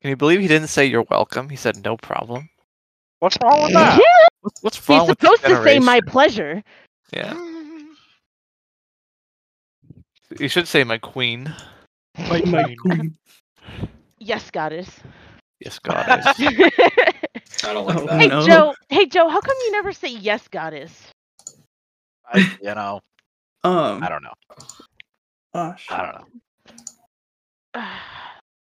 Can you believe he didn't say you're welcome? He said no problem. What's wrong with that? What's, what's wrong He's with supposed to say my pleasure. Yeah, you should say my queen. My My queen. queen. Yes, goddess. Yes, goddess. hey I don't like Oh, that. no. Joe. Hey Joe. How come you never say yes, goddess? I, you know, Um, I don't know. oh, shit. I don't know.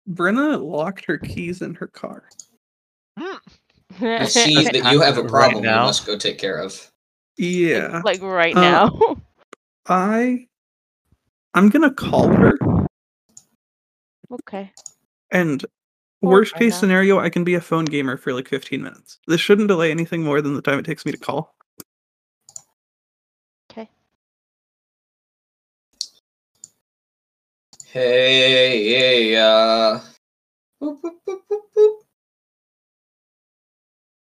Brenna locked her keys in her car. I see that you have a problem. now. You must go take care of. Yeah, like right Uh, now. I, I'm gonna call her, okay. and worst I case scenario, I can be a phone gamer for like 15 minutes. This shouldn't delay anything more than the time it takes me to call. Hey, hey, uh. boop, boop, boop, boop, boop.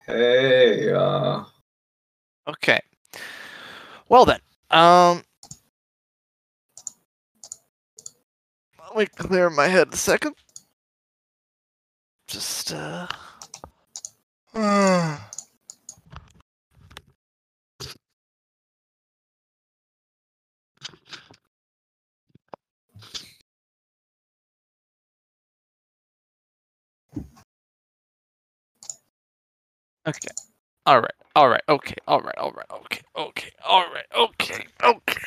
Hey, uh. Okay. Well then, um, let me clear my head a second. Just uh. Okay. All right. All right. Okay. All right. All right. Okay. Okay. All right. Okay. Okay.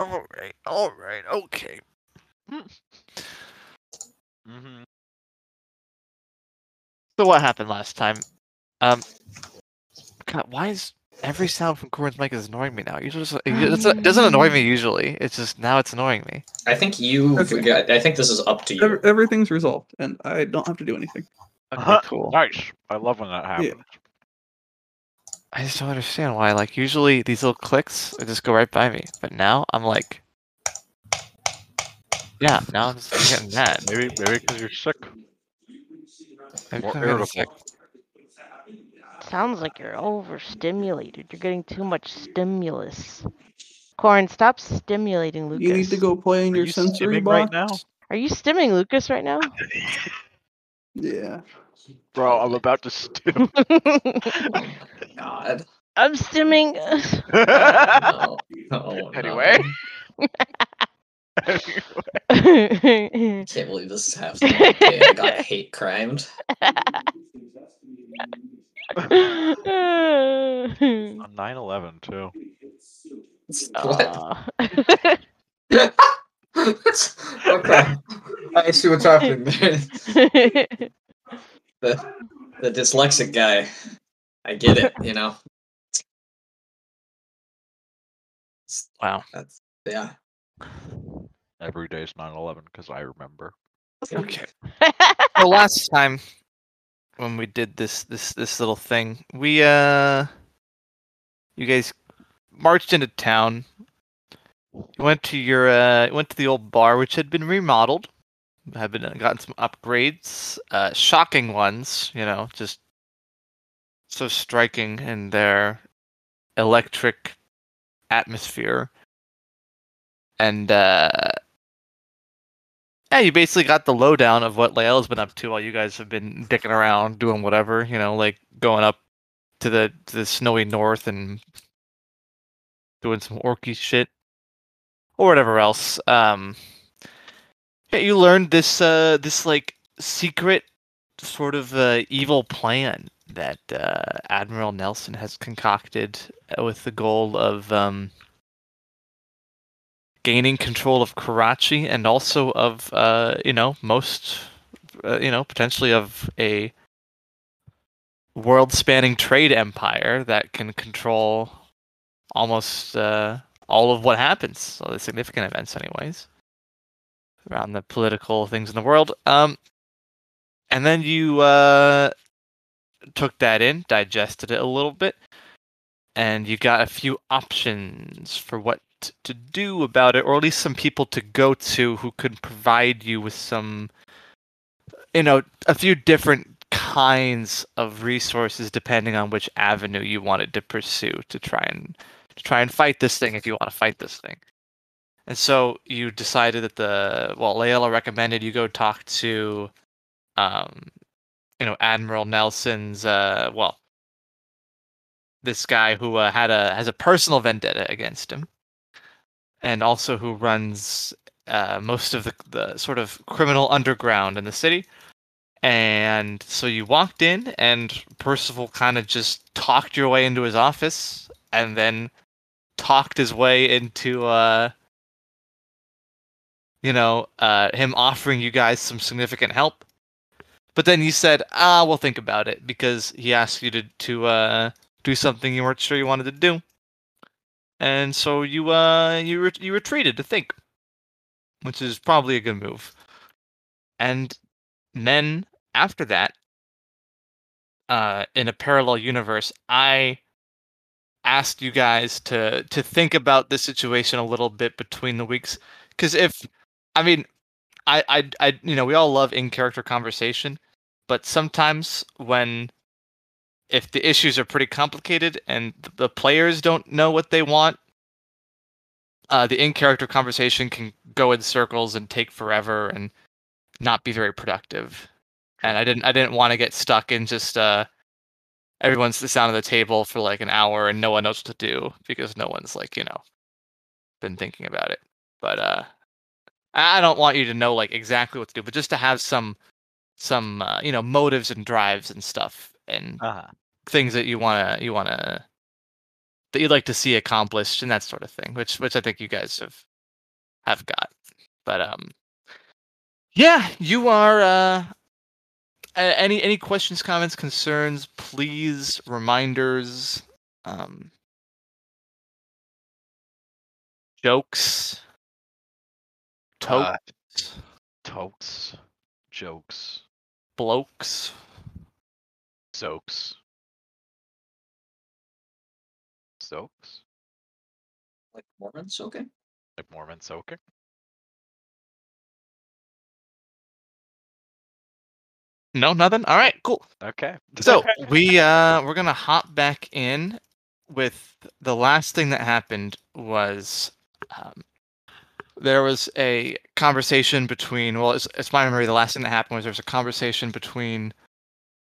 All right. All right. Okay. hmm So what happened last time? Um. God, why is every sound from Corin's mic is annoying me now? Usually, just, it doesn't, it doesn't annoy me usually. It's just now it's annoying me. I think you Okay. forgot. I think this is up to you. Ev- everything's resolved, and I don't have to do anything. Okay, Uh-huh. cool. Nice. I love when that happens. I just don't understand why. Like usually these little clicks they just go right by me, but now I'm like, yeah. Now I'm just getting mad. Maybe maybe because you're sick. Maybe More I'm getting sick. Sounds like you're overstimulated. You're getting too much stimulus. Corin, stop stimulating Lucas. You need to go play in Are your you sensory box. right now? Are you stimming Lucas right now? Yeah. Bro, I'm about to stim. God. I'm stimming. No. Oh, no. Anyway. I can't believe this is happening. Okay, I got hate crimed. On 9/11 too. What? Aw. okay. I see what's happening there. The, the dyslexic guy. I get it, you know. Wow. That's yeah. Every day's 9/11 because I remember. Okay. the last time when we did this this this little thing, we uh, you guys marched into town. You went to your uh, went to the old bar, which had been remodeled, had been uh, gotten some upgrades, uh, shocking ones. You know, just so striking in their electric atmosphere. And uh, yeah, you basically got the lowdown of what Lael's been up to while you guys have been dicking around, doing whatever. You know, like going up to the to the snowy north and doing some orky shit or whatever else. Um, you learned this uh this like secret sort of uh, evil plan that uh, Admiral Nelson has concocted uh, with the goal of um, gaining control of Karachi and also of uh, you know most uh, you know potentially of a world-spanning trade empire that can control almost uh, all of what happens, all the significant events, anyways, around the political things in the world. Um, and then you uh, took that in, digested it a little bit, and you got a few options for what to do about it, or at least some people to go to who could provide you with some, you know, a few different kinds of resources depending on which avenue you wanted to pursue to try and to try and fight this thing if you want to fight this thing. And so you decided that the well, Layla recommended you go talk to um, you know Admiral Nelson's uh well this guy who uh, had a has a personal vendetta against him and also who runs uh, most of the, the sort of criminal underground in the city. And so you walked in and Percival kind of just talked your way into his office and then talked his way into uh you know uh him offering you guys some significant help. But then you said ah we'll think about it because he asked you to to uh do something you weren't sure you wanted to do. And so you uh you re- you retreated to think which is probably a good move. And then after that uh in a parallel universe i asked you guys to to think about the situation a little bit between the weeks. Because if i mean I, I i you know we all love in character conversation but sometimes when if the issues are pretty complicated and the players don't know what they want uh, the in character conversation can go in circles and take forever and not be very productive. And i didn't i didn't want to get stuck in just uh everyone's the sound of the table for like an hour and no one knows what to do because no one's like you know been thinking about it. But uh i don't want you to know like exactly what to do but just to have some some uh, you know motives and drives and stuff and Uh-huh. things that you want to you want to that you'd like to see accomplished and that sort of thing which which i think you guys have have got but um yeah you are uh any any questions comments concerns please reminders um jokes totes. totes, jokes, blokes. Soaks, soaks, Like Mormon soaking? like Mormon soaking. no nothing? All right cool. Okay. So we uh we're gonna hop back in with the last thing that happened was um, there was a conversation between well it's, it's my memory the last thing that happened was there was a conversation between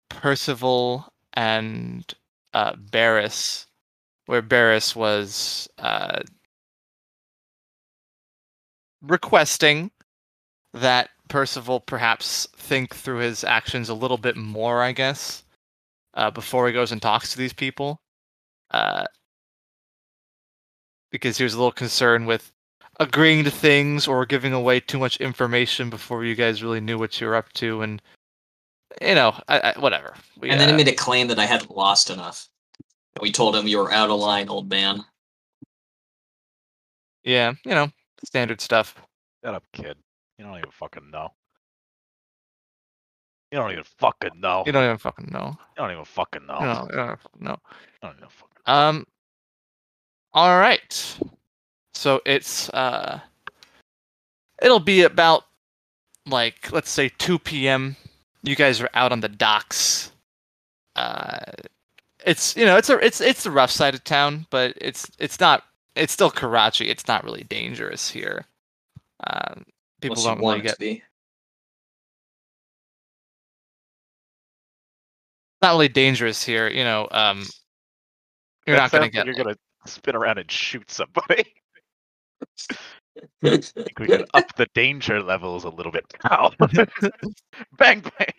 Percival and uh Barris where Barris was uh requesting that Percival perhaps think through his actions a little bit more, I guess, uh, before he goes and talks to these people. Uh, because he was a little concerned with agreeing to things or giving away too much information before you guys really knew what you were up to, and you know, I, I, whatever. We, and then he uh, made a claim that I hadn't lost enough. And we told him you were out of line, old man. yeah, you know, standard stuff. Shut up, kid. You don't even fucking know. You don't even fucking know. You don't even fucking know. You don't even fucking know. You know, you don't fucking know. You don't even fucking Um. All right. So it's uh. It'll be about like let's say 2 p.m. You guys are out on the docks. Uh, it's you know it's a it's it's the rough side of town, but it's it's not it's still Karachi. It's not really dangerous here. Um, people Unless don't want really get to not really dangerous here. You know, um, you're That not gonna like get You're gonna spin around and shoot somebody. I think we can up the danger levels a little bit now. bang bang.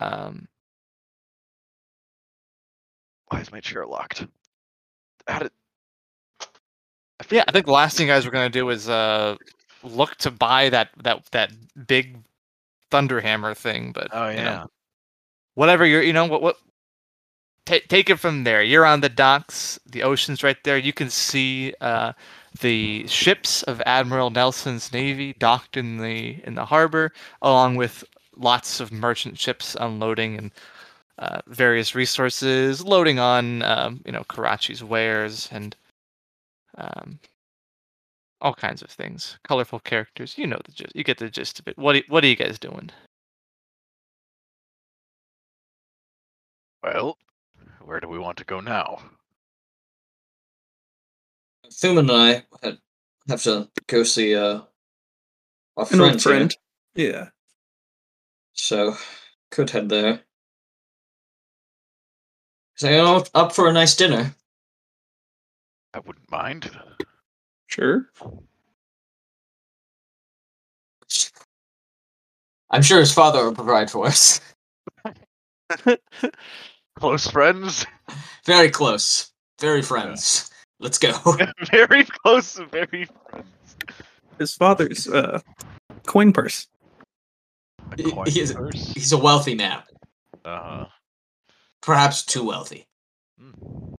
um Why is my chair locked? How did? I Yeah, I think the last thing you guys were gonna do is uh look to buy that that that big thunderhammer thing, but Oh you yeah. know, whatever you're, you know what what. ta take it from there. You're on the docks. The ocean's right there. You can see uh, the ships of Admiral Nelson's navy docked in the in the harbor, along with lots of merchant ships unloading and uh, various resources, loading on um, you know Karachi's wares and um, all kinds of things. Colorful characters. You know the gist. You get the gist of it. What are, what are you guys doing? Well, where do we want to go now? Thum and I had, have to go see uh, our An friend, old here, friend. Yeah. so could head there. So you know, up for a nice dinner. I wouldn't mind. Sure. I'm sure his father will provide for us. Close friends. Very close. Very friends. Let's go. very close. Very friends. His father's uh, coin purse. A He- coin he is- purse. He's a wealthy man. Uh-huh. Perhaps too wealthy. Hmm.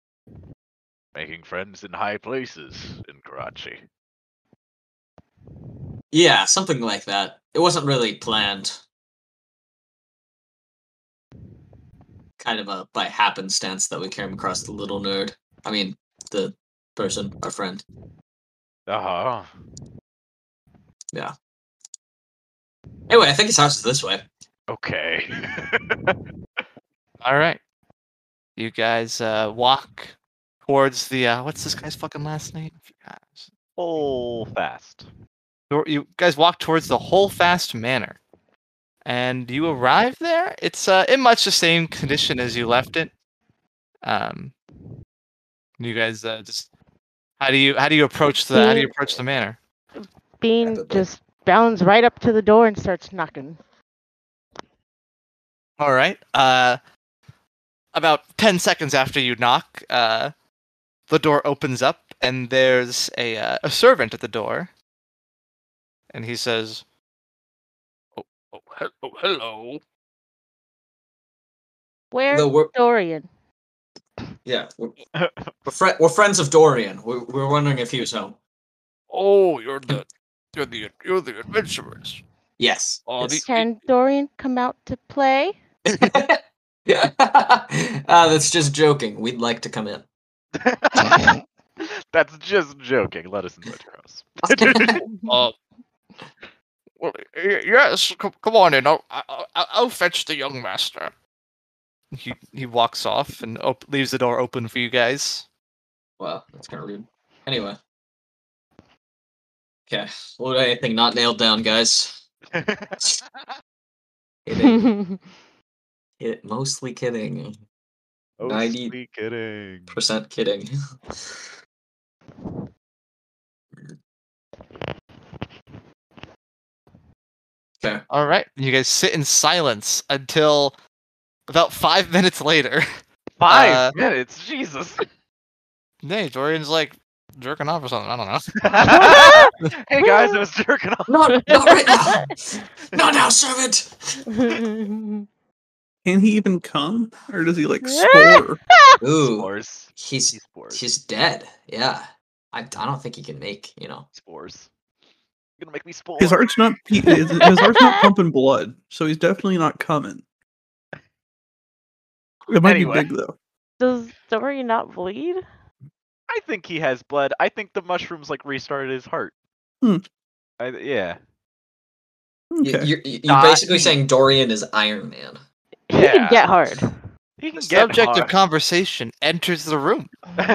Making friends in high places in Karachi. Yeah, something like that. It wasn't really planned. Kind of a by happenstance that we came across the little nerd. I mean, the person, our friend. Uh-huh. Yeah. Anyway, I think his house is this way. Okay. All right. You guys uh, walk towards the uh, what's this guy's fucking last name? Forgot. Full fast. You guys walk towards the whole fast manor, and you arrive there. It's uh, in much the same condition as you left it. Um, you guys uh, just how do you how do you approach the how do you approach the manor? Bean just bounds right up to the door and starts knocking. All right. Uh, about ten seconds after you knock, uh, the door opens up, and there's a uh, a servant at the door, and he says, "Oh, oh, hel- oh hello." Where's No, we're Dorian? Yeah, we're we're, fri- we're friends of Dorian. We're, we're wondering if he was home. Oh, you're the you're the you're the adventurers. Yes. Oh, yes. Can Dorian come out to play? yeah. uh, that's just joking. We'd like to come in. That's just joking. Let us in your house. Uh, well, yes. Come, come on in. I'll, I'll I'll I'll fetch the young master. He he walks off and op- leaves the door open for you guys. Wow, that's kind of rude. Anyway. Okay. Well, anything not nailed down, guys? Kidding. Kid- mostly kidding. Ninety- Mostly kidding. Percent kidding. okay. All right. You guys sit in silence until about five minutes later. Five Uh, minutes. Jesus. Hey, Dorian's like jerking off or something. I don't know. hey guys, I was jerking off. Not, not right now. Not now, servant. Can he even come, or does he like spore? Ooh, Spores. he's He's spores. he's dead. Yeah, I, I don't think he can make. You know. spores. You're gonna make me spore. His heart's not pe- his, his heart's not pumping blood, so he's definitely not coming. It might Anyway. be big though. Does Dorian not bleed? I think he has blood. I think the mushrooms like restarted his heart. Hmm. I, yeah. You, Okay. you're you're basically me. saying Dorian is Iron Man. He Yeah. can get hard. He can The get subject of conversation enters the room.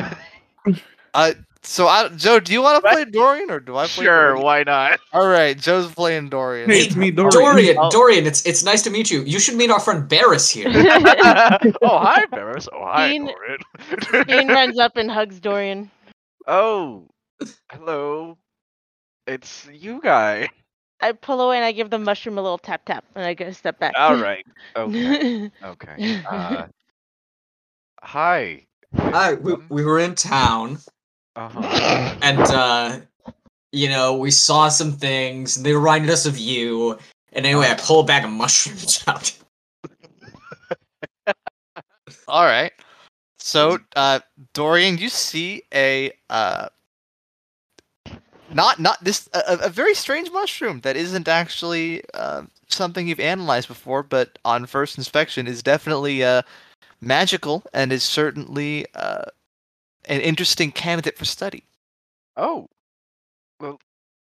Uh, so I, Joe, do you want to play Dorian or do I play? sure, Dorian? why not? All right, Joe's playing Dorian. Hey, it's me, Dorian. Dorian, Oh. Dorian, it's it's nice to meet you. You should meet our friend Barris here. oh, hi, Barris. Oh, hi, Bean- Doran. Bean runs up and hugs Dorian. oh, hello. It's you guy. I pull away and I give the mushroom a little tap tap, and I go step back. All right. Okay. Okay. Uh, hi. Hi, we, we were in town, Uh-huh. and uh, you know, we saw some things. And they reminded us of you. And anyway, I pull a bag of mushrooms out. All right. So, uh, Dorian, you see a uh, not not this a, a- a very strange mushroom that isn't actually uh, something you've analyzed before, but on first inspection is definitely uh, magical and is certainly uh, an interesting candidate for study. Oh, well,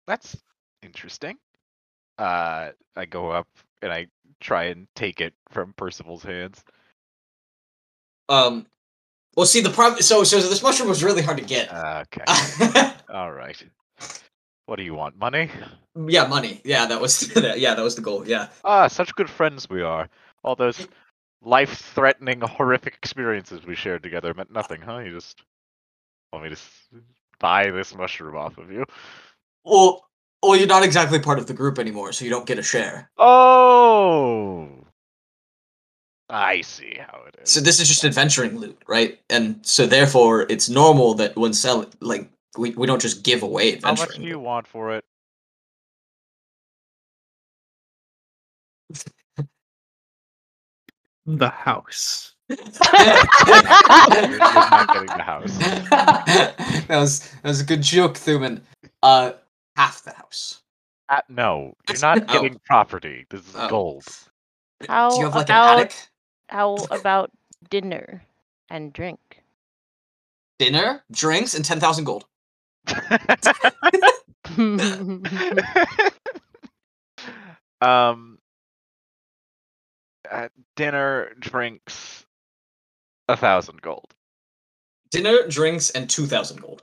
that's interesting. Uh, I go up and I try and take it from Percival's hands. Um, well, see, the problem. So, so this mushroom was really hard to get. Uh, okay. All right. What do you want? Money? yeah, money. Yeah, that was. yeah, that was the goal. Yeah. Ah, such good friends we are. All those life-threatening, horrific experiences we shared together meant nothing, huh? You just want me to buy this mushroom off of you? Well, well, you're not exactly part of the group anymore, so you don't get a share. Oh, I see how it is. So this is just adventuring loot, right? And so therefore, it's normal that when selling, like we, we don't just give away adventuring. How much do you loot. want for it? The house. You're, you're not getting the house. that was that was a good joke, Thuman. Uh, half the house. Uh, no, you're not Oh. getting property. This is Oh. gold. How do you have like about an attic? how about dinner and drink? Dinner, drinks, and ten thousand gold. um, uh, dinner, drinks, a thousand gold. Dinner, drinks, and two thousand gold.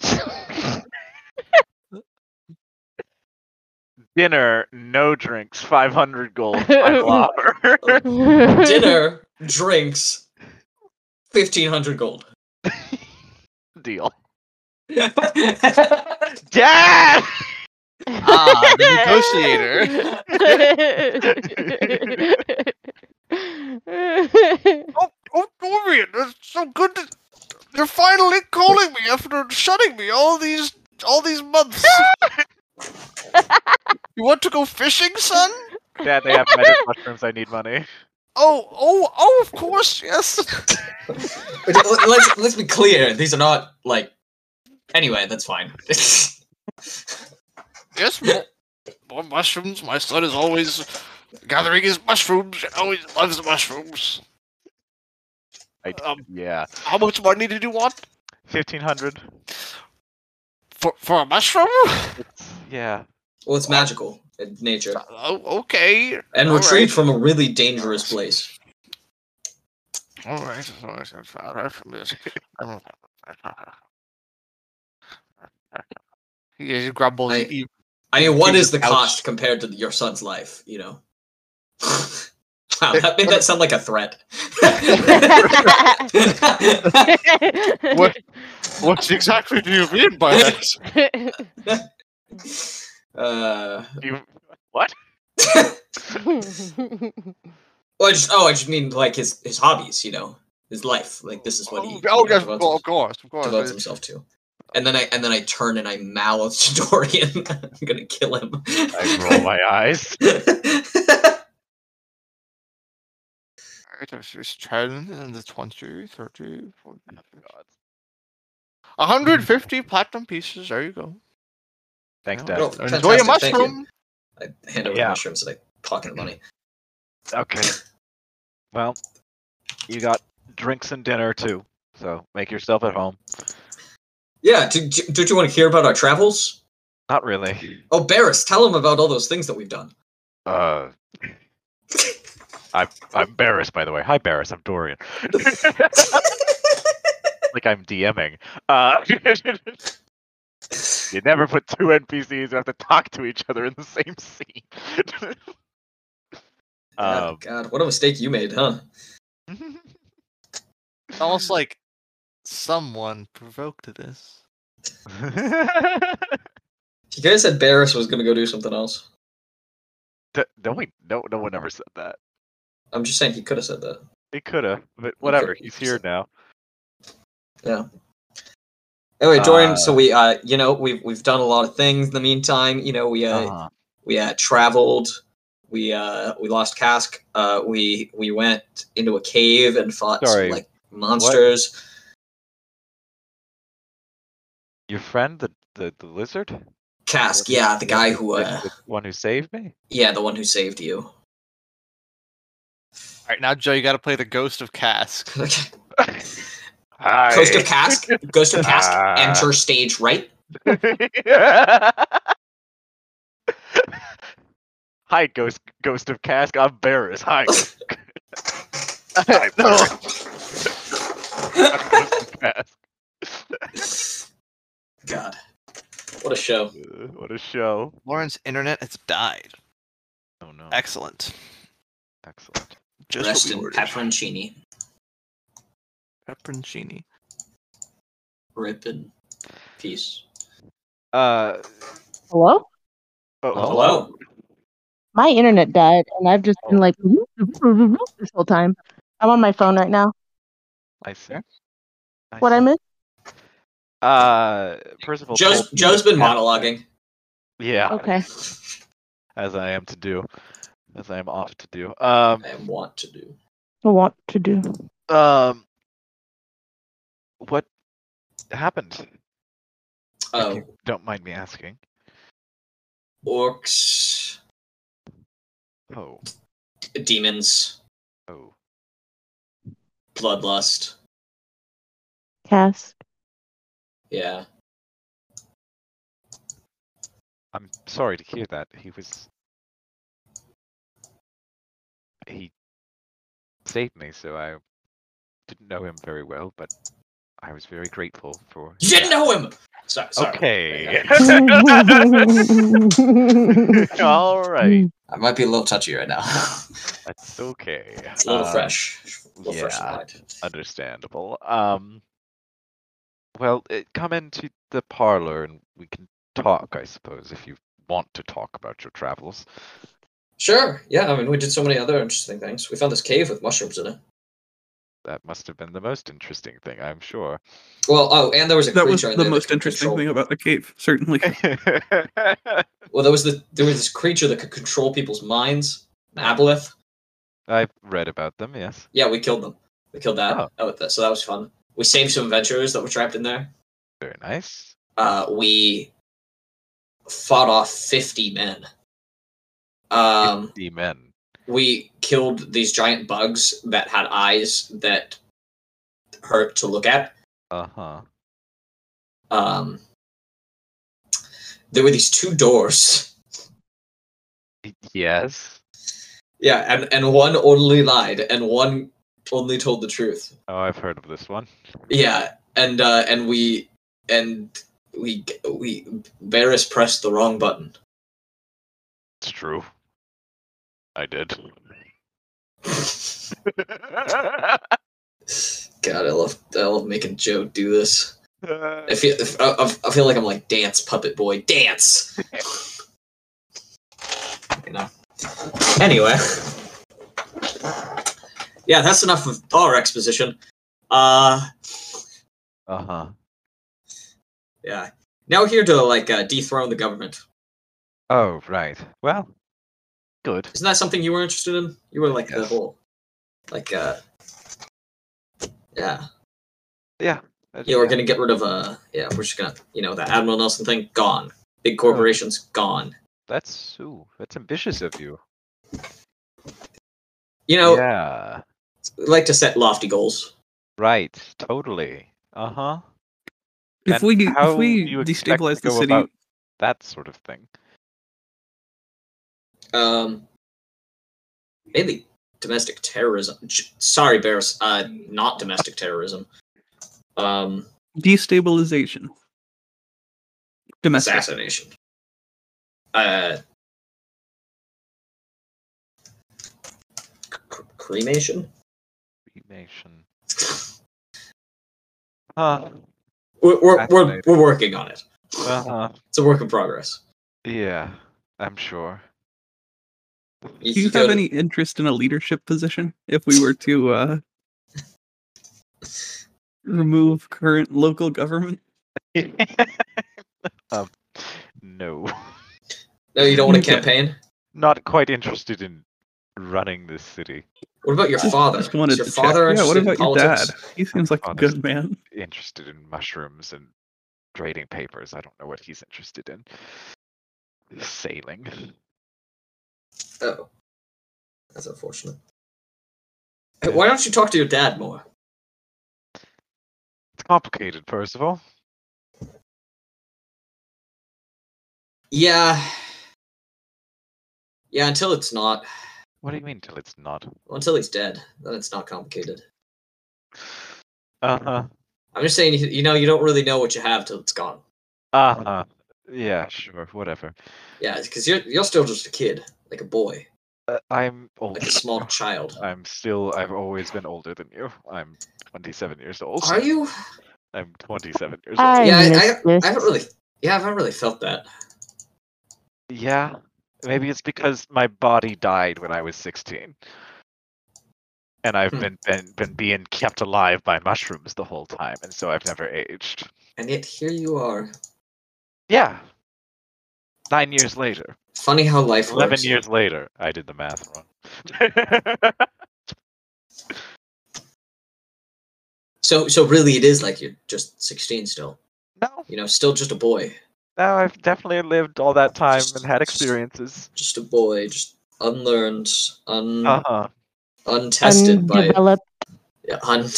Dinner, no drinks, five hundred gold. Dinner, drinks, fifteen hundred gold. Deal. Dad. Ah, the negotiator. Oh, oh, Dorian, it's so good to... You're finally calling me after shutting me all these all these months. you want to go fishing, son? Dad, they have magic mushrooms. I need money. Oh, oh, oh, of course, yes. Let- let's let's be clear. These are not like. Anyway, that's fine. yes, more, more mushrooms. My son is always gathering his mushrooms and always loves mushrooms. I, Um, yeah, How much money did you want fifteen hundred. for for a mushroom? Yeah. well, it's magical in nature Oh, okay. and all retrieved right. from a really dangerous place. All right, all right, I'm far away from this. I'm- He grumbles. I- I mean, what is the the cost compared to your son's life? You know. wow, that made that sound like a threat. What- What exactly do you mean by that? uh, You what? well, I just oh, I just mean like his his hobbies. You know, his life. Like this is what he. oh, you know, yes, devotes, well, of course, of course. devotes himself to. And then I and then I turn and I mouth to Dorian. I'm gonna kill him. I roll my eyes. Right, there's this 10 and the 20, 30, 40, God. 150 platinum pieces. There you go. Thanks, Yeah. Dad. Oh, Enjoy your fantastic, thank you. mushroom. I hand over Yeah. the mushrooms and I pocket money. Okay. Well, you got drinks and dinner too. So make yourself at home. Yeah, do, do, don't you want to hear about our travels? Not really. Oh, Barris, tell him about all those things that we've done. Uh, I'm I'm Barris, by the way. Hi, Barris. I'm Dorian. like I'm DMing. Uh, you never put two NPCs who have to talk to each other in the same scene. God, um, God, what a mistake you made, huh? Almost like someone provoked this. You guys said Barris was gonna go do something else. D- no, we no no one ever said that. I'm just saying he could have said that. He could have, but whatever. He's here now. Yeah. Anyway, Dorian. so Uh, we, uh, you know, we've we've done a lot of things in the meantime. You know, we uh, Uh-huh. we uh, traveled. We uh, we lost cask. Uh, we we went into a cave and fought Sorry, some like monsters. Your friend, the the, the lizard. Cask, yeah, the guy who, the- uh, the one who saved me. yeah, the one who saved you. All right, now Joe, you got to play the Ghost of Cask. Okay. Hi. Ghost of Cask. Ghost of Cask. Ah. Enter stage right. Hi, Ghost Ghost of Cask. I'm Barris. Hi. Hi, No. I'm Ghost. God, what a show. Uh, what a show. Lauren's internet has died. Oh no. Excellent. Excellent. Just Rest what we in ordered. pepperoncini. Pepperoncini. Rip in peace. Uh, Hello? oh, Hello. My internet died, and I've just been like this whole time. I'm on my phone right now. I see. I What I see. missed? Uh, Percival. Joe's told me Joe's been monologuing. Yeah, Okay. as I am to do, as I am off to do. Um, I want to do. I want to do. um, what happened? Oh, don't mind me asking. orcs, Oh, demons, oh. bloodlust. Cask. Yeah. I'm sorry to hear that. He was. He saved me, so I didn't know him very well, but I was very grateful for. You didn't know him. Sorry. sorry. Okay. All right. I might be a little touchy right now. That's okay. it's a little Um, fresh. A little yeah. mind. Understandable. Um. Well, uh, come into the parlor and we can talk. I suppose if you want to talk about your travels. Sure. Yeah. I mean, we did so many other interesting things. We found this cave with mushrooms in it. That must have been the most interesting thing, I'm sure. Well, oh, and there was a That was creature in the there that most interesting control- thing about the cave, certainly. Well, there was the there was this creature that could control people's minds. An aboleth. I've read about them. Yes. Yeah, we killed them. We killed that. Oh. Oh, that- so that was fun. We saved some adventurers that were trapped in there. Very nice. Uh, we fought off fifty men. Um, Fifty men. we killed these giant bugs that had eyes that hurt to look at. Uh huh. Um, there were these two doors. Yes. Yeah, and, and one only lied, and one only told the truth. Oh, I've heard of this one. Yeah, and uh, and we and we we Barris pressed the wrong button. It's true. I did. God, I love I love making Joe do this. I feel I, I- I feel like I'm like dance puppet boy dance. you know. Anyway, yeah, that's enough of our exposition. Uh, Uh huh. yeah. Now we're here to like uh, dethrone the government. Oh, right. Well, good. Isn't that something you were interested in? You were like the whole, like, uh, yeah. Yeah. uh, Yeah, we're gonna get rid of uh yeah, we're just gonna you know, the Admiral Nelson thing, gone. Big corporations, gone. That's ooh, that's ambitious of you. You know, yeah. we like to set lofty goals. Right. Totally. Uh huh. If And we if we do you expect to destabilize the city, that sort of thing. Um mainly domestic terrorism. Sorry, Bears, uh not domestic terrorism. Um destabilization, domestic. assassination. Uh c- cremation? Cremation. Huh. We're, we're, we're, we're working on it. Uh huh. It's a work in progress. Yeah. I'm sure. You, Do you have to- any interest in a leadership position if we were to uh, remove current local government? um. No. No, you don't want to campaign? Not quite interested in running this city. What about your Just- father? Just wanted Is your to father check. Yeah, what about your dad? He seems like a good man. Interested in mushrooms and trading papers. I don't know what he's interested in. Sailing. Oh, that's unfortunate. Hey, why don't you talk to your dad more? It's complicated, Percival. Yeah. Yeah, until it's not. What do you mean until it's not? Well, until he's dead, then it's not complicated. Uh huh. I'm just saying, you, you know, you don't really know what you have till it's gone. Uh huh. Yeah, sure, whatever. Yeah, because you're you're still just a kid, like a boy. Uh, I'm older. like a small child. I'm still. I've always been older than you. I'm 27 years old. Are you? I'm 27 years I old. Yeah, I, I. I haven't really. Yeah, I haven't really felt that. Yeah. Maybe it's because my body died when I was 16. And I've Hmm. been, been been being kept alive by mushrooms the whole time, and so I've never aged. And yet here you are. Yeah. Nine years later. Funny how life Eleven works. years later. I did the math wrong. So so really it is like you're just 16 still. no, You know, still just a boy. no, I've definitely lived all that time and had experiences. Just a boy, just unlearned, un Uh huh. untested by yeah, un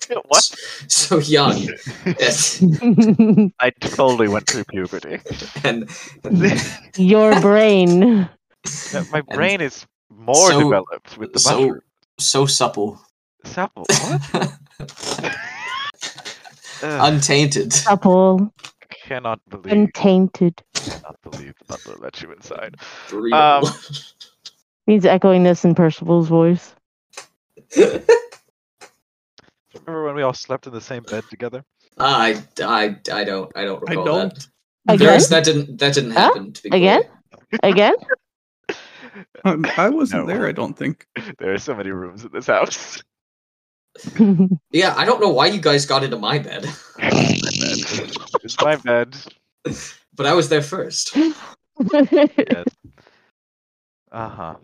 What? so young. Yes. I totally went through puberty. and Your brain. Yeah, My And brain is more so- developed with the so mushroom. so supple. Supple. What? Ugh, Untainted. Supple. cannot believe. Untainted. Cannot believe Butler let you inside. Breathable. Um, Means echoing this in Percival's voice. Remember when we all slept in the same bed together? I, I, I don't I don't recall I recall don't. that. Again? There's- that didn't that didn't Huh? happen to be clear. Again? Again? Um, I wasn't No. there. I don't think. There are so many rooms in this house. Yeah, I don't know why you guys got into my bed, It's my bed. but I was there first. Yes. Uh huh.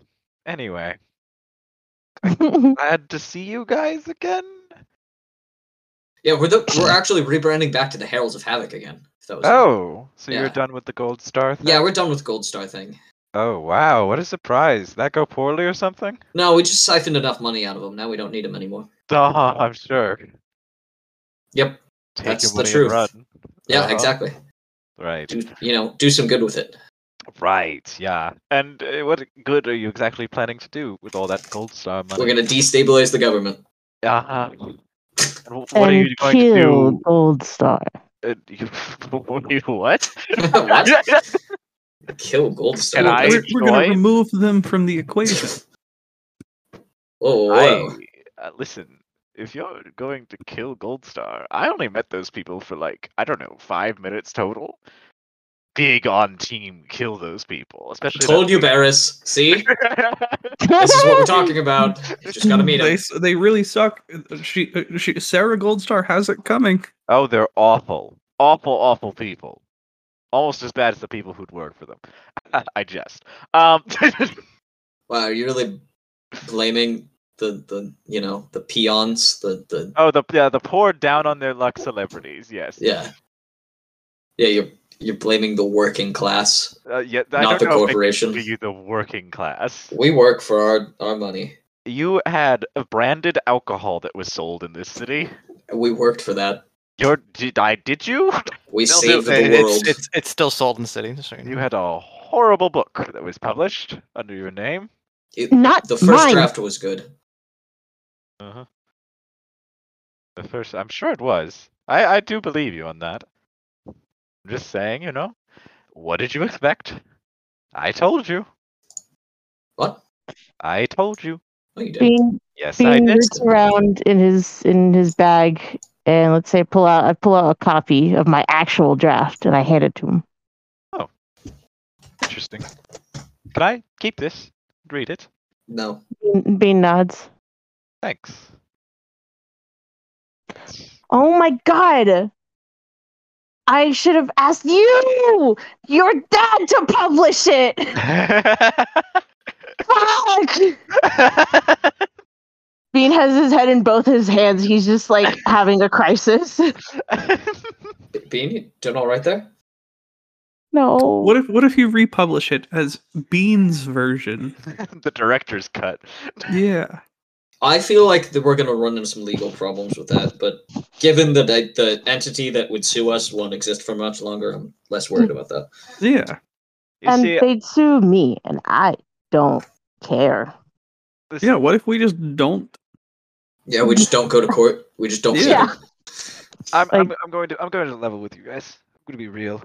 Anyway, glad to see you guys again. Yeah, we're the, we're actually rebranding back to the Heralds of Havoc again. If that was Oh, so you're done with the Goldstar thing? yeah, we're done with Goldstar thing. Oh wow, what a surprise! That go poorly or something? No, we just siphoned enough money out of them. Now we don't need them anymore. Uh, I'm sure. Yep. Take That's the truth. Yeah, Uh-huh. exactly. Right. Do you know? Do some good with it. Right. Yeah. And uh, what good are you exactly planning to do with all that Goldstar money? We're gonna destabilize the government. Uh-huh. And wh- what are you going to kill do? Goldstar. Uh, you, you what? What? Kill Gold Star. Can I We're, we're going to remove them from the equation. Whoa, whoa, I uh, listen. If you're going to kill Goldstar, I only met those people for like I don't know five minutes total. Big on team, kill those people, especially. I Told you, Barris. See, this is what we're talking about. You just gotta meet They him. they really suck. She, she Sarah Goldstar has it coming. Oh, they're awful, awful, awful people. Almost as bad as the people who'd work for them. I jest. Um, Wow, are you really blaming the the you know the peons? The the oh, the yeah, the poor down on their luck celebrities. Yes. yeah yeah you're you're blaming the working class. Uh, yeah. I Not don't the know if I corporation. consider you the working class. We work for our our money. You had a branded alcohol that was sold in this city. We worked for that. Your did I did you? We They'll do- saved the it's, world. It's, it's still sold in the city. So you know. You had a horrible book that was published under your name. It- Not the first mine. draft was good. Uh-huh. The first, I'm sure it was. I I do believe you on that. I'm just saying, you know, what did you expect? I told you. What? I told you. No, you didn't. Bean, Yes, I Bean did. looks around in his in his bag, and let's say pull out I pull out a copy of my actual draft, and I hand it to him. Oh, interesting. Can I keep this? Read it. No. Bean, Bean nods. Thanks. Oh my god! I should have asked you, your dad, to publish it. Fuck! Bean has his head in both his hands. He's just like having a crisis. Bean, you doing all right there? No. What if what if you republish it as Bean's version? the director's cut. Yeah. I feel like that we're going to run into some legal problems with that, but given that the, the entity that would sue us won't exist for much longer, I'm less worried about that. Yeah. You and see, they'd sue me, and I don't care. Yeah. What if we just don't? Yeah, we just don't go to court. We just don't. Yeah. I'm, I'm I'm going to I'm going to level with you guys. I'm going to be real.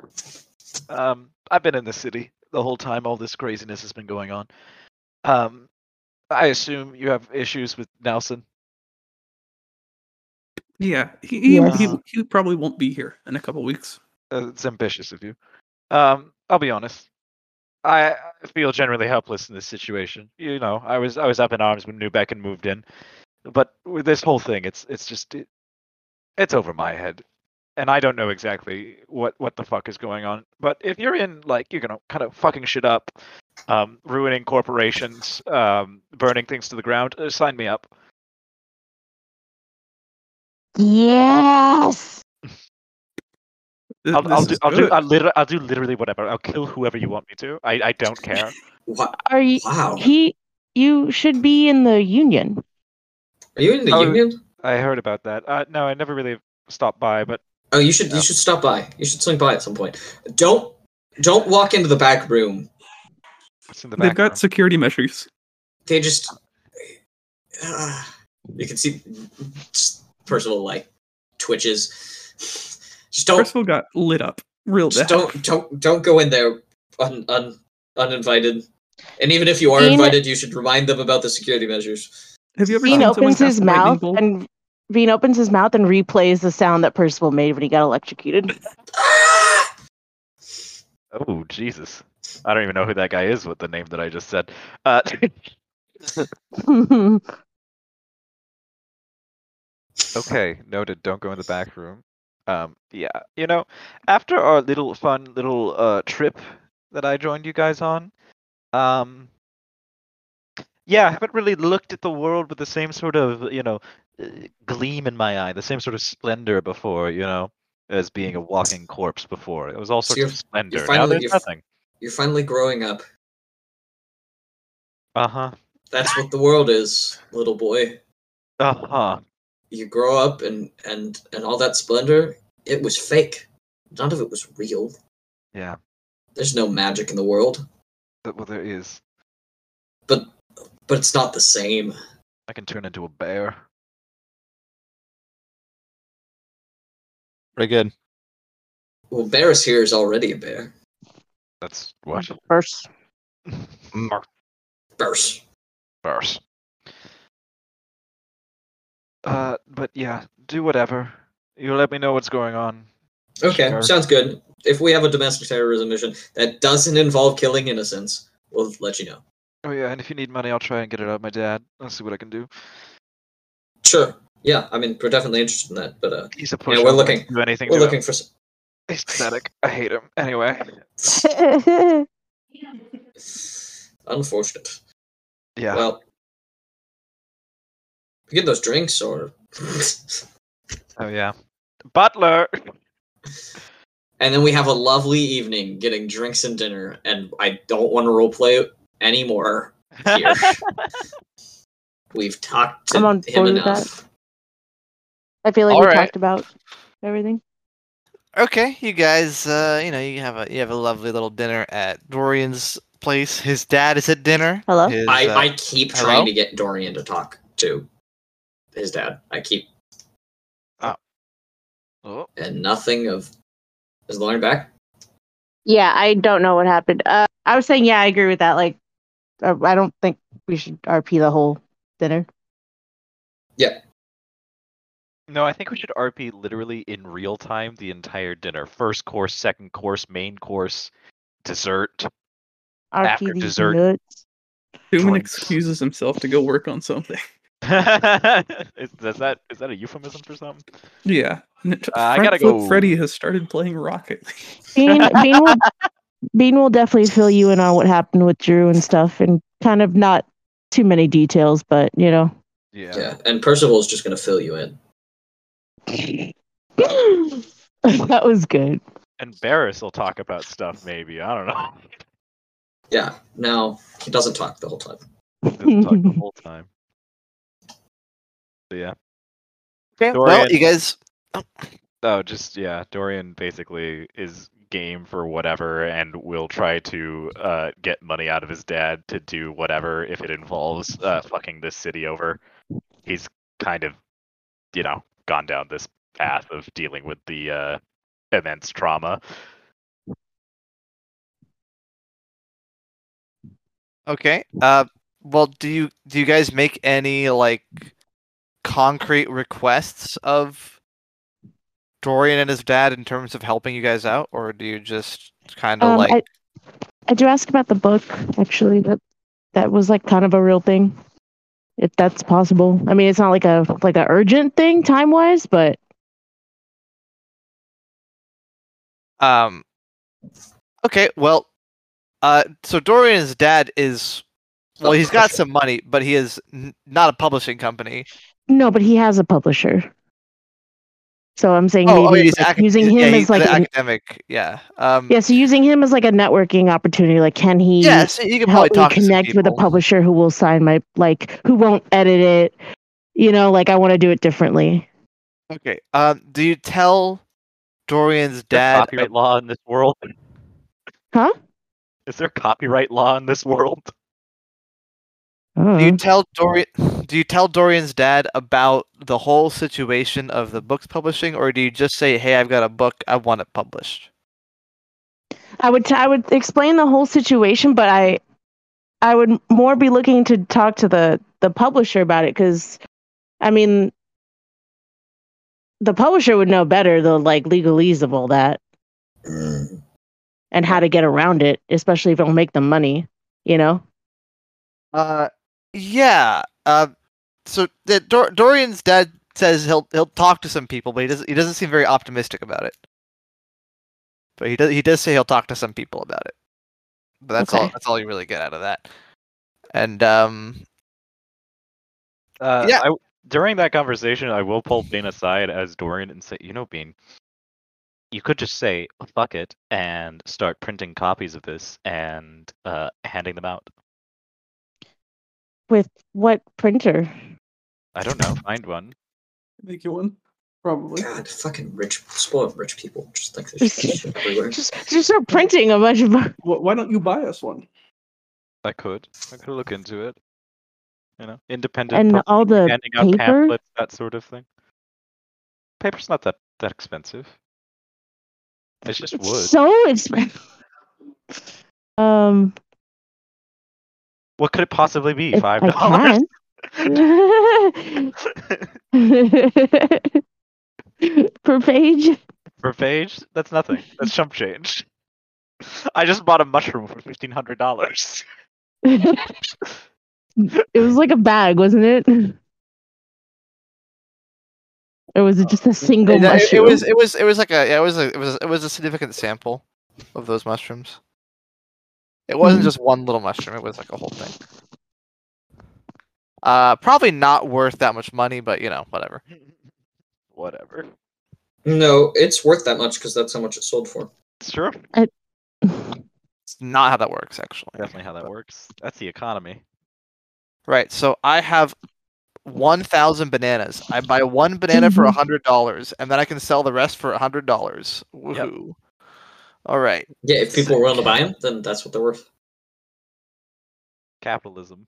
Um, I've been in the city the whole time all this craziness has been going on. Um, I assume you have issues with Nelson. Yeah, he he, Yes. he he probably won't be here in a couple weeks. Uh, it's ambitious of you. Um, I'll be honest. I I feel generally helpless in this situation. You know, I was I was up in arms when Newbecken moved in, but with this whole thing, it's it's just it, it's over my head, and I don't know exactly what what the fuck is going on. But if you're in like you're gonna kind of fucking shit up, um, ruining corporations, um, burning things to the ground, uh, sign me up. Yes. I'll, I'll do I'll do. I'll literally, I'll do literally whatever. I'll kill whoever you want me to. I I don't care. Wow. Are you? wow. He. You should be in the union. Are you in the Oh, union? I heard about that. Uh, no, I never really stopped by, but Oh, you should Yeah. you should stop by. You should swing by at some point. Don't don't walk into the back room. What's in the They've back? got security measures. They just uh, you can see Percival like twitches. Just don't Percival got lit up real just bad. don't don't don't go in there un, un, uninvited. And even if you are Dean- invited, you should remind them about the security measures. Have you ever Bean seen opens his a lightning mouth and Bean opens his mouth and replays the sound that Percival made when he got electrocuted. Oh Jesus! I don't even know who that guy is with the name that I just said. Uh, okay, noted. Don't go in the back room. Um, yeah, you know, after our little fun little uh trip that I joined you guys on, um, yeah, I haven't really looked at the world with the same sort of you know uh, gleam in my eye, the same sort of splendor before, you know, as being a walking corpse before. It was all So sorts you're- of splendor. now there's nothing. You're finally growing up. Uh huh. That's what the world is, little boy. Uh huh. You grow up and and and all that splendor, it was fake. None of it was real. Yeah. There's no magic in the world, But, well, there is. But but it's not the same. I can turn into a bear. Pretty good. Well, Barris here is already a bear. That's what. First. Barris. Bears. Uh, but yeah, do whatever. You let me know what's going on. Okay, Sure. sounds good. If we have a domestic terrorism mission that doesn't involve killing innocents, we'll let you know. Oh yeah, and if you need money, I'll try and get it out of my dad. I'll see what I can do. Sure. Yeah, I mean, we're definitely interested in that, but uh, He's a Yeah, pushover. we're looking- can Do anything we're looking him. for. S- He's pathetic. I hate him. Anyway. Unfortunate. Yeah. Well, we get those drinks, or oh yeah. Butler. and then we have a lovely evening getting drinks and dinner. And I don't want to roleplay anymore. Here. We've talked to I'm on him board with enough. I feel like All we right. talked about everything. Okay, you guys, uh, you know, you have a you have a lovely little dinner at Dorian's place. His dad is at dinner. Hello? His, I, uh, I keep hello? trying to get Dorian to talk to his dad. I keep Oh, oh. and nothing of is Lauren back? Yeah, I don't know what happened. Uh, I was saying, yeah, I agree with that. Like, uh, I don't think we should RP the whole dinner. No, I think we should RP literally in real time the entire dinner. First course, second course, main course, dessert. RP After these dessert. nuts. Human excuses himself to go work on something. is, is that is that a euphemism for something? Yeah. Uh, I gotta go- Freddy has started playing Rocket Bean, Bean, will, Bean will definitely fill you in on what happened with Drew and stuff, and kind of not too many details, but you know. Yeah. Yeah. And Percival's just gonna fill you in. that was good. And Barris will talk about stuff maybe. I don't know. Yeah. No, he doesn't talk the whole time. He'll talk the whole time. So, yeah. okay, well, you guys. Oh, just yeah. Dorian basically is game for whatever, and will try to uh, get money out of his dad to do whatever if it involves uh, fucking this city over. He's kind of, you know, gone down this path of dealing with the uh, immense trauma. Okay. Uh, well, do you do you guys make any like concrete requests of Dorian and his dad in terms of helping you guys out, or do you just kind of Um, like? I, I do ask about the book actually. That that was like kind of a real thing, if that's possible. I mean, it's not like a like a urgent thing time wise, but Um. Okay, well, uh, so Dorian's dad is well, he's got some money, but he is n- not a publishing company. no, but he has a publisher. So I'm saying Oh, oh, maybe he's like, acad- using yeah, him he's as like an an, academic. Yeah. Um. yeah, so using him as like a networking opportunity. Like, can he Yeah, so you can help me talk to connect with a publisher who will sign my like who won't edit it? You know, like I want to do it differently. Okay. Um. Do you tell Dorian's dad? copyright law in this world? Huh? Is there copyright law in this world? I don't you tell Dorian? Do you tell Dorian's dad about the whole situation of the books publishing, or do you just say, "Hey, I've got a book. I want it published"? I would t- I would explain the whole situation, but I I would more be looking to talk to the the publisher about it because I mean the publisher would know better the like legalese of all that Mm. and how to get around it, especially if it'll make them money. You know. Uh, yeah. Uh, so the, Dor- Dorian's dad says he'll he'll talk to some people, but he doesn't he doesn't seem very optimistic about it. But he does he does say he'll talk to some people about it. But that's all that's all you really get out of that. And um, Uh, Yeah. I, during that conversation, I will pull Bean aside as Dorian and say, "You know, Bean, you could just say fuck it and start printing copies of this and uh, handing them out. With what printer? I don't know, find one. Make you one, probably. God, fucking rich, spoiled rich people just like there's shit everywhere. Just just start printing a bunch of. Wh- Why don't you buy us one? I could. I could look into it. You know, independent. And all the handing out paper? pamphlets, that sort of thing. Paper's not that that expensive. It's just It's wood. so expensive. Um, What could it possibly be? if Five dollars. per page. per page? That's nothing. That's chump change. I just bought a mushroom for fifteen hundred dollars. it was like a bag, wasn't it? Or was it just a uh, single it, it- mushroom? it was it was it was like a yeah, it was a it was it was a significant sample of those mushrooms. It wasn't Mhm. just one little mushroom; it was like a whole thing. Uh, probably not worth that much money, but you know, whatever. Whatever. No, it's worth that much because that's how much it sold for. It's true. It's not how that works, actually. Definitely how that works. That's the economy. Right. So I have one thousand bananas. I buy one banana for a Mhm. hundred dollars, and then I can sell the rest for a hundred dollars. Woohoo! All right. Yeah, if people are willing to buy them, then that's what they're worth. Capitalism.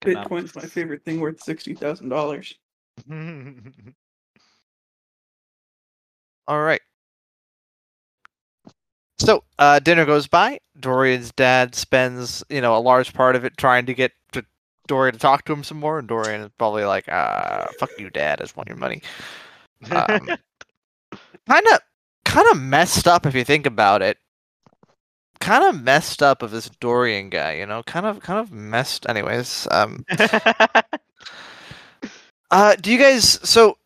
Bitcoin's my favorite thing worth sixty thousand dollars. All right. So uh, dinner goes by. Dorian's dad spends, you know, a large part of it trying to get to Dorian to talk to him some more, and Dorian is probably like, "Ah, fuck you, dad. I just want your money." Um, kind of, kind of messed up if you think about it. Kind of messed up of this Dorian guy, you know, kind of, kind of messed. Anyways, um, Uh, do you guys so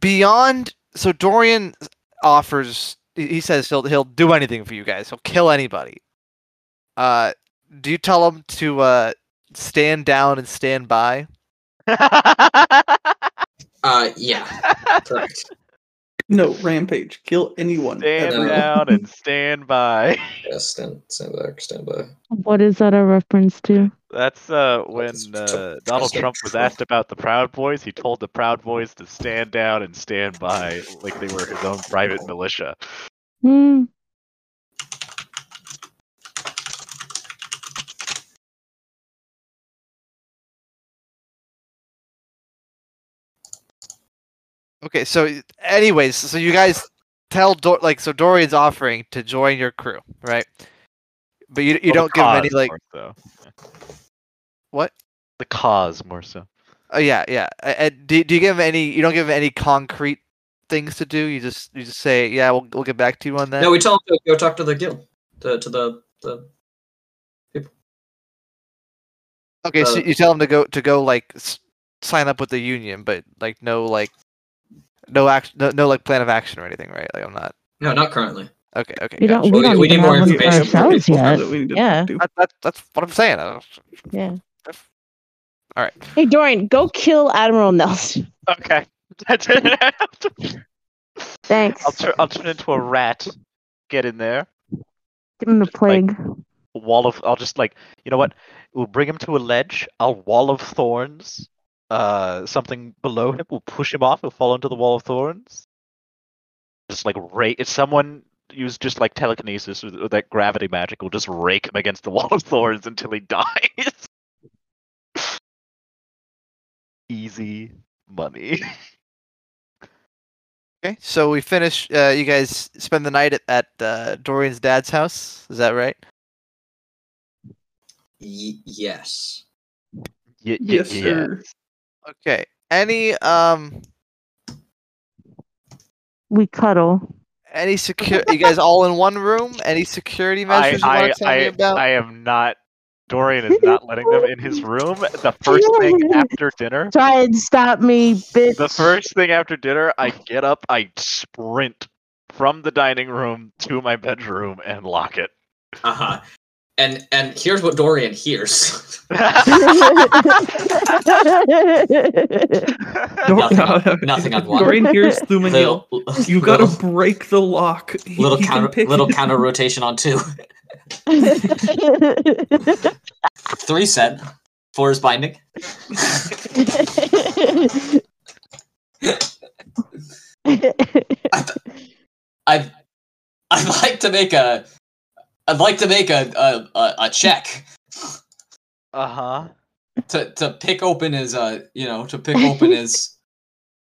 beyond so Dorian offers he he says he'll he'll do anything for you guys. He'll kill anybody. Uh, do you tell him to uh stand down and stand by? Uh, yeah, correct. No, rampage. Kill anyone. stand ever. down and stand by. Yeah, stand, stand back, stand by. what is that a reference to? That's uh when uh, Donald Trump was asked about the Proud Boys. He told the Proud Boys to stand down and stand by like they were his own private militia. Hmm. Okay, so anyways, so you guys tell Dor- like so Dorian's offering to join your crew, right? but you you Well, don't give him any like more so. what? The cause more so. Oh yeah, yeah. Uh, do do you give him any? You don't give him any concrete things to do. You just you just say, yeah, we'll we'll get back to you on that. No, we tell him to go talk to the guild, to, to the the. people. okay, so uh, you tell him to go to go like sign up with the union, but like no like no action, no, no like plan of action or anything, right? Like I'm not. No, not currently. Okay, okay. We don't. We We- don't we need more have for information ourselves yet. that we need Yeah. talk. That, that, that's what I'm saying. Yeah. All right. Hey, Dorian, go kill Admiral Nelson. Okay. That's it. Thanks. I'll turn I'll turn into a rat. Get in there. Give him the plague. wall of I'll just like you know what? We'll bring him to a ledge. I'll wall of thorns. Uh, something below him. We'll push him off. He'll fall into the wall of thorns. Just like rake. If someone use just like telekinesis or, or that gravity magic, will just rake him against the wall of thorns until he dies. Easy money. Okay, so we finish. Uh, you guys spend the night at, at uh, Dorian's dad's house. Is that right? Y- yes. Y- y- Yes, yeah. sir. Okay. Any um We cuddle. any secure? you guys all in one room? Any security I, measures you I, want to tell I, me about? I am not. Dorian is not letting them in his room. The first thing after dinner, Try and stop me, bitch. the first thing after dinner, I get up, I sprint from the dining room to my bedroom and lock it. Uh huh. And and here's what Dorian hears. nothing, on, nothing on one. Dorian hears Thumanil. Little, You gotta little, break the lock. Little he counter pick- little counter rotation on two. Three set. Four is binding. I'd I'd like to make a I'd like to make a a, a, a check Uh huh. to, to pick open his uh you know to pick open his,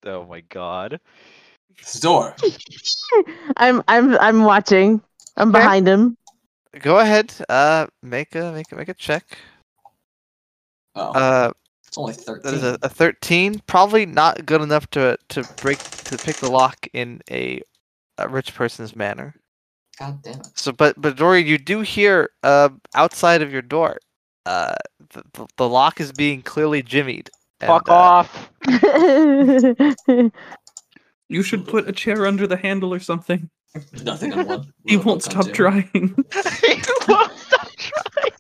Oh my god. his door. I'm I'm I'm watching. I'm Okay. behind him. Go ahead. Uh, make a make a make a check. Oh, Uh, it's only thirteen. is a, a thirteen. Probably not good enough to to break to pick the lock in a, a rich person's manner. God damn it. So, but but Dorian, you do hear uh outside of your door, uh, the, the, the lock is being clearly jimmied. and, Fuck uh, off. You should put a chair under the handle or something. Nothing on one. He won't stop two. trying. He won't stop trying.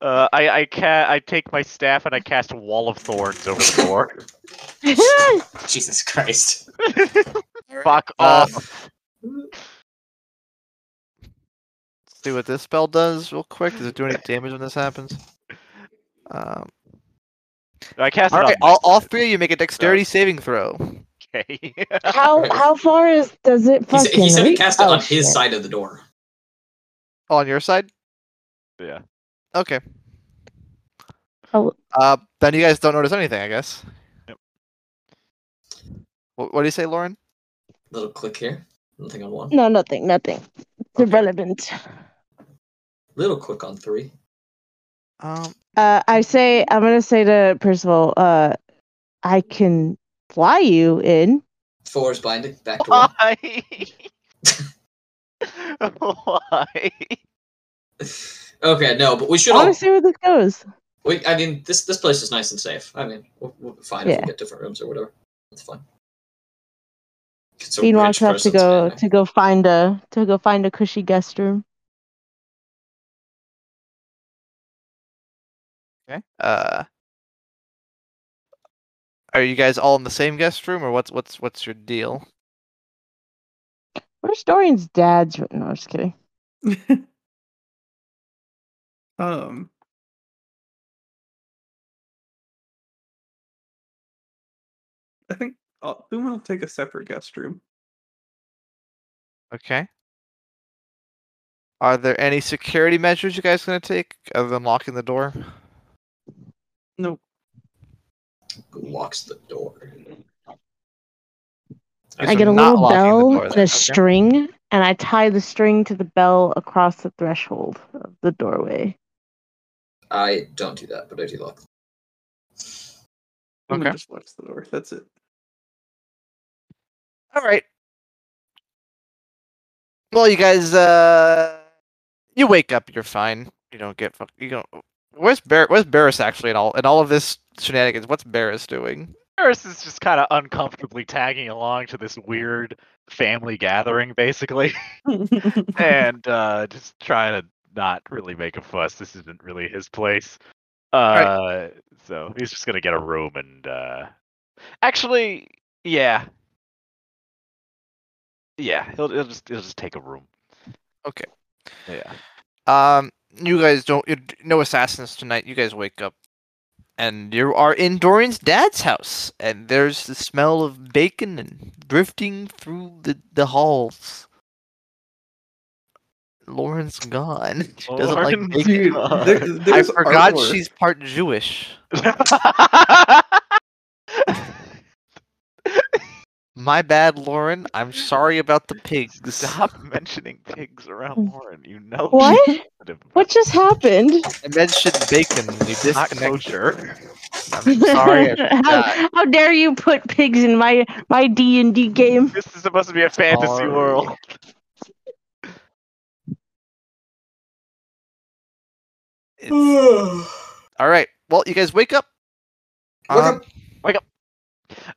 Uh, I I ca- I take my staff and I cast wall of thorns over the door. Jesus Christ. Fuck Uh, off. see what this spell does real quick. Does it do any damage when this happens? Um, I cast all it right, all, all three of you make a dexterity saving throw. Okay. how how far is does it He, said- he said he cast it Oh, on his shit. side of the door. Oh, on your side? yeah. Okay. Oh. Uh, then you guys don't notice anything, I guess. Yep. What, what do you say, Lauren? Little click here. Nothing on one. No, nothing, nothing. It's Okay. irrelevant. Little click on three. Um, Uh, I say I'm gonna say to Percival, uh, I can fly you in. Four is binding. Back to one. Why? Why? Okay, no, but we should I want all. to see where this goes. We, I mean, this this place is nice and safe. I mean, we'll, we'll be fine if we get different rooms or whatever. That's fine. It's a Bean rich walks up to go to go find a to go find a cushy guest room. okay. Uh, are you guys all in the same guest room, or what's what's what's your deal? Where's Dorian's dad's room? No, I'm just kidding. um. I think uh, Thuman will take a separate guest room. Okay. Are there any security measures you guys gonna take other than locking the door? No, Who locks the door? I get a little locking the bell and a okay. string, and I tie the string to the bell across the threshold of the doorway. I don't do that, but I do lock. Someone Okay. just locks the door. That's it. All right. Well, you guys, uh, you wake up. You're fine. You don't get fuck. You don't. Where's Bar? Where's Barris actually in all in all of this shenanigans? What's Barris doing? Barris is just kind of uncomfortably tagging along to this weird family gathering, basically, and uh, just trying to not really make a fuss. This isn't really his place. Uh, so he's just gonna get a room and uh, actually, yeah, yeah, he'll, he'll just he'll just take a room. Okay. Yeah. Um, you guys don't. No assassins tonight. You guys wake up, and you are in Dorian's dad's house, and there's the smell of bacon and drifting through the the halls. Lauren's gone. She doesn't like Lauren's bacon. Dude, there, I forgot artwork. she's part Jewish. My bad, Lauren. I'm sorry about the pigs. Stop mentioning pigs around Lauren. You know. What? she's sensitive about What just happened? I mentioned bacon. and You it. Not disconnected. kosher. I'm sorry. How, how dare you put pigs in my my D and D game? This is supposed to be a fantasy Sorry. world. All right. Well, you guys wake up. Wake Um, up.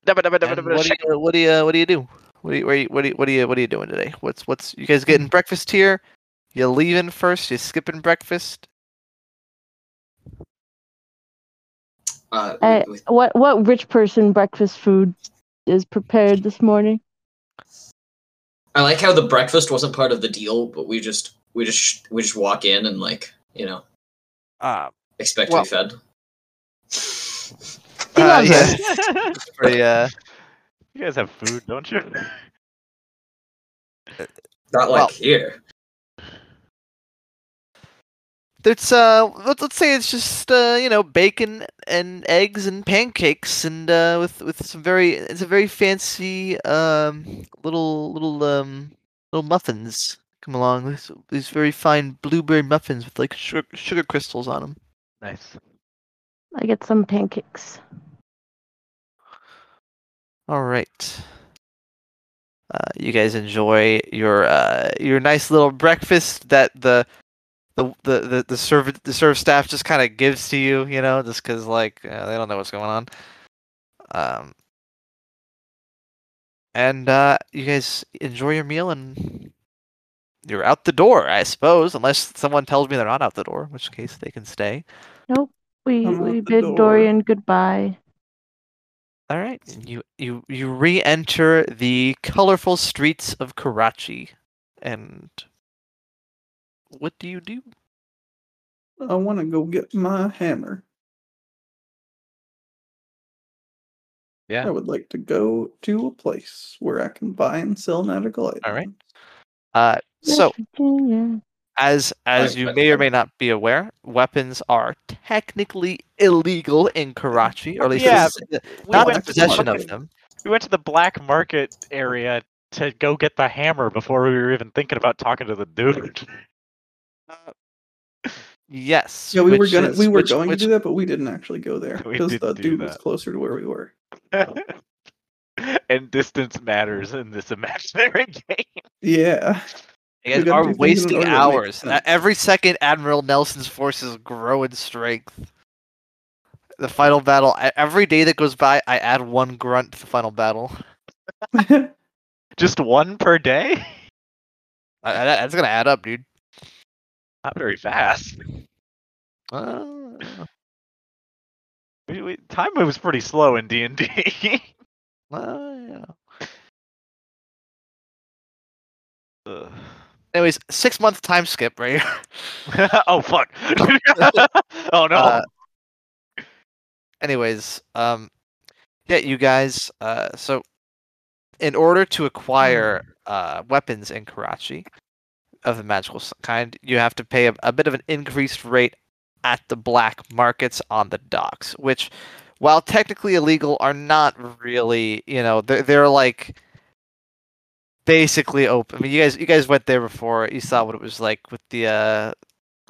Dabba, dabba, dabba, what, do you, what do you what do you do? What do you, what do you, what do you, what do you, what are you doing today? What's what's you guys getting breakfast here? You leaving first? You skipping breakfast? Uh, Uh, what what rich person breakfast food is prepared this morning? I like how the breakfast wasn't part of the deal, but we just we just we just walk in and like you know Uh, expect Well- to be fed. He uh, loves yeah, us. it's pretty, uh, you guys have food, don't you? Not like Well- here. it's uh, let's, let's say it's just uh, you know, bacon and eggs and pancakes and uh, with with some very, it's a very fancy um little little um little muffins come along. These these very fine blueberry muffins with like sugar sugar crystals on them. nice. I get some pancakes. All right. Uh, you guys enjoy your uh, your nice little breakfast that the the the the, the serve the serve staff just kind of gives to you, you know, just because like uh, they don't know what's going on. Um, and uh, you guys enjoy your meal and you're out the door, I suppose, unless someone tells me they're not out the door, in which case they can stay. Nope, we I'm we bid door. Dorian goodbye. All right, you you you re-enter the colorful streets of Karachi, and what do you do? I want to go get my hammer. Yeah. I would like to go to a place where I can buy and sell magical items. All right. Uh, so West Virginia. As as Right, you may or may not be aware, weapons are technically illegal in Karachi, or at least Yeah, this is- We not went the to the possession of them. We went to the black market area to go get the hammer before we were even thinking about talking to the dude. Yes. Yeah, we were gonna is- we were which- going which- to do that, but we didn't actually go there because the didn't do dude was closer to where we were. and distance matters in this imaginary game. Yeah. You guys gotta are do things in wasting order that make hours. Uh. Every second, Admiral Nelson's forces grow in strength. The final battle. Every day that goes by, I add one grunt to the final battle. Just one per day? I, I- that's gonna add up, dude. Not very fast. Uh, We, we, time moves pretty slow in D and D. well, yeah. Anyways, six month time skip right here. oh fuck! oh no! Uh, anyways, um, yeah, you guys. Uh, so in order to acquire uh weapons in Karachi of the magical kind, you have to pay a, a bit of an increased rate at the black markets on the docks, which, while technically illegal, are not really. You know, they're they're like basically open. I mean, you guys you guys went there before. You saw what it was like with the uh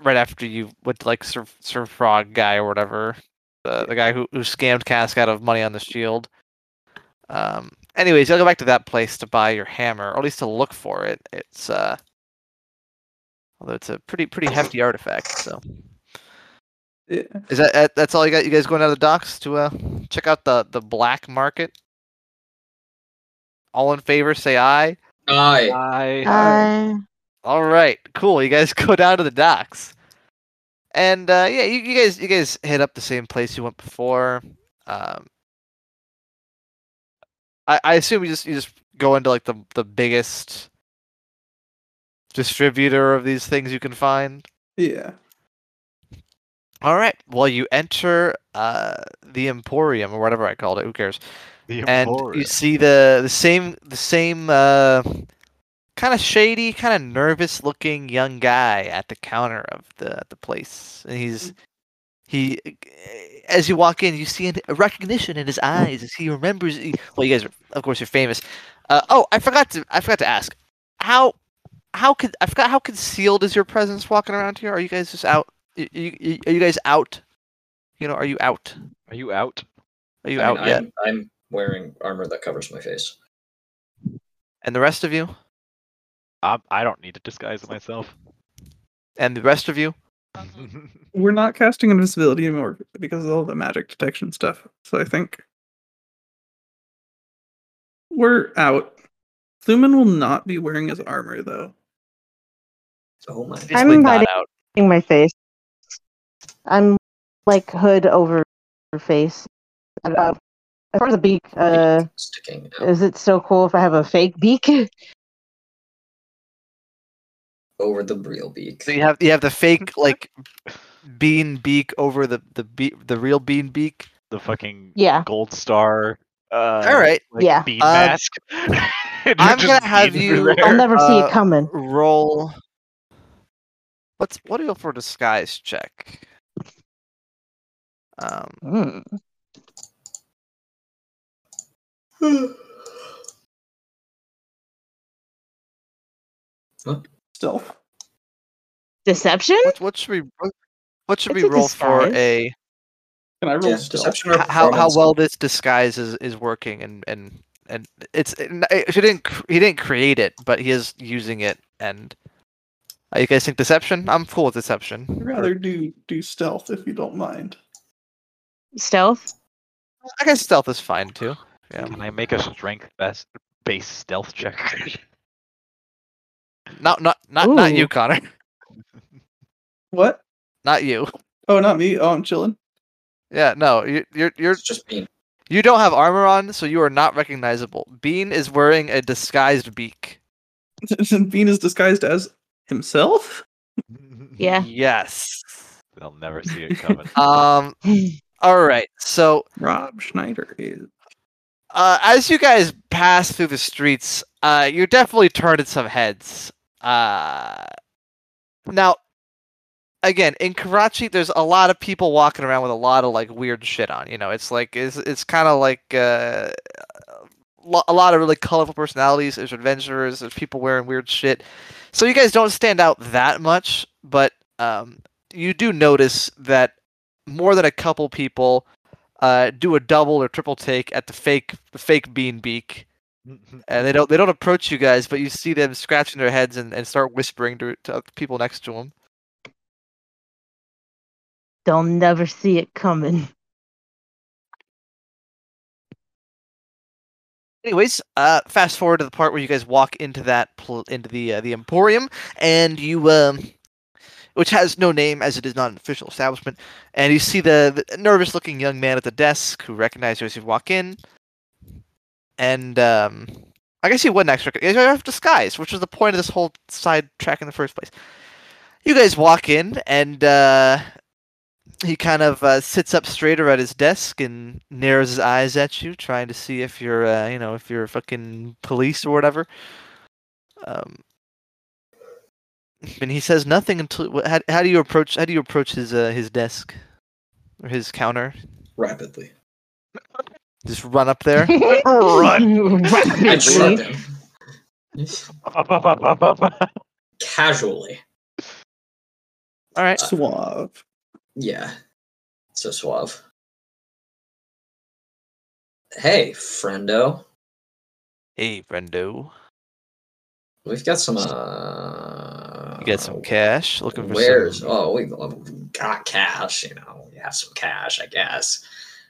right after you went to like Sir Sir Frog guy or whatever, the the guy who who scammed Cask out of money on the shield. Um. Anyways, you'll go back to that place to buy your hammer, or at least to look for it. It's uh, although it's a pretty pretty hefty artifact. So Yeah. is that that- that's all you got? You guys going out of the docks to uh check out the the black market? All in favor, say aye. Aye. Aye. I All right, cool. You guys go down to the docks, and uh, yeah, you, you guys you guys hit up the same place you went before. Um, I, I assume you just you just go into like the the biggest distributor of these things you can find. Yeah. All right. Well, you enter uh, the Emporium or whatever I called it. Who cares? The and you see the the same the same uh, kind of shady, kind of nervous looking young guy at the counter of the the place, and he's he. As you walk in, you see a recognition in his eyes as he remembers. he- Well, you guys, are, of course, you're famous. Uh, oh, I forgot to I forgot to ask how how could I forgot how concealed is your presence walking around here? Are you guys just out? y- y- y- Are you guys out? You know, are you out? Are you out? Are you I mean, out yet? I'm, I'm wearing armor that covers my face. And the rest of you? Um, I don't need to disguise myself. And the rest of you? We're not casting invisibility anymore because of all the magic detection stuff. So I think we're out. Thuman will not be wearing his armor though. Oh my. Basically not hiding- my face. I'm like hood over face. As far as the beak, uh, Sticking out is it so cool if I have a fake beak? over the real beak. So you have you have the fake like bean beak over the the be- the real bean beak. the fucking Yeah. gold star. Uh, All right, like, Yeah. Bean Uh, mask. I'm gonna have you- I'll never see Uh, it coming. roll. What's what do you go for disguise check? Um, Mm. Stealth. Deception? what what should we what, what should It's we a roll for a Can I roll yeah, deception or how how well this disguise is, is working and and and it's it, it- he didn't he didn't create it but he is using it and uh, you guys think deception i'm cool with deception I'd rather do do stealth if you don't mind. Stealth? i guess stealth is fine too yeah Can I make a strength best base stealth check? not not not not you connor What? not you Oh, not me. Oh, I'm chilling. yeah no you, you're you're It's just being you don't have armor on so you are not recognizable bean is wearing a disguised beak Bean is disguised as himself. Yeah. yes They'll never see it coming. um all right so Rob Schneider is. Uh, as you guys pass through the streets, uh, you're definitely turning some heads. Uh, now, again, in Karachi, there's a lot of people walking around with a lot of like weird shit on. You know, it's like it's it's kind of like uh, a lot of really colorful personalities. There's adventurers. There's people wearing weird shit. So you guys don't stand out that much, but um, you do notice that more than a couple people uh, do a double or triple take at the fake the fake bean beak, and they don't they don't approach you guys, but you see them scratching their heads and, and start whispering to, to people next to them. They'll never see it coming. Anyways, uh, fast forward to the part where you guys walk into that pl- into the uh, the Emporium, and you um, which has no name as it is not an official establishment, and you see the, the nervous looking young man at the desk who recognizes you as you walk in, and um, I guess he wouldn't actually you have disguise, which was the point of this whole side track in the first place. You guys walk in, and uh, he kind of uh, sits up straighter at his desk and narrows his eyes at you, trying to see if you're, uh, you know, if you're fucking police or whatever. Um, and he says nothing until. How, how do you approach? How do you approach his uh, his desk or his counter? rapidly. Just run up there. Run. I'd shut Rapidly. them. Casually. All right. Suave. Yeah. So suave. Hey, friendo. Hey, friendo. We've got some uh You got some cash? Looking for Where's some. oh we got cash, you know, we have some cash, I guess.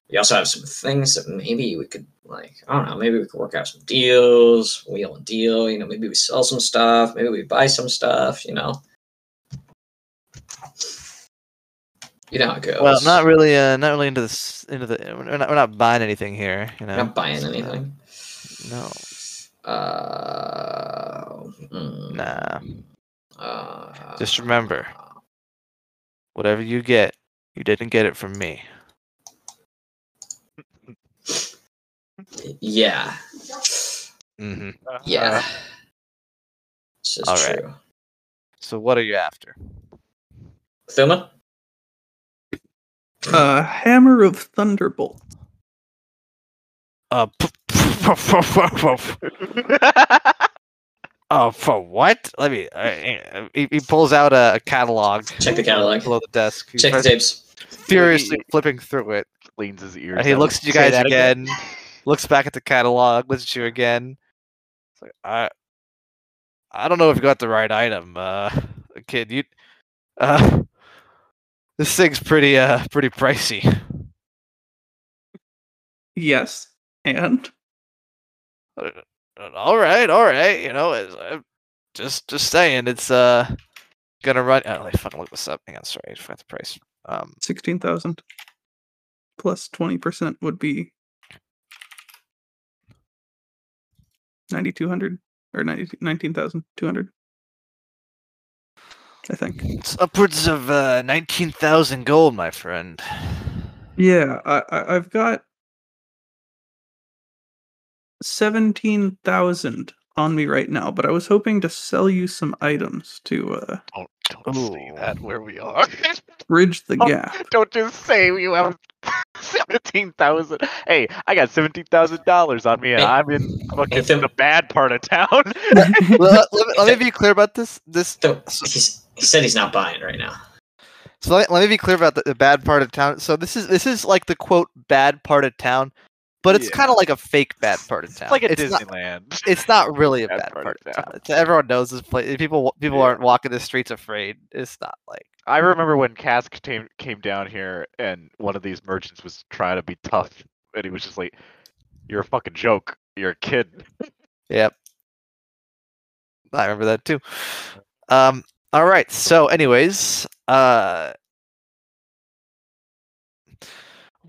We also have some things that maybe we could like I don't know, maybe we could work out some deals, wheel and deal, you know, maybe we sell some stuff, maybe we buy some stuff, you know. You know how it goes. Well, not really. Uh, not really into this. Into the. We're not. We're not buying anything here. You know. We're not buying uh, anything. no. Uh, mm, Nah. Uh, Just remember. Whatever you get, you didn't get it from me. Yeah, hmm yeah. This is All right. true. So what are you after? Thuma? Uh, Hammer of Thunderbolt. Uh. Oh, for what? Let me. Uh, he, he pulls out a, a catalog. Check the catalog. below the desk. He Check the tapes. Furiously flipping through it. Leans his ears. And he looks at you guys that again, looks back at the catalog, looks at you again. It's like, I, I don't know if you got the right item, uh, kid. You, uh, this thing's pretty, uh, pretty pricey. Yes. And Uh, all right, all right. You know, it's, uh, just, just saying, it's uh, gonna run. Oh, let me fucking look this up. Hang on, sorry, I forgot the price. Um, 16,000 plus 20% would be 9,200 or 90 19,200. I think. it's upwards of uh, nineteen thousand gold, my friend. Yeah, I, I I've got 17,000 on me right now, but I was hoping to sell you some items to uh Don't, don't say that where we are. bridge the Oh, gap. don't just say you have seventeen thousand. Hey, I got seventeen thousand dollars on me, and Hey, I'm in fucking Nathan. the bad part of town. let, let, me, let me be clear about this. This So he's, he said he's not buying right now. So let, let me be clear about the, the bad part of town. So this is this is like the quote bad part of town, but it's Yeah. kind of like a fake bad part of town. It's like a it's Not, Disneyland. it's not really a Bad bad, part part, of of town. town. It's, everyone knows this place. People people Yeah. aren't walking the streets afraid. It's not like I remember when Cask came came down here, and one of these merchants was trying to be tough, and he was just like, "You're a fucking joke. You're a kid." yep. I remember that too. Um. All right. So, anyways, uh.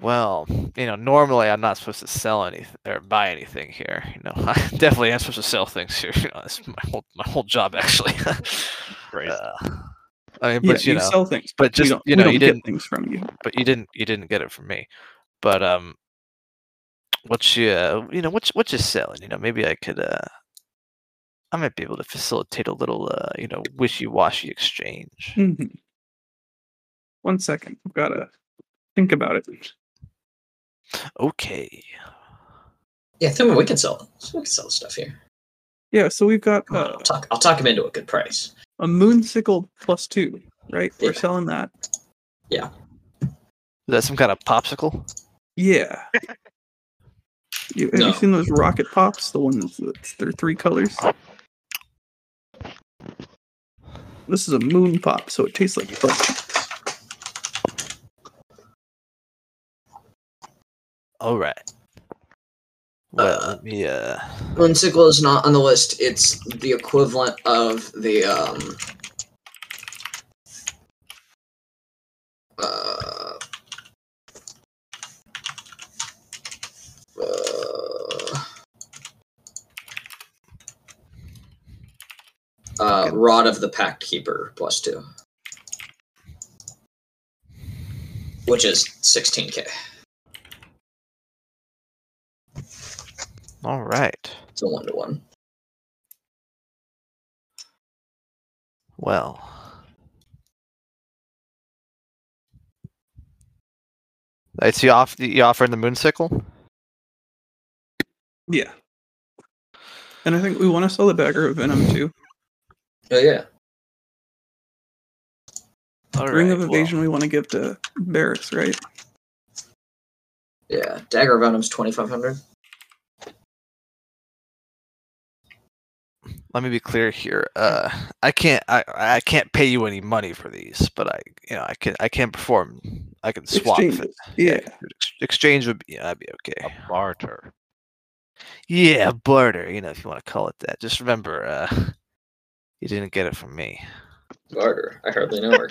Well, you know, normally I'm not supposed to sell anything or buy anything here. You know, I definitely am supposed to sell things here. You know, that's my whole my whole job actually. Crazy. Uh, I mean, yeah, but you you know, sell things, but we just you know, you didn't, things from you. but you didn't, you didn't get it from me. But um, what you, uh, you know, what you- what you selling? You know, maybe I could, uh, I might be able to facilitate a little, uh, you know, wishy-washy exchange. Mhm. One second, I've got to think about it. Okay. Yeah, Thuma, we can sell. We can sell stuff here. Yeah, so we've got uh, I'll talk. I'll talk him into a good price. a moonsicle plus two, right? We're selling that. Yeah. Is that some kind of popsicle? Yeah. You, have No. you seen those rocket pops? The ones that they're three colors. This is a moon pop, so it tastes like butt All right. Well, Uh, let me, uh, Moonsicle is not on the list. It's the equivalent of the um. Uh, uh, uh, Rod of the Pact Keeper plus two, which is 16k. All right. It's a one to one. Well. Right, so you, off, you offering the moonsicle? Yeah. And I think we want to sell the dagger of venom too. Oh yeah. All Ring right, of well, evasion we want to give to Barris, right? Yeah. Dagger of Venom's twenty five hundred. Let me be clear here. Uh, I can't. I, I can't pay you any money for these, but I, you know, I can. I can perform. I can swap. Exchange it. it. Yeah. Exchange would be. Yeah, that'd be okay. A barter. Yeah, barter. You know, if you want to call it that. Just remember, uh, you didn't get it from me. Barter. I hardly know her.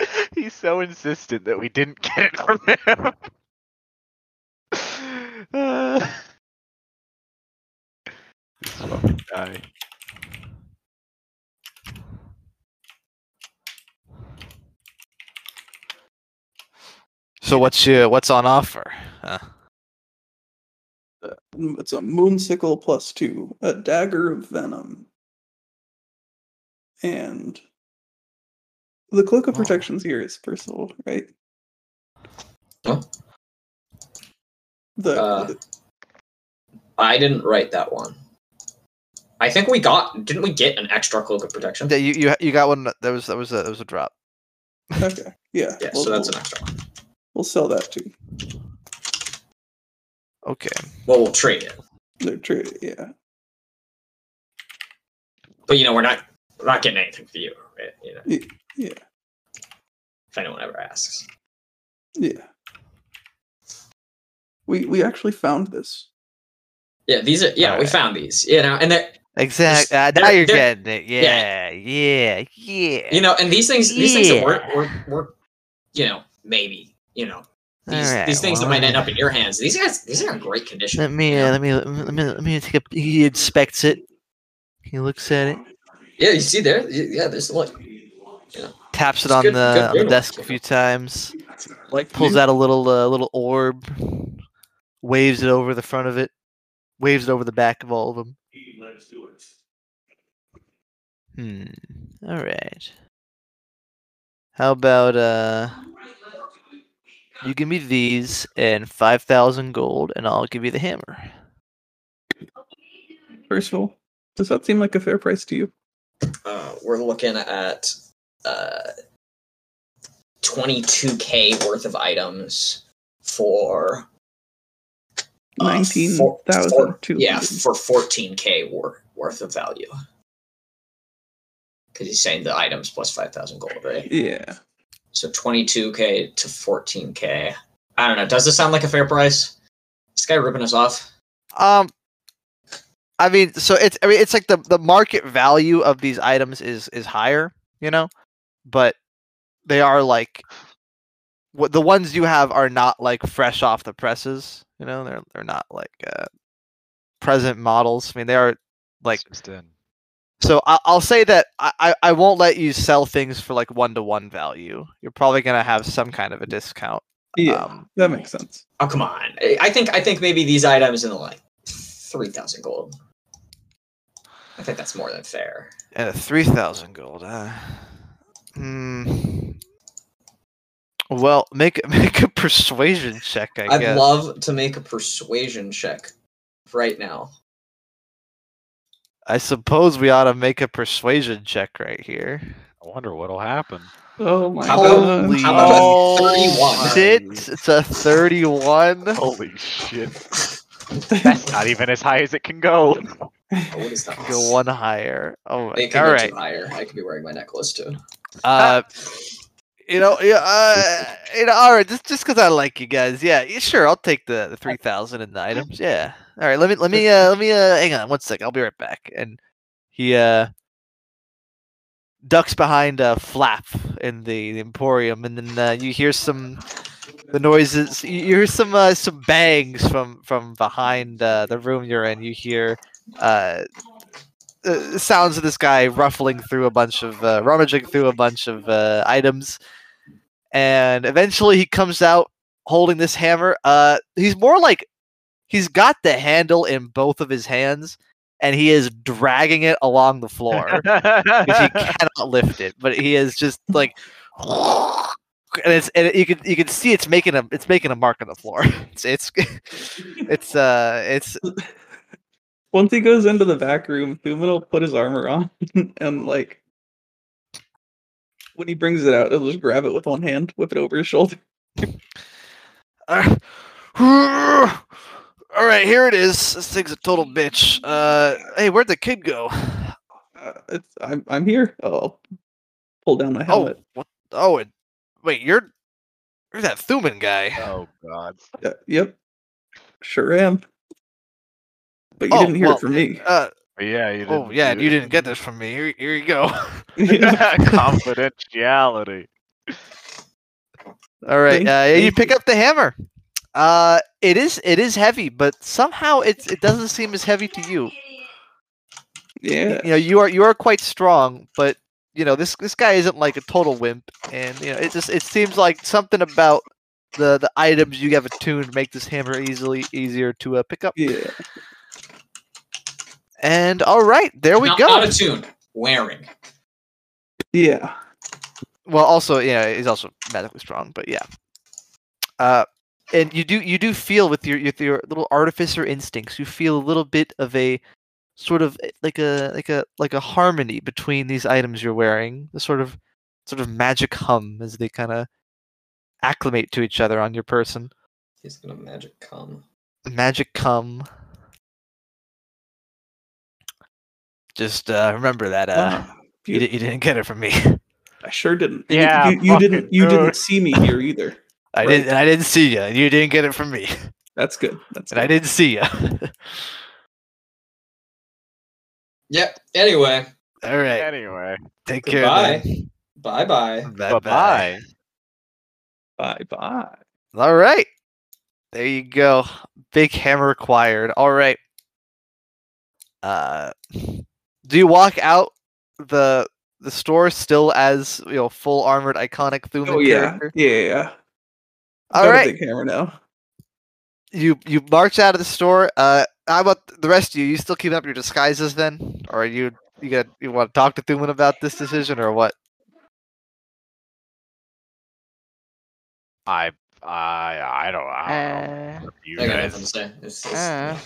He's so insistent that we didn't get it from him. Uh, this fucking guy. So what's your what's on offer? Uh, Mm, It's a moon sickle plus two, a dagger of venom, and the cloak of Oh. protections here is Percival, right? Huh? The, Uh, the- I didn't write that one. I think we got. Didn't we get an extra cloak of protection? yeah, you you you got one. That was that was a that was a drop. okay, yeah, Yeah. we'll, So that's we'll, an extra one. We'll sell that too. Okay. Well, we'll trade it. They're traded, yeah. But you know, we're not. We're not getting anything for you. Right? You know, Y- Yeah, if anyone ever asks. yeah. We we actually found this. Yeah. These are. Yeah. We Alright. found these. You know, and they're. Exactly. Uh, now they're- you're they're- getting it. Yeah, yeah, yeah. You know, and these things. These things that we're, Yeah. we're. We're. You know, maybe. You know. These, Alright, these things that might end up in your hands. These guys. These are in great condition. Let me, uh, let me, let me, let me, take a. He inspects it. He looks at it, Yeah. You see there. Yeah. There's a look. taps it It's on good- the good on the desk a few times, Like pulls out a little uh, little orb, waves it over the front of it, waves it over the back of all of them. Hmm. All right. How about uh? You give me these and five thousand gold, and I'll give you the hammer. Percival. Does that seem like a fair price to you? Uh, we're looking at uh, 22k worth of items for uh, Nineteen four- thousand four- two. yeah for 14k wor- worth of value. Because he's saying the items plus 5,000 gold, right? Yeah. So 22k to 14k. I don't know. Does this sound like a fair price? This guy ripping us off? Um, I mean, so it's I mean it's like the the market value of these items is is higher, you know, but they are like what the ones you have are not like fresh off the presses, you know. They're they're not like uh, present models. I mean, they are like Just in. So. I, I'll say that I I I won't let you sell things for like one to one value. You're probably gonna have some kind of a discount. Yeah. Um, that makes sense. Oh come on! I I think I think maybe these items in the like 3,000 gold. I think that's more than fair. And a three thousand gold. Uh, hmm. Well, make make a persuasion check. I guess. I'd guess. love to make a persuasion check right now. I suppose we ought to make a persuasion check right here. I wonder what'll happen. Oh my How about- god. Holy how about a oh, 31? shit! It's a thirty-one. Holy shit. That's not even as high as it can go. Oh, what is that? Go one higher. Oh, my- It could all go right. too higher. I could be wearing my necklace too. Uh, you know, yeah, uh, you know, all right. Just just because I like you guys, yeah, yeah, sure. I'll take the, the three thousand and the items. Yeah. All right. Let me let me uh let me uh hang on one sec. I'll be right back. And he uh ducks behind a flap in the, the emporium, and then uh, you hear some the noises. You you hear some uh, some bangs from from behind uh, the room you're in. You hear uh, uh, sounds of this guy ruffling through a bunch of uh, rummaging through a bunch of uh, items, and eventually he comes out holding this hammer. Uh, he's more like he's got the handle in both of his hands, and he is dragging it along the floor because he cannot lift it. But he is just like. And it's and you can you can see it's making a it's making a mark on the floor. It's it's it's uh it's Once he goes into the back room, Thuman will put his armor on and like when he brings it out, he'll just grab it with one hand, whip it over his shoulder. Uh, all right, here it is. This thing's a total bitch. Uh, hey, where'd the kid go? Uh, it's I'm I'm here. I'll pull down my Oh, helmet. what? Oh, it, wait, you're you're that Thuman guy. Oh God. Yeah, yep. Sure am. But you Oh, didn't hear well, it from me. Uh, Yeah, you didn't. oh yeah, and you didn't get this from me. Here, here you go. Confidentiality. All right, uh, you pick up the hammer. Uh, it is it is heavy, but somehow it's it doesn't seem as heavy to you. yeah. You know, you are you are quite strong, but you know this this guy isn't like a total wimp, and you know it just it seems like something about the the items you have attuned make this hammer easily easier to uh, pick up. Yeah. And all right, there we not, go. Not attuned. Wearing. Yeah. well also yeah he's also magically strong but yeah uh and you do you do feel with your with your little artificer instincts you feel a little bit of a sort of eh, like a like a like a harmony between these items you're wearing the sort of sort of magic hum as they kind of acclimate to each other on your person He's gonna magic come. magic cum just uh remember that uh Wow. you, you didn't get it from me I sure didn't. And you- Yeah, You, you didn't. You dude. didn't see me here either. i Right. didn't i didn't see you you didn't get it from me That's good. That's and i didn't see you Yep. Anyway, All right. Anyway, Take care. Goodbye. then. bye bye. Bye bye bye. Bye bye. All right. There you go. Big hammer required. All right. Uh, do you walk out the the store still as you know full armored iconic Thuman Oh yeah. character? Yeah. Yeah. yeah. All Got a right. big now. You you march out of the store. Uh, how about the rest of you? You still keeping up your disguises then, or are you you got you want to talk to Thuman about this decision or what? I I I don't, I don't know. Uh, Up to You I guys. say. It's, it's, Uh.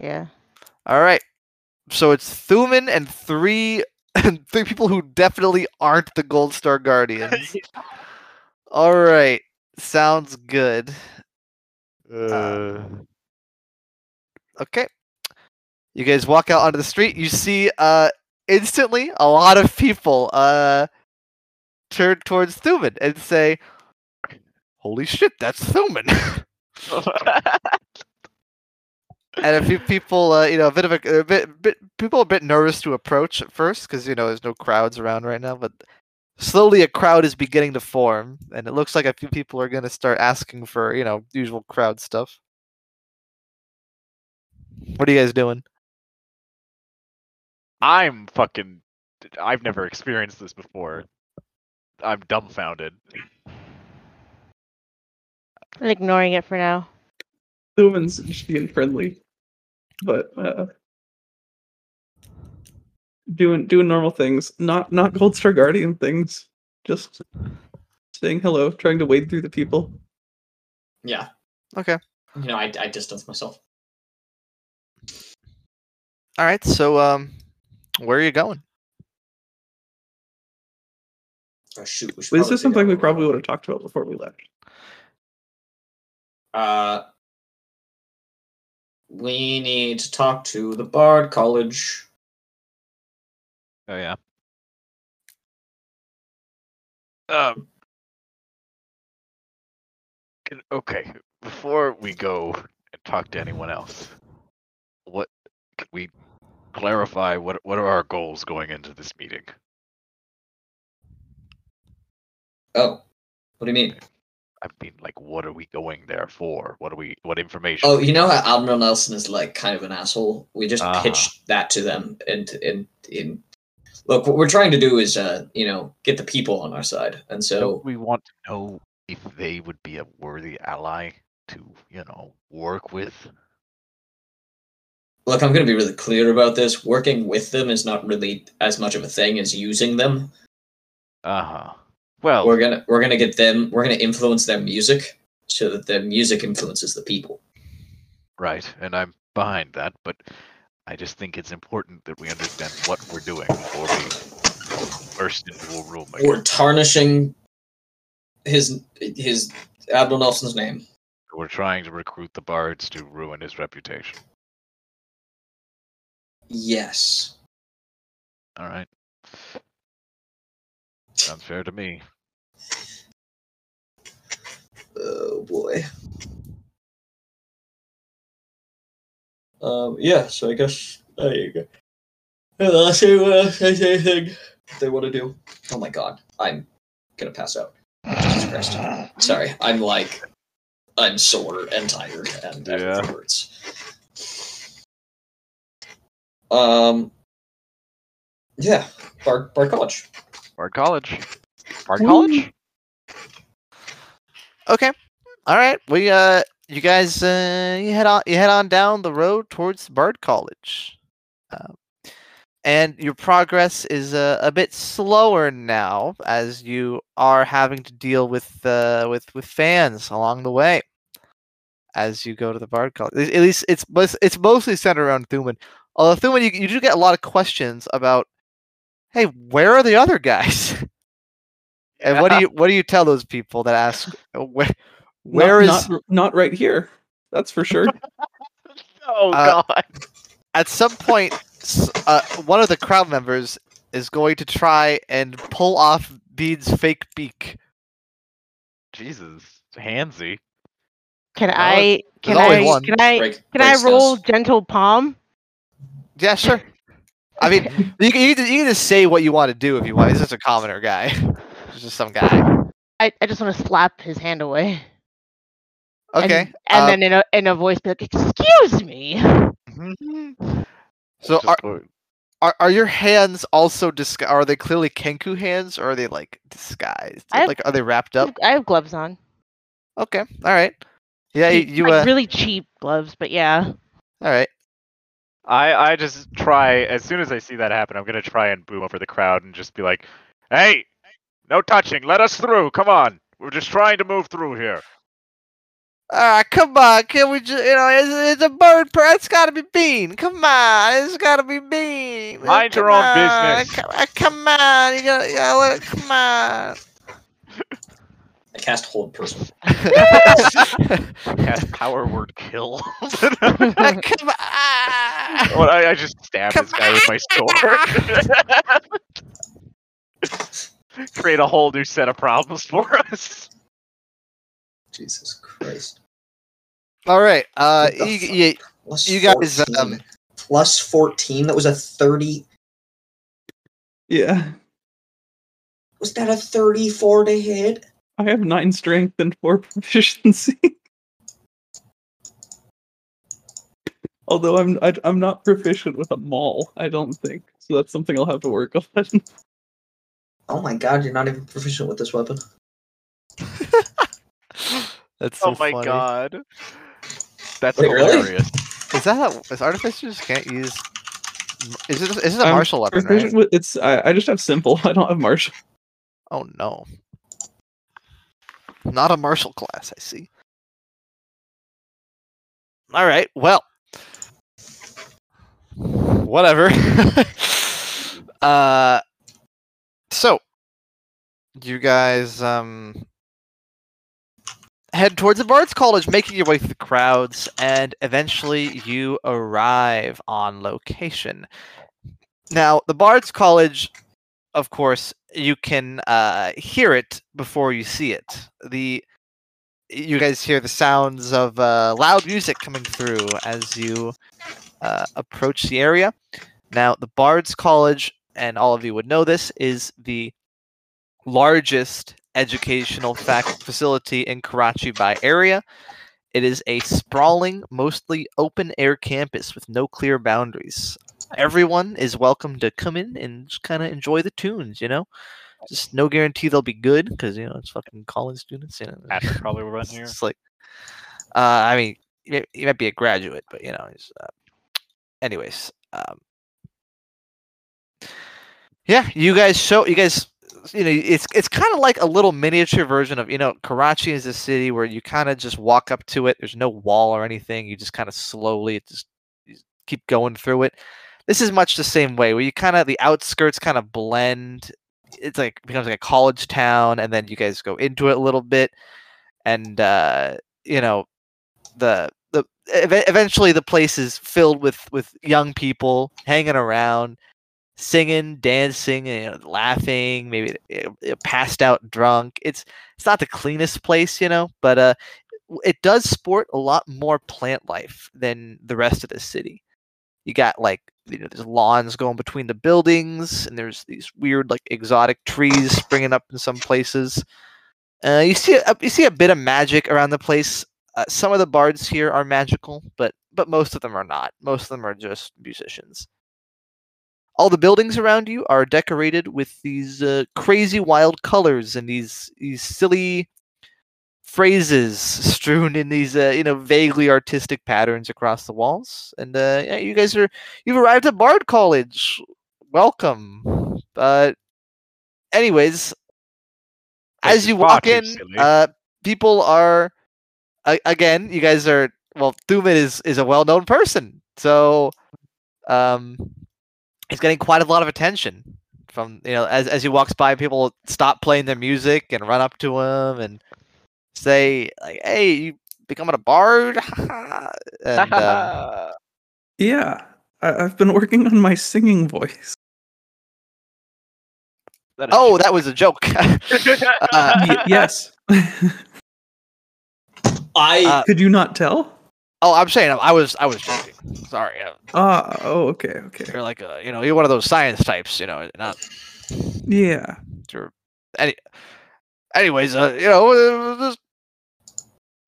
yeah. All right. So it's Thuman and three and three people who definitely aren't the Gold Star Guardians. All right. Sounds good. Uh, Okay. You guys walk out onto the street. You see uh instantly a lot of people uh turn towards Thuman and say, "Holy shit, that's Thuman." and a few people, uh, you know, a bit of a, a bit, bit, people a bit nervous to approach at first because you know there's no crowds around right now. But slowly, a crowd is beginning to form, and it looks like a few people are going to start asking for you know usual crowd stuff. What are you guys doing? I'm fucking. I've never experienced this before. I'm dumbfounded. I'm ignoring it for now. Thuman's just being friendly, but uh, doing doing normal things. Not not Gold Star Guardian things. Just saying hello, trying to wade through the people. yeah. Okay. You know, I, I distance myself. All right. So, um, where are you going? Oh, shoot. We should this is something we probably would have talked about before we left. Uh, we need to talk to the Bard College. Oh yeah. Um. can- Okay, before we go and talk to anyone else, what can we clarify? What what are our goals going into this meeting? Oh, what do you mean? I mean, like, what are we going there for? What are we? What information? Oh, you know how Admiral Nelson is like kind of an asshole. We just Uh-huh. pitched that to them, and and in look, what we're trying to do is, uh, you know, get the people on our side, and so Don't we want to know if they would be a worthy ally to, you know, work with. look, I'm going to be really clear about this. Working with them is not really as much of a thing as using them. Uh huh. Well, We're gonna we're gonna get them. We're gonna influence their music so that their music influences the people. Right, and I'm behind that, but I just think it's important that we understand what we're doing before we burst into a room. We're tarnishing his his Admiral Nelson's name. We're trying to recruit the bards to ruin his reputation. Yes. All right. Sounds fair to me. Oh boy. Um. Yeah. So I guess there you go. Unless anyone else anything they want to do. Oh my god, I'm gonna pass out. Jesus Christ. Sorry, I'm like, I'm sore and tired and everything Yeah. hurts. Um. Yeah, Bard, Bard College. Bard College. Bard. College? Okay. All right. We uh you guys uh you head on you head on down the road towards Bard College. Um, and your progress is uh, a bit slower now as you are having to deal with uh with with fans along the way as you go to the Bard College. At least it's it's mostly centered around Thuman. Although Thuman you, you do get a lot of questions about hey, where are the other guys? And what do you what do you tell those people that ask uh, where where is not, not, not right here? That's for sure. Oh Uh, god. at some point uh, one of the crowd members is going to try and pull off Bean's fake beak. Jesus. Handsy. Can No, I? Can always I? one. Can I? Break, Can I roll nose. gentle palm? Yeah, sure. I mean, you can, you, can, you can just say what you want to do if you want. He's just a commoner guy. He's just some guy. I, I just want to slap his hand away. Okay. And, uh, then in a in a voice be like, "Excuse me." so are, go- are are your hands also disgu- Are they clearly Kenku hands, or are they like disguised? Have- like, are they wrapped up? I have gloves on. Okay. All right. Yeah, you, Cheap- you like uh. really cheap gloves, but yeah. All right. I I just try as soon as I see that happen, I'm gonna try and boom over the crowd and just be like, "Hey, no touching. Let us through. Come on. We're just trying to move through here." Ah, come on, can we just, you know, it's, it's a bird, per- it's gotta be Bean. Come on, it's gotta be Bean. Mind your come own on, business. Come, come on, you gotta, you gotta let come on. I cast hold person. Cast power word kill. Uh, come on. well, I, I just stab Come this guy with my sword. Create a whole new set of problems for us. Jesus Christ. All right, uh, What you, you, Plus you guys, 14. um, Plus 14. That was a 30. yeah. Was that a 34 to hit? I have nine strength and four proficiency. Although I'm I, I'm not proficient with a maul, I don't think. So that's something I'll have to work on. Oh my god, you're not even proficient with this weapon. that's so oh my funny. god. That's Wait, really? hilarious. Is that how, is artificers can't use? Is it is it a I'm martial weapon? Right? With it's I, I just have simple. I don't have martial. Oh no, not a martial class. I see. All right, well, whatever. uh, so you guys um head towards the Bards College, making your way through the crowds, and eventually you arrive on location. Now, the Bards College, of course, you can uh, hear it before you see it. The you guys hear the sounds of uh, loud music coming through as you uh, approach the area. Now, the Bards College, and all of you would know this, is the largest educational fac- facility in Karachi by area. It is a sprawling, mostly open air campus with no clear boundaries. Everyone is welcome to come in and just kind of enjoy the tunes, you know? Just no guarantee they'll be good because, you know, it's fucking college students. You know? Patrick probably run It's here. just like, uh, I mean, he might be a graduate, but, you know, he's, uh, anyways. Um, yeah, you guys show, you guys you know it's it's kind of like a little miniature version of you know Karachi is a city where you kind of just walk up to it there's no wall or anything you just kind of slowly just keep going through it. This is much the same way, where you kind of the outskirts kind of blend. It's like becomes like a college town, and then you guys go into it a little bit, and uh, you know, the the ev- eventually the place is filled with with young people hanging around, singing, dancing, you know, laughing, maybe uh, uh, passed out drunk. It's it's not the cleanest place, you know, but uh, it does sport a lot more plant life than the rest of the city. You got like you know, there's lawns going between the buildings, and there's these weird like exotic trees springing up in some places. Uh, you see a, you see a bit of magic around the place. Uh, some of the bards here are magical, but but most of them are not. Most of them are just musicians. All the buildings around you are decorated with these uh, crazy wild colors and these these silly phrases strewn in these uh, you know vaguely artistic patterns across the walls. And uh, yeah, you guys are you've arrived at Bard College. Welcome. Uh, anyways, This as you walk in, uh, people are again. You guys are well. Thuman is is a well known person, so um, he's getting quite a lot of attention from you know as as he walks by. People stop playing their music and run up to him and say like, "Hey, you becoming a bard?" and um, Yeah, I, I've been working on my singing voice. That is oh, that was a joke. uh, Y- yes. I Uh, Could you not tell? Oh, I'm saying I was I was joking. Sorry, uh, Ah, oh, okay, okay. you're like a, you know you're one of those science types. You know, not Yeah. Sure. Any, anyways, uh, you know, just,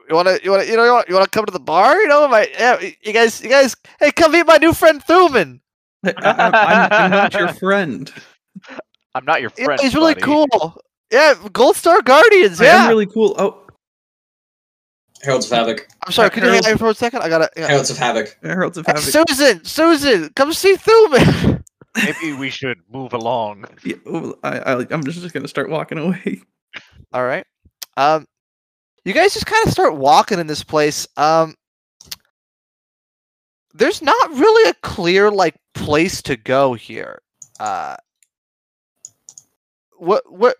you wanna, you wanna, you know, you wanna, you wanna come to the bar? You know, my, yeah, you guys, you guys, hey, come meet my new friend Thuman. I, I, I'm, I'm not your friend. I'm not your Yeah, friend. he's really buddy. cool. Yeah, Gold Star Guardians. I am Yeah. really cool. Oh, Heralds of Havoc. I'm sorry. Could you hang Harold- out for a second? I gotta. Yeah. Heralds of Havoc. Heralds of Hey, Havoc. Susan, Susan, come see Thuman. Maybe we should move along. Yeah, I, I, I'm just gonna start walking away. All right. Um, you guys just kind of start walking in this place. Um, there's not really a clear like place to go here. Uh, what what?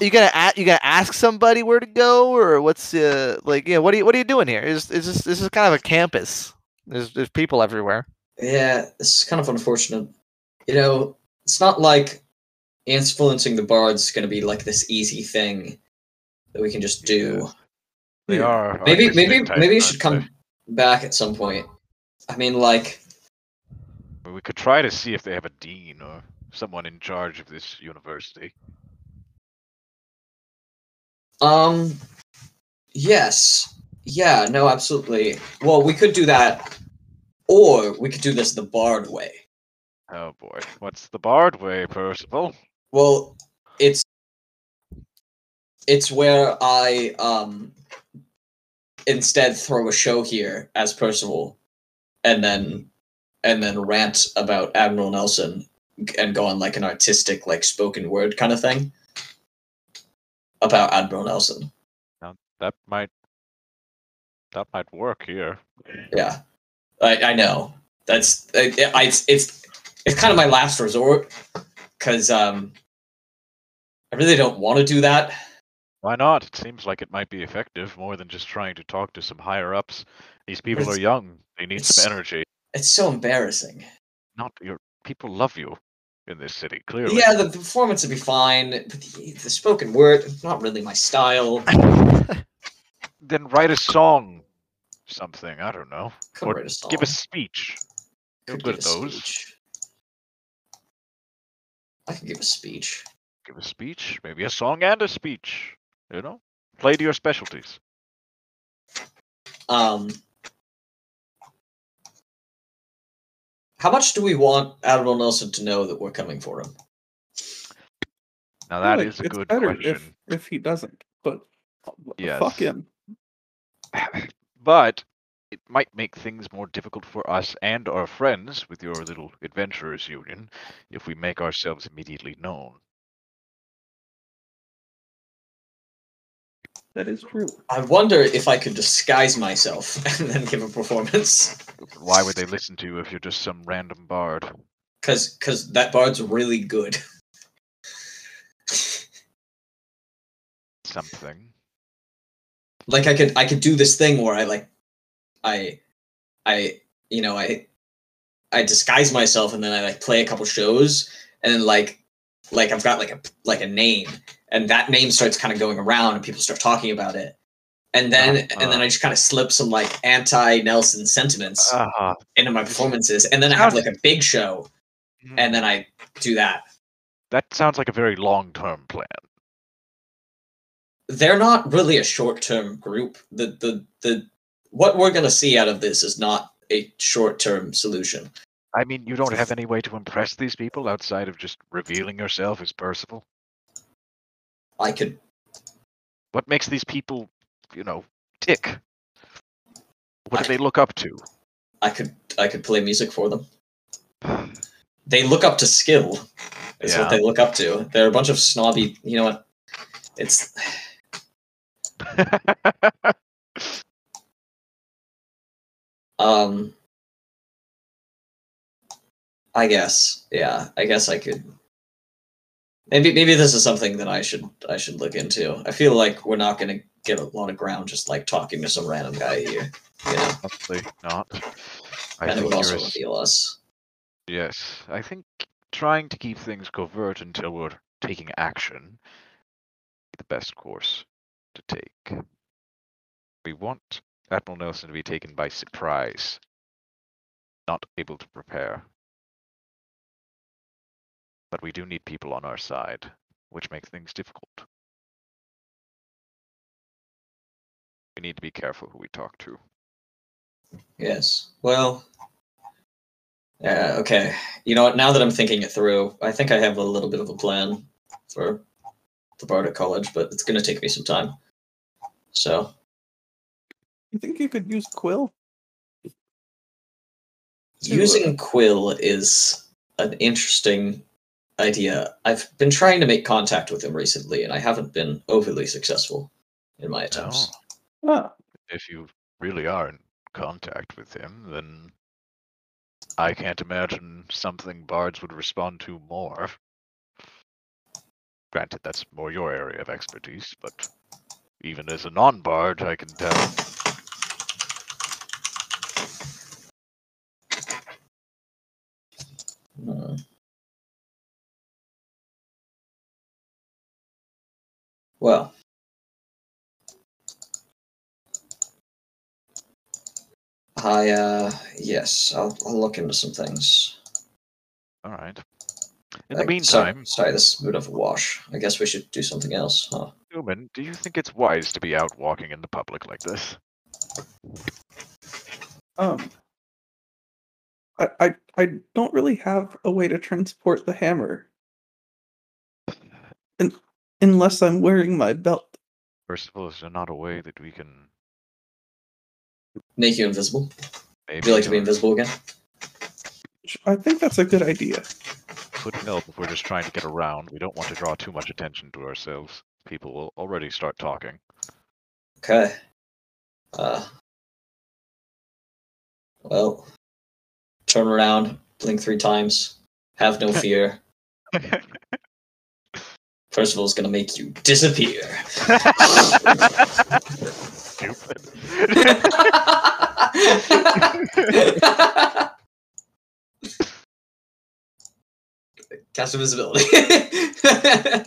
You gonna a- you gonna ask somebody where to go, or what's uh like yeah? What are you what are you doing here? Is is this this is kind of a campus? There's there's people everywhere. Yeah, it's kind of unfortunate. You know, it's not like influencing the bards going to be like this easy thing that we can just do. They Yeah. are. Maybe, artistic maybe, maybe you should come back at some point. I mean, like. We could try to see if they have a dean or someone in charge of this university. Um, yes, yeah, no, absolutely. Well, we could do that, or we could do this the bard way. Oh boy, what's the bard way, Percival? Well, it's it's where I um instead throw a show here as Percival, and then and then rant about Admiral Nelson and go on like an artistic like spoken word kind of thing about Admiral Nelson. That might. That might work here. Yeah, I I know that's it's it's it's kind of my last resort because um I really don't want to do that. Why not? It seems like it might be effective more than just trying to talk to some higher ups. These people are young. They need some energy. It's so embarrassing. Not your people love you in this city, clearly. Yeah, the performance would be fine, but the, the spoken word, not really my style. Then write a song. Something, I don't know. Could Or a. Give a speech. You're Could good give at a those. speech. I can give a speech. Give a speech, maybe a song and a speech. You know? Play to your specialties. Um, how much do we want Admiral Nelson to know that we're coming for him? Now I that feel is a it's good question. If if he doesn't, but Yes. fuck him. but it might make things more difficult for us and our friends with your little adventurers union if we make ourselves immediately known. That is true. I wonder if I could disguise myself and then give a performance. Why would they listen to you if you're just some random bard? Cause, cause that bard's really good. Something. like I could, I could do this thing where I like, I, I, you know, I, I disguise myself and then I like play a couple shows and then like, like I've got like a like a name and that name starts kind of going around and people start talking about it. And then and then I just kind of slip some like anti Nelson sentiments Uh-huh. into my performances, and then I have like a big show, and then I do that. that sounds like a very long-term plan. They're not really a short term group. The the the what we're gonna see out of this is not a short term solution. I mean, you don't have any way to impress these people outside of just revealing yourself as Percival. I could What makes these people, you know, tick? What I- do they look up to? I could I could play music for them. They look up to skill. Is Yeah. what they look up to. They're a bunch of snobby. You know what? It's um. I guess, yeah. I guess I could. Maybe maybe this is something that I should I should look into. I feel like we're not going to get a lot of ground just like talking to some random guy here. You know, Probably not. I and it think also reveal us. Yes, I think trying to keep things covert until we're taking action is the best course to take. We want Admiral Nelson to be taken by surprise, not able to prepare. But we do need people on our side, which makes things difficult. We need to be careful who we talk to. Yes. Well. Yeah. Okay. You know what? Now that I'm thinking it through, I think I have a little bit of a plan for the Bardic College, but it's going to take me some time. So You think you could use Quill? Uh, using Quill is an interesting idea. I've been trying to make contact with him recently, and I haven't been overly successful in my attempts. No. Ah, if you really are in contact with him, then I can't imagine something bards would respond to more. Granted, that's more your area of expertise, but even as a non bard, I can tell. Hmm. Well, I uh yes, I'll I'll look into some things. Alright. In the so- meantime, sorry, this is a bit of a wash. I guess we should do something else, huh? Thuman, do you think it's wise to be out walking in the public like this? um, I, I I don't really have a way to transport the hammer, Un unless I'm wearing my belt. First of all, is there not a way that we can Make you invisible. maybe Would you like to be invisible again? I think that's a good idea. couldn't help if we're just trying to get around. We don't want to draw too much attention to ourselves. People will already start talking. Okay. Uh. Well, turn around, blink three times. Have no fear. Percival's gonna make you disappear. Stupid. Cast invisibility.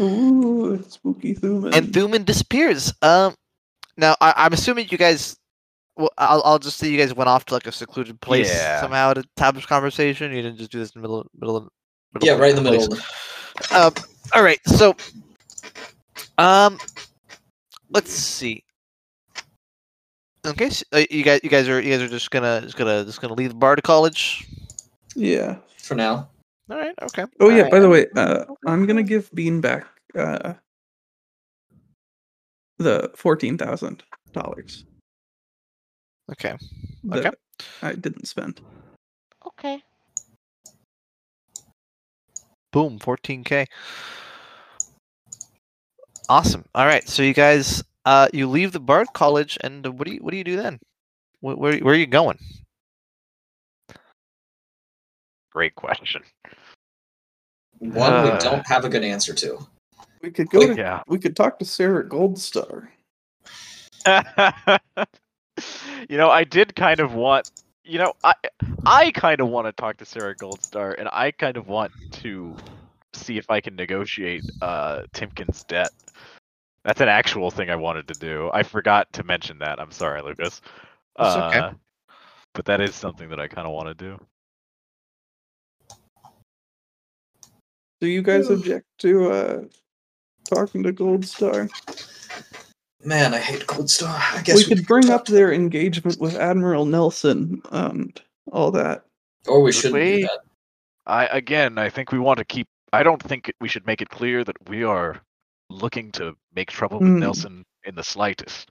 Ooh, spooky Thuman. and Thuman disappears. Um, now I, I'm assuming you guys. Well, I'll, I'll just say you guys went off to like a secluded place Yeah. somehow to have this conversation. You didn't just do this in the middle, middle of. Middle yeah, of right in the place. middle. Um, all right, so, um, let's see. Okay, so, uh, you guys, you guys are, you guys are just gonna, just gonna, just gonna leave the bar to College. yeah. For now. All right, okay. Oh yeah. Alright. By the way, uh, I'm gonna give Bean back uh, the fourteen thousand dollars Okay. that Okay. I didn't spend. Okay. Boom, 14k. Awesome. All right, so you guys, uh, you leave the Bard College, and what do you what do you do then? Where where, where are you going? Great question. One we Uh. don't have a good answer to. We could go to Yeah. we could talk to Sarah Goldstar. you know, I did kind of want. You know, I I kind of want to talk to Sarah Goldstar, and I kind of want to see if I can negotiate uh Timkin's debt. That's an actual thing I wanted to do. I forgot to mention that. I'm sorry, Lucas. That's okay. Uh, But that is something that I kind of want to do. Do you guys object to uh talking to Goldstar? Man, I hate Gold Star. I guess We could bring talk up their engagement with Admiral Nelson and all that. Or we shouldn't we? do that. I again, I think we want to keep. I don't think we should make it clear that we are looking to make trouble with Hmm. Nelson in the slightest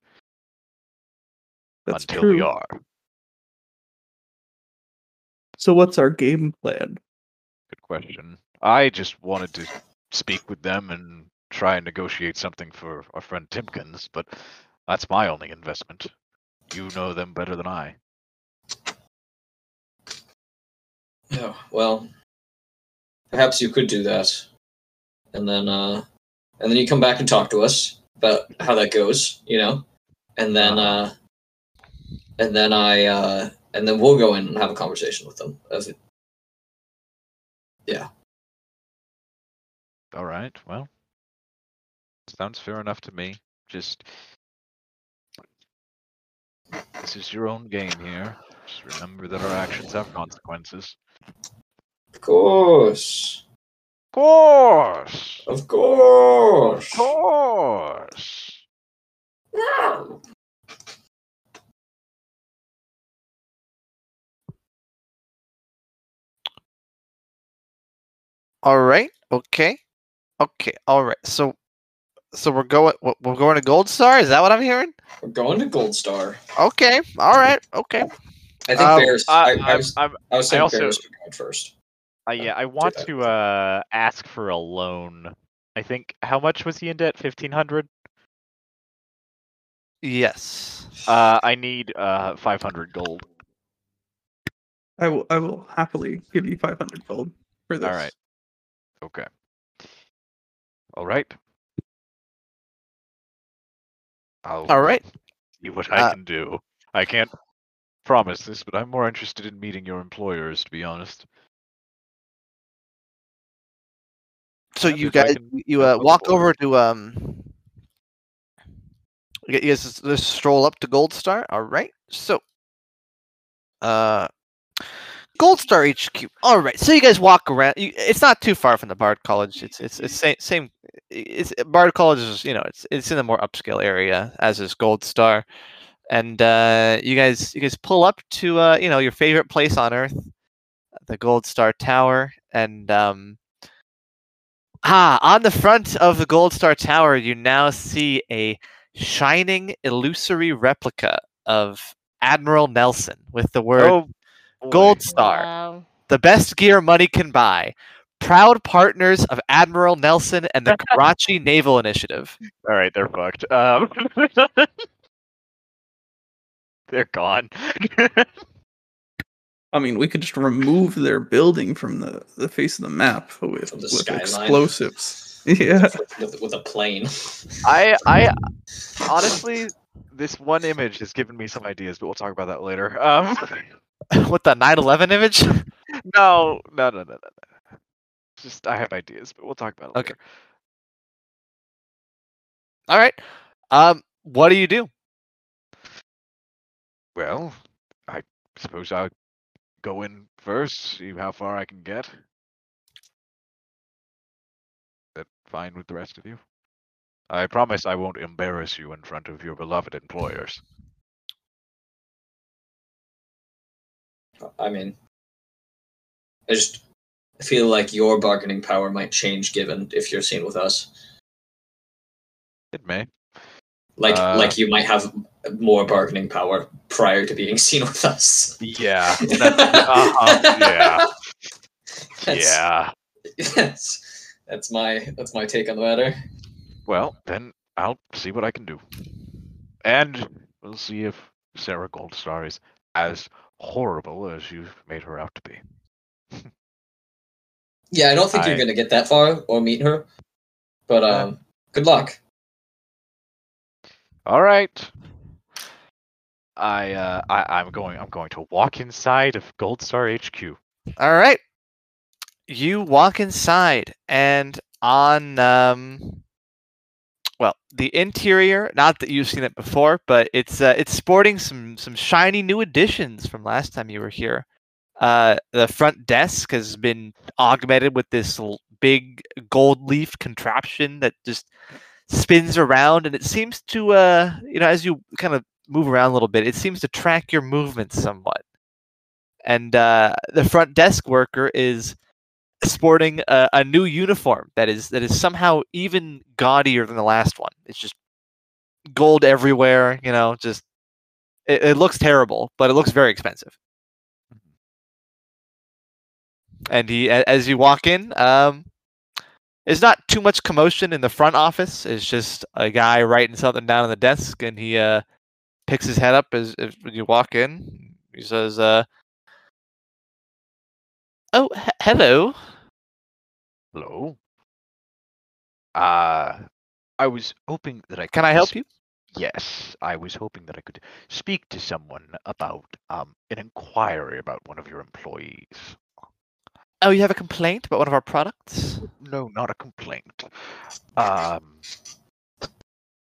That's until true. we are. So what's our game plan? Good question. I just wanted to speak with them and try and negotiate something for our friend Timkins, but that's my only investment. You know them better than I. Yeah, well, perhaps you could do that, and then uh, and then you come back and talk to us about how that goes, you know, and then uh, and then I uh, and then we'll go in and have a conversation with them. It, Yeah. All right. Well, sounds fair enough to me. Just this is your own game here. Just remember that our actions have consequences. of course, Of course. of course. Of course. No. All right. Okay. Okay. All right. So, so we're going. we're- We're going to Gold Star. Is that what I'm hearing? We're going to Gold Star. Okay. All right. Okay. I think Um, Barris. Uh, I, I I'm, was, I'm, I was I also- Barris should first. uh, yeah, I want that. to uh, ask for a loan. I think how much was he in debt? Fifteen hundred. Yes. Uh, I need uh five hundred gold. I will I will happily give you 500 gold for this. All right. Okay. All right. I'll All right. see what I Uh, can do. I can't promise this, but I'm more interested in meeting your employers, to be honest. So Yeah, you guys, you uh, walk over to um. You guys just stroll up to Gold Star. All right. So, uh, Gold Star HQ. All right. So you guys walk around. You, it's not too far from the Bard College. It's it's it's same same. It's Bard College is you know it's it's in a more upscale area as is Gold Star, and uh, you guys you guys pull up to uh you know your favorite place on Earth, the Gold Star Tower, and um. Ah, on the front of the Gold Star Tower, you now see a shining, illusory replica of Admiral Nelson with the word Oh. Gold Star, Wow. the best gear money can buy. Proud partners of Admiral Nelson and the Karachi Naval Initiative. All right, they're fucked. Um, they're gone. I mean, we could just remove their building from the, the face of the map with, the with explosives. Yeah. with, with a plane. I, I, honestly, this one image has given me some ideas, but we'll talk about that later. Um, With the 9/11 image. no, no, no, no, no, no. Just I have ideas, but we'll talk about it Okay. later. All right. Um, what do you do? Well, I suppose I'll go in first, see how far I can get. That fine with the rest of you? I promise I won't embarrass you in front of your beloved employers. I mean, I just feel like your bargaining power might change given if you're seen with us. It may. Like, Uh, like you might have more bargaining power prior to being seen with us. Yeah. That's, uh-huh, yeah. That's- Yeah. Yes, that's my that's my take on the matter. Well, then I'll see what I can do. And we'll see if Sarah Goldstar is as horrible as you've made her out to be. Yeah, I don't think you're gonna get that far or meet her, but Yeah. um, good luck. All right. I uh I, I'm going I'm going to walk inside of Goldstar HQ. All right. You walk inside, and on um, well, the interior. Not that you've seen it before, but it's uh, it's sporting some some shiny new additions from last time you were here. Uh, the front desk has been augmented with this l- big gold leaf contraption that just spins around, and it seems to uh, you know, as you kind of move around a little bit, it seems to track your movements somewhat and uh, the front desk worker is sporting a, a new uniform that is that is somehow even gaudier than the last one. It's just gold everywhere, you know. Just it, it looks terrible, but it looks very expensive. And he, as you walk in, um, there's not too much commotion in the front office. It's just a guy writing something down on the desk, and he uh, picks his head up as, as when you walk in. He says, uh, "Oh, he- hello." Hello. Uh I was hoping that I could Can I help you? Yes, I was hoping that I could speak to someone about um an inquiry about one of your employees. Oh, you have a complaint about one of our products? No, not a complaint. Um,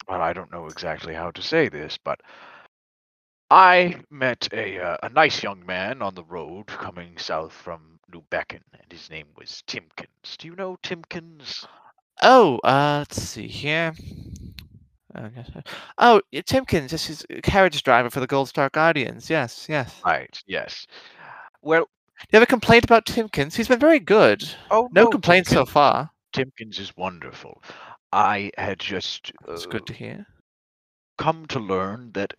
well, I don't know exactly how to say this, but I met a uh, a nice young man on the road coming south from New Beacon, and his name was Timkins. Do you know Timkins? Oh, uh, let's see here. Oh, yes, Oh, Timkins, this is a carriage driver for the Goldstar Guardians. Yes, yes. Right. Yes. Well, you have a complaint about Timkins? He's been very good. oh No complaints so far. Timkins is wonderful. I had just It's uh, good to hear. come to learn that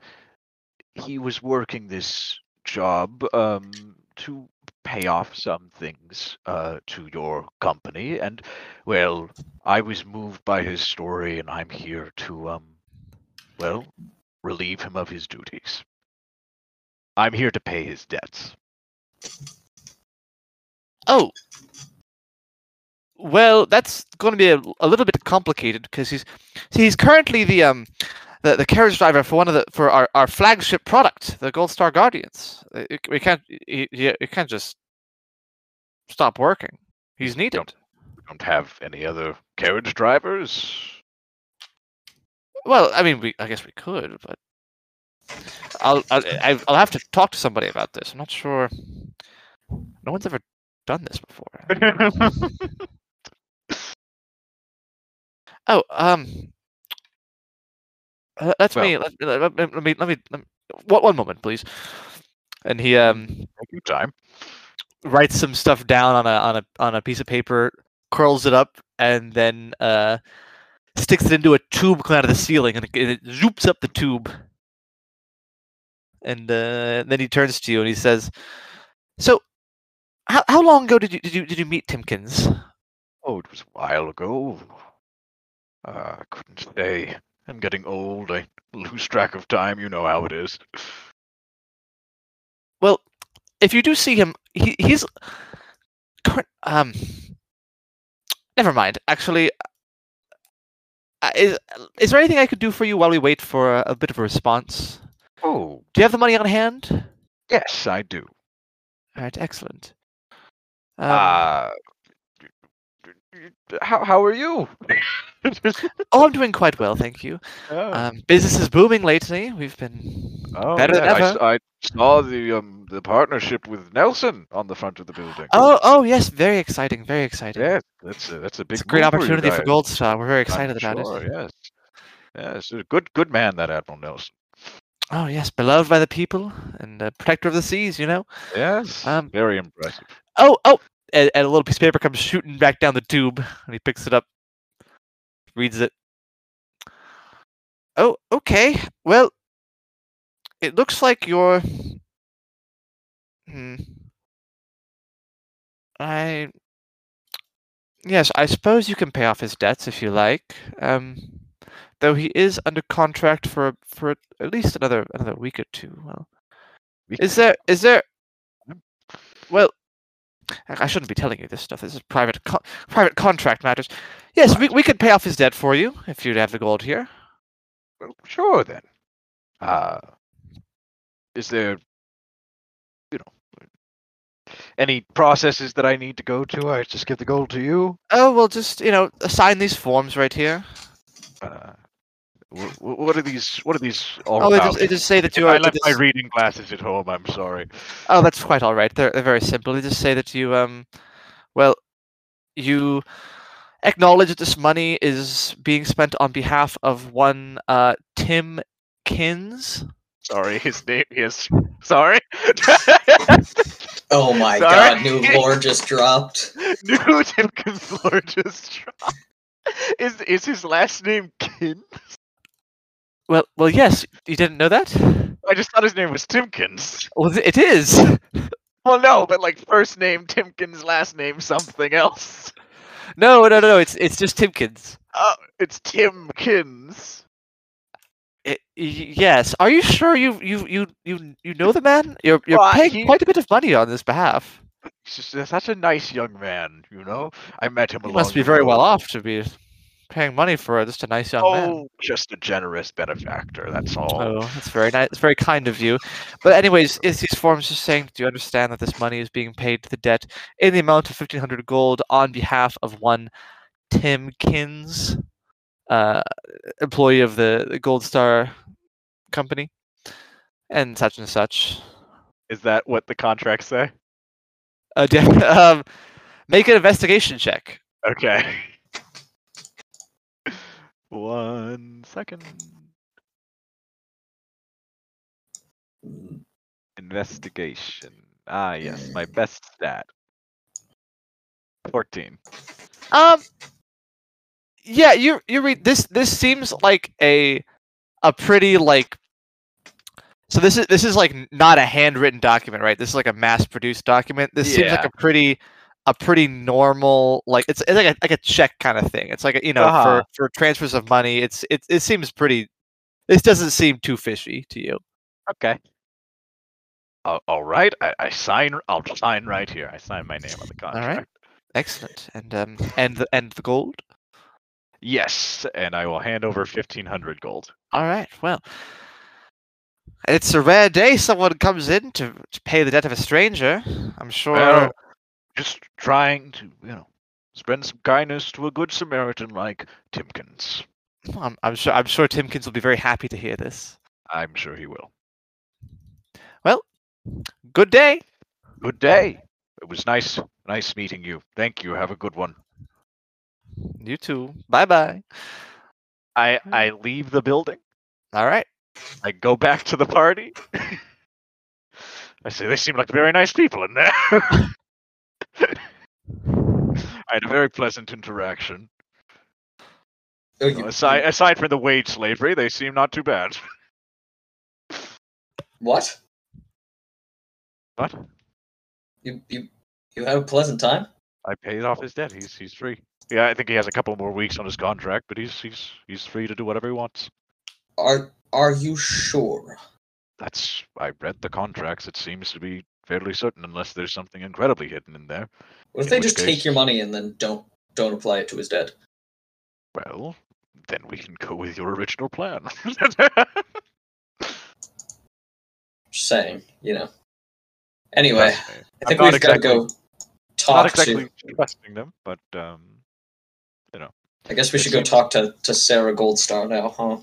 he was working this job um, to pay off some things uh, to your company, and well, I was moved by his story, and I'm here to um, well, relieve him of his duties. I'm here to pay his debts. Oh. Well, that's going to be a, a little bit complicated because he's see, he's currently the um the, the carriage driver for one of the for our, our flagship product, the Goldstar Guardians. Uh, We can't he can't just stop working. He's needed. Don't- We don't have any other carriage drivers. Well, I mean, we I guess we could, but I'll I'll I'll have to talk to somebody about this. I'm not sure. No one's ever done this before. Oh, um, uh, that's me. Let, let, let, me let me let me. What one moment, please. And he um time. writes some stuff down on a on a on a piece of paper, curls it up, and then uh sticks it into a tube coming out of the ceiling, and it, and it zoops up the tube. And uh, then he turns to you and he says, "So, how how long ago did you did you did you meet Timkins?" Oh, it was a while ago. Uh, I couldn't say. I'm getting old. I lose track of time. You know how it is. Well, if you do see him, he he's current. Um, never mind. Actually, uh, is is there anything I could do for you while we wait for a, a bit of a response? Oh, Do you have the money on hand? yes, I do. All right, excellent. Um, Uh, how how are you? oh, I'm doing quite well, thank you. oh, Um, business is booming lately. We've been oh, better than yeah, I s- ever. I, saw the um the partnership with Nelson on the front of the building. Oh, oh yes, very exciting, very exciting. yes, that's a, that's a big it's a great for opportunity for guys. Goldstar. We're very I'm excited about sure, it. Yes, yes, a good good man that Admiral Nelson. Oh yes, beloved by the people and uh, protector of the seas. You know. Yes, Um, very impressive. Oh, oh! And, and a little piece of paper comes shooting back down the tube, and he picks it up, reads it. Oh, okay. Well, it looks like you're. Hmm. I. Yes, I suppose you can pay off his debts if you like. Um, though he is under contract for for at least another another week or two. Well, is there is there? Well, I I shouldn't be telling you this stuff. This is private co- private contract matters. Yes, we we could pay off his debt for you if you'd have the gold here. Well, sure then. Uh, is there, you know, any processes that I need to go to? I just give the gold to you. Oh well, just you know, sign these forms right here. Uh, what are these? What are these all Oh, it about? just, it just say that If you I are. left it my reading glasses at home. I'm sorry. Oh, that's quite all right. They're, they're very simple. They just say that you, um, well, you acknowledge that this money is being spent on behalf of one uh, Tim Kins. Sorry, his name is. Sorry. Oh my Sorry. god, new lore just dropped. New Timkins Lord just dropped. Is is his last name Kin? Well, well, yes. You didn't know that? I just thought his name was Timkins. Well, it is. Well, no, but like first name Timkins, last name something else. No, no, no, no. It's it's just Timkins. Oh, it's Timkins. I- y- yes. Are you sure you you you you you know the man? You're you're Well, paying he- quite a bit of money on his behalf. He's just such a nice young man, you know. I met him. He must be very well off to be paying money for just a nice young man. Oh, just a generous benefactor. That's all. Oh, that's very nice. It's very kind of you. But anyways, is these forms just saying, do you understand that this money is being paid to the debt in the amount of fifteen hundred gold on behalf of one Tim Kins, uh, employee of the, the Goldstar Company, and such and such. Is that what the contracts say? Uh, um, make an investigation check. Okay. One second. Investigation. Ah, yes, my best stat. 14. Um. Yeah, you you read this. This seems like a a pretty like. So this is this is like not a handwritten document, right? This is like a mass-produced document. This seems like a pretty a pretty normal like it's, it's like a like a check kind of thing. It's like a, you know Uh-huh. for for transfers of money. It's it it seems pretty. This doesn't seem too fishy to you. Okay. Uh, all right, I, I sign. I'll sign right here. I sign my name on the contract. right. Excellent. And um and the and the gold. Yes, and I will hand over fifteen hundred gold. All right. Well, it's a rare day someone comes in to, to pay the debt of a stranger. I'm sure. Well, just trying to, you know, spread some kindness to a good Samaritan like Timkins. I'm, I'm sure. I'm sure Timkins will be very happy to hear this. I'm sure he will. Well, good day. Good day. It was nice, nice meeting you. Thank you. Have a good one. You too. Bye bye. I I leave the building. All right. I go back to the party. I say they seem like very nice people in there. I had a very pleasant interaction. Oh, Uh, Aside aside from the wage slavery, they seem not too bad. what? What? You you you have a pleasant time? I paid off his debt. He's he's free. Yeah, I think he has a couple more weeks on his contract, but he's he's he's free to do whatever he wants. Are are you sure? That's I read the contracts. It seems to be fairly certain, unless there's something incredibly hidden in there. What if they just take your money and then don't don't apply it to his debt? Well, then we can go with your original plan. Just saying, you know. Anyway, I think I'm we've got to go talk Not exactly to. trusting them, but um, you know. I guess we should go talk to, to Sarah Goldstar now, huh?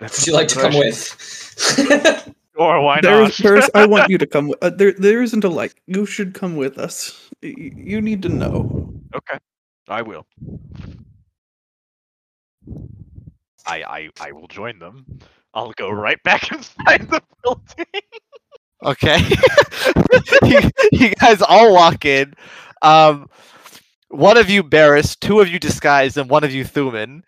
Would you like to come that I should- with? Or why There's, not? there's, I want you to come. With, uh, there, there isn't a like. You should come with us. Y- You need to know. okay, I will. I I I will join them. I'll go right back inside the building. Okay. you, you guys all walk in. Um, one of you Barris, two of you disguised, and one of you Thuman.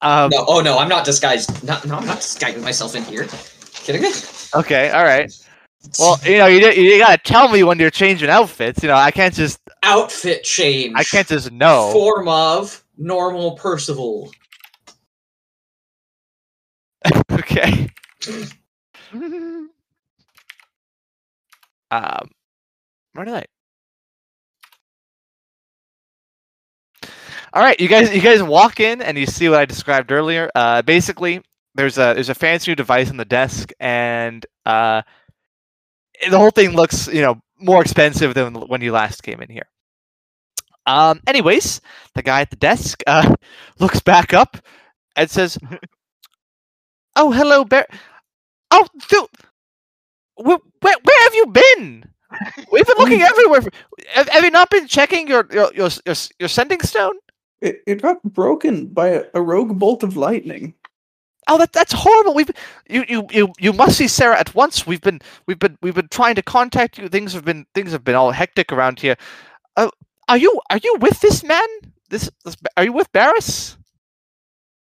Um, no, oh no, I'm not disguised. Not, no, I'm not disguising myself in here. Okay. All right. Well, you know, you you gotta tell me when you're changing outfits. You know, I can't just outfit change. I can't just know. Form of normal Percival. okay. Um, where did I? All right, you guys, you guys walk in and you see what I described earlier. Uh, basically, there's a there's a fancy new device on the desk, and uh, the whole thing looks, you know, more expensive than when you last came in here. Um, anyways, the guy at the desk uh, looks back up and says, "Oh, hello, Bear. Oh, dude, where, where, where have you been? We've been looking everywhere. For, have, have you not been checking your your your, your, your sending stone? It, it got broken by a, a rogue bolt of lightning. Oh, that that's horrible. We've you you you you must see Sarah at once. We've been we've been we've been trying to contact you. Things have been things have been all hectic around here. Uh, are you are you with this man? This, this are you with Barris?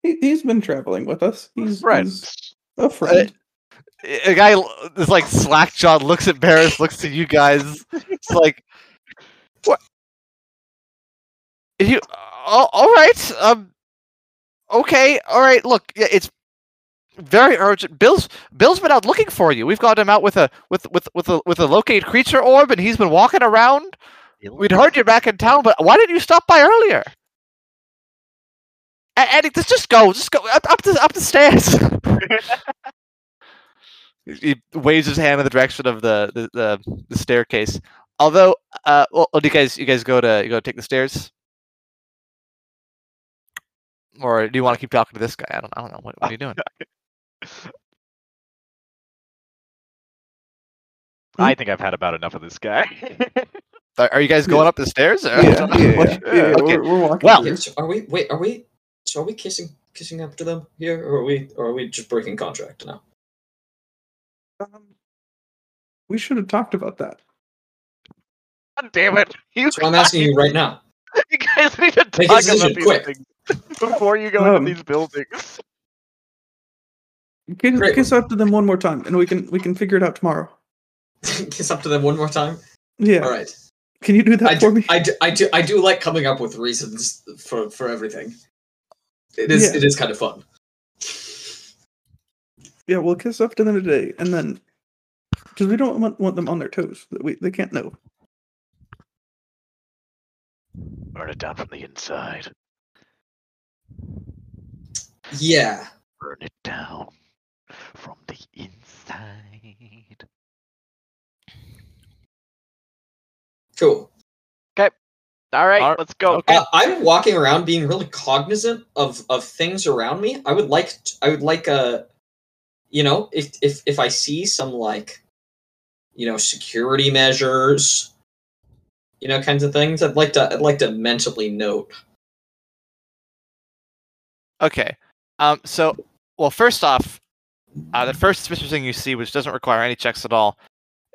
He, he's been traveling with us. He's, he's Friends. a friend. A guy is like slack jawed, looks at Barris, looks to you guys. It's like, what? You all, all right? Um, okay, all right. Look, yeah, it's very urgent. Bill's Bill's been out looking for you. We've got him out with a with with with a with a locate creature orb, and he's been walking around. We'd heard you're back in town, but why didn't you stop by earlier? Eddie, just just go, just go up, up the up the stairs. he waves his hand in the direction of the the, the, the staircase. Although, uh, well, do you guys you guys go to you go take the stairs, or do you want to keep talking to this guy? I don't I don't know. What, what are you doing? I think I've had about enough of this guy. Are, are you guys going up the stairs? Or? yeah, yeah, yeah, yeah, yeah, okay. We're, we're walking. Well- through. Yeah, so are we? Wait, are we? So are we kissing kissing after them here, or are we? Or are we just breaking contract now? Um, we should have talked about that. God damn it! You, So I'm asking you right now. you guys need to Make talk about these quick. things before you go Um, into these buildings. Kiss, Great. kiss up to them one more time, and we can we can figure it out tomorrow. Kiss up to them one more time. Yeah. All right. Can you do that I for do, me? I do, I do, I do like coming up with reasons for for everything. It is, Yeah. it is kind of fun. Yeah, we'll kiss up to them today, and then because we don't want, want them on their toes. That we they can't know. Burn it down from the inside. Yeah. Burn it down from the inside. Cool. All right, Alright, let's go. okay. Uh, I'm walking around being really cognizant of of things around me. I would like t- I would like a you know, if if if I see some like you know, security measures, you know, kinds of things, I'd like to I'd like to mentally note. Okay. Um. So, well, first off, uh, the first suspicious thing you see, which doesn't require any checks at all,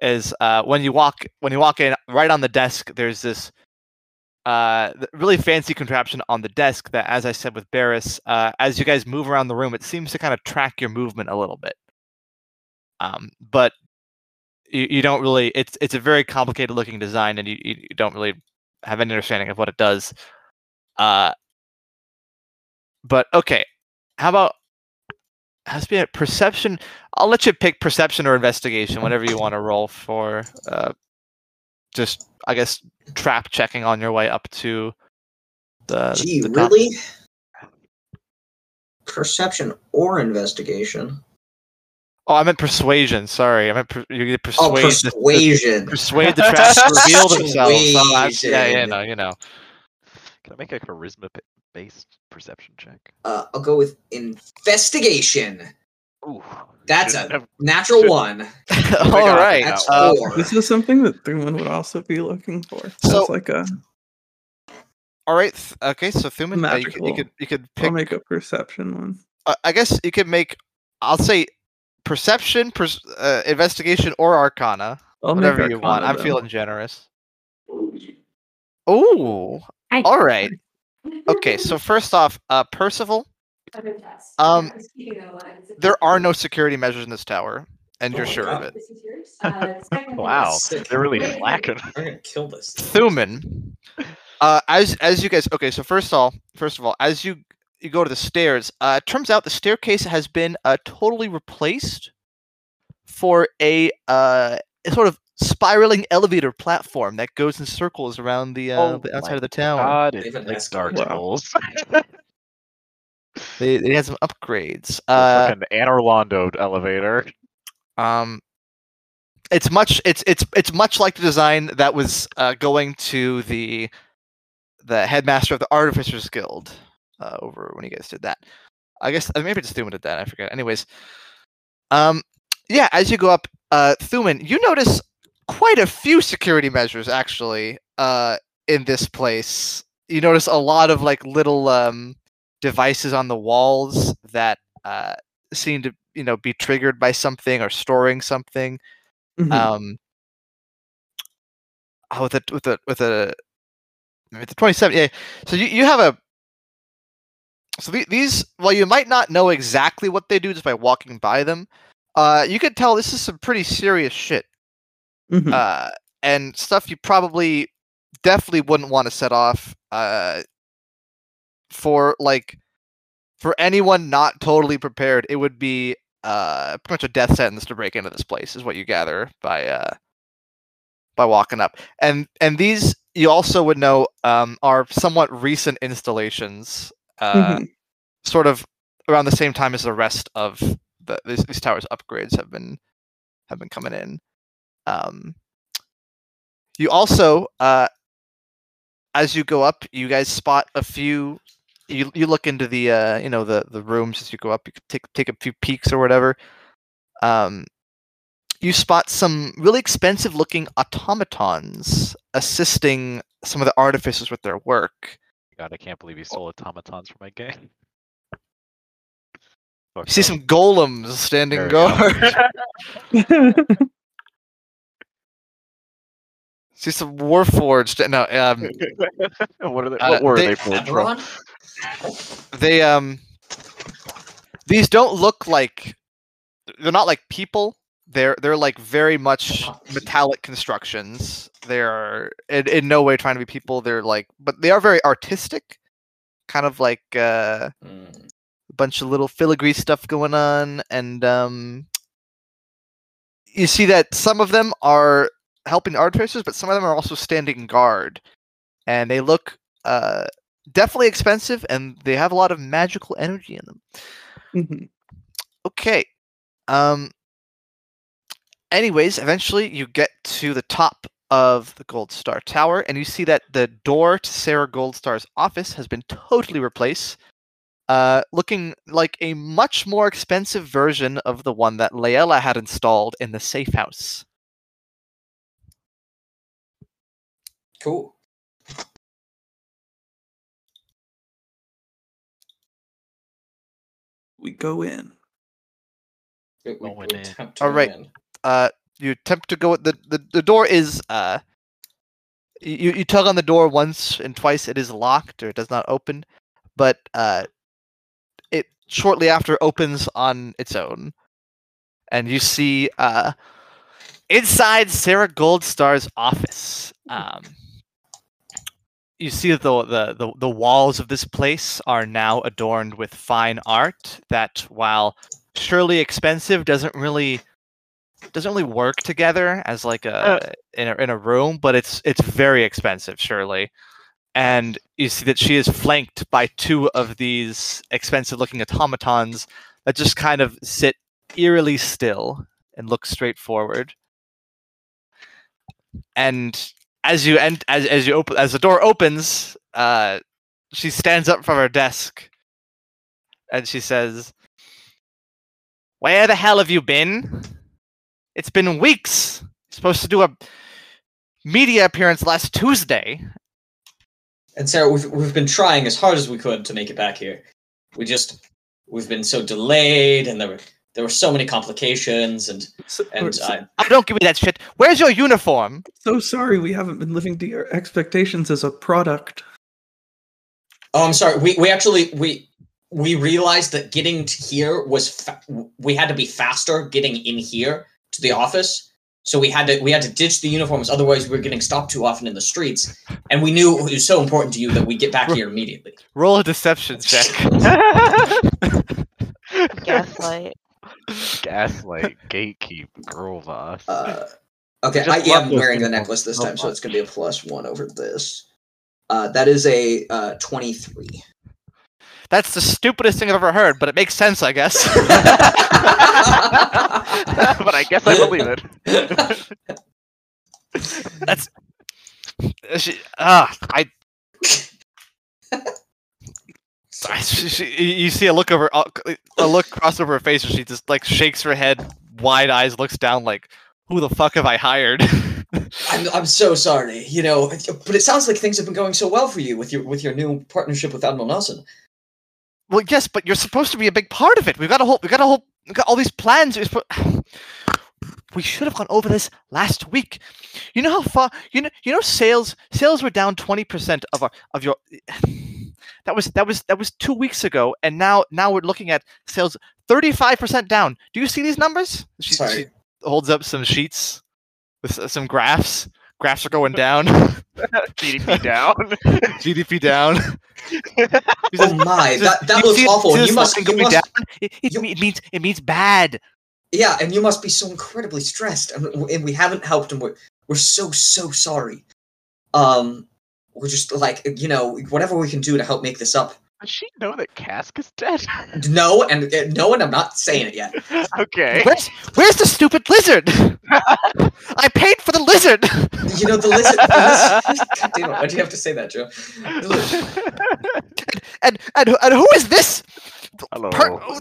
is uh, when you walk when you walk in, right on the desk, there's this uh, really fancy contraption on the desk that, as I said with Barris, uh, as you guys move around the room, it seems to kind of track your movement a little bit. Um, but you, you don't really. It's it's a very complicated looking design, and you, you don't really have any understanding of what it does. Uh, but okay, how about has to be a perception? I'll let you pick perception or investigation, whatever you want to roll for. Uh, just I guess trap checking on your way up to the. Gee, the really? Perception or investigation? Oh, I meant persuasion. Sorry, I meant per- you get Oh, persuade. the- the- persuasion. persuade the trap to reveal themselves. Oh, that's, yeah, yeah, Persuasion. no, you know. Can I make a charisma ba- based perception check? Uh, I'll go with investigation. Ooh, That's a have- natural should- one. All got right. That's uh. This is something that Thuman would also be looking for. So So- it's like a all right. th- Okay. So Thuman, uh, you, could, you could you could I'll make a perception one. uh, I guess you could make. I'll say perception, pers- uh, investigation, or arcana. I'll make whatever you want. Arcana I'm then. feeling generous. Oh, all right. Okay, so first off, uh, Percival, um, there are no security measures in this tower. and you're Oh my sure of it. Wow, they're really Wait, slacking. I'm gonna kill this. Thuman, uh, as as you guys okay, so first of all, first of all, as you you go to the stairs, uh, it turns out the staircase has been uh, totally replaced for a uh, a sort of spiraling elevator platform that goes in circles around the uh, Oh the outside of the town. God, They it's have like escalator. Dark Souls. They, it has some upgrades. The Uh, fucking Anne Orlando elevator. um, it's much it's it's it's much like the design that was uh, going to the the headmaster of the Artificers Guild uh, over when you guys did that. I guess uh, maybe just Thuman did that. I forget. Anyways, um, yeah, as you go up, uh, Thuman, you notice quite a few security measures actually uh, in this place. You notice a lot of like little um, devices on the walls that uh, seem to you know be triggered by something or storing something. Mhm. Um, oh, with a with a with a with the twenty seven. Yeah. So you you have a. So the, these, well, you might not know exactly what they do just by walking by them. Uh, you could tell this is some pretty serious shit. Mhm. Uh, and stuff you probably definitely wouldn't want to set off. Uh, for like, for anyone not totally prepared, it would be uh pretty much a death sentence to break into this place is what you gather by uh by walking up and and these you also would know um are somewhat recent installations uh Mhm. sort of around the same time as the rest of the these, these towers upgrades have been have been coming in um you also uh as you go up you guys spot a few you you look into the uh you know the the rooms as you go up you take take a few peeks or whatever um you spot some really expensive looking automatons assisting some of the artificers with their work God, I can't believe you stole automatons from my game. Fuck you see some golems standing There we go. guard see some warforged no um what are they? Uh, What were they- they, pulled from? They um these don't look like they're not like people they're they're like very much metallic constructions they're in, in no way trying to be people they're like but they are very artistic kind of like uh, Mm. a bunch of little filigree stuff going on and um you see that some of them are helping artificers but some of them are also standing guard. And they look uh definitely expensive and they have a lot of magical energy in them. Mhm. okay um anyways eventually you get to the top of the gold star tower and you see that the door to sarah goldstar's office has been totally replaced uh looking like a much more expensive version of the one that layla had installed in the safe house Cool. We go in. We, we, Going we in. attempt to All right. win. uh you attempt to go the the, the door is uh you, you tug on the door once and twice it is locked or it does not open but uh it shortly after opens on its own and you see uh inside sarah goldstar's office um you see that the, the, the, walls of this place are now adorned with fine art that while surely expensive doesn't really doesn't really work together as like a uh. in a in a room, but it's it's very expensive, surely. And you see that she is flanked by two of these expensive looking automatons that just kind of sit eerily still and look straight forward. And as you end as as you open as the door opens, uh she stands up from her desk and she says, Where the hell have you been? It's been weeks. supposed to do a media appearance last Tuesday. And Sarah, we've we've been trying as hard as we could to make it back here. We just we've been so delayed, and there were there were so many complications, and So, and so, I Oh, don't give me that shit. Where's your uniform? so sorry we haven't been living to your expectations as a product. oh, I'm sorry. We we actually we we realized that getting to here was fa- we had to be faster getting in here to the office. So we had to we had to ditch the uniforms, otherwise we were getting stopped too often in the streets. And we knew it was so important to you that we get back here immediately. Roll a deception check. Gaslight. Gaslight, gatekeep, girl boss. Uh, okay, Just I am wearing the necklace this so time, so it's gonna be a plus one over this. Uh, that is a uh, twenty-three. That's the stupidest thing I've ever heard, but it makes sense, I guess. but I guess I believe it. That's. She, ah, I. I- she- she- you see a look over, a look cross over her face, and she just like shakes her head, wide eyes, looks down, like, "Who the fuck have I hired?" I'm, I'm so sorry, you know, but it sounds like things have been going so well for you with your with your new partnership with Admiral Nelson. well, yes, but you're supposed to be a big part of it. We've got a whole, we've got a whole, we've got all these plans. We're We should have gone over this last week. You know how far? You know, you know, sales sales were down twenty percent of our of your. That was that was that was two weeks ago, and now now we're looking at sales thirty five percent down. Do you see these numbers? She, Sorry. she holds up some sheets with some graphs. Graphs are going down. GDP down. GDP down. She Oh says, my, that, that looks see- awful. see You must, line you must down? It, it, you- it means it means bad. yeah, and you must be so incredibly stressed, and, and we haven't helped, and we're we're so so sorry. Um, we're just like you know whatever we can do to help make this up. Does she know that Cask is dead? No, and uh, no, and I'm not saying it yet. okay. Where's where's the stupid lizard? I paid for the lizard. You know the lizard. The lizard God damn it, why'd you have to say that, Joe? The li- and and and who is this? Hello. Per- uh,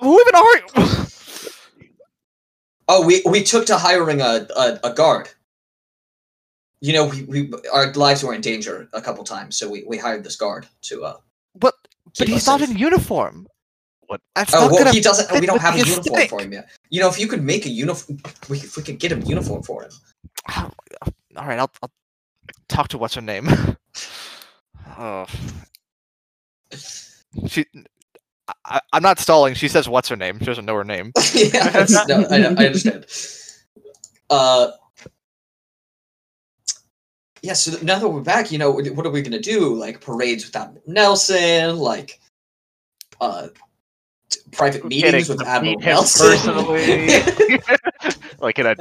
who even are you? Oh, we we took to hiring a a, a guard. You know, we, we our lives were in danger a couple times, so we, we hired this guard to uh. But but he's not safe. in uniform. What? That's Oh not well, he doesn't. We don't have a uniform aesthetic. for him yet. You know, if you could make a uniform, we, if we could get a uniform for him. All right, I'll, I'll talk to what's her name. oh. She, I, I'm not stalling. She says what's her name. She doesn't know her name. yeah, that's, no, I, I understand. Uh, yeah. So now that we're back, you know, what what are we gonna do? Like parades without Nelson, like uh, private meetings with to Admiral Nelson. personally. like in a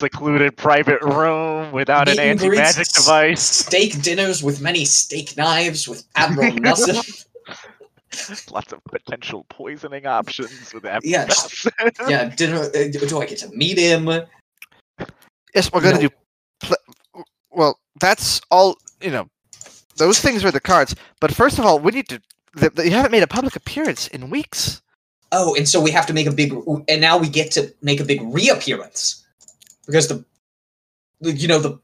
secluded private room without Meet an anti-magic device. Steak dinners with many steak knives with Admiral Nelson. Lots of potential poisoning options with that. Yeah, yeah, dinner. Uh, do I get to meet him? Yes, we're gonna No. do. Pl- well, that's all. You know, those things are the cards. But first of all, we need to. The, the, you haven't made a public appearance in weeks. Oh, and so we have to make a big, and now we get to make a big reappearance because the, the- you know the,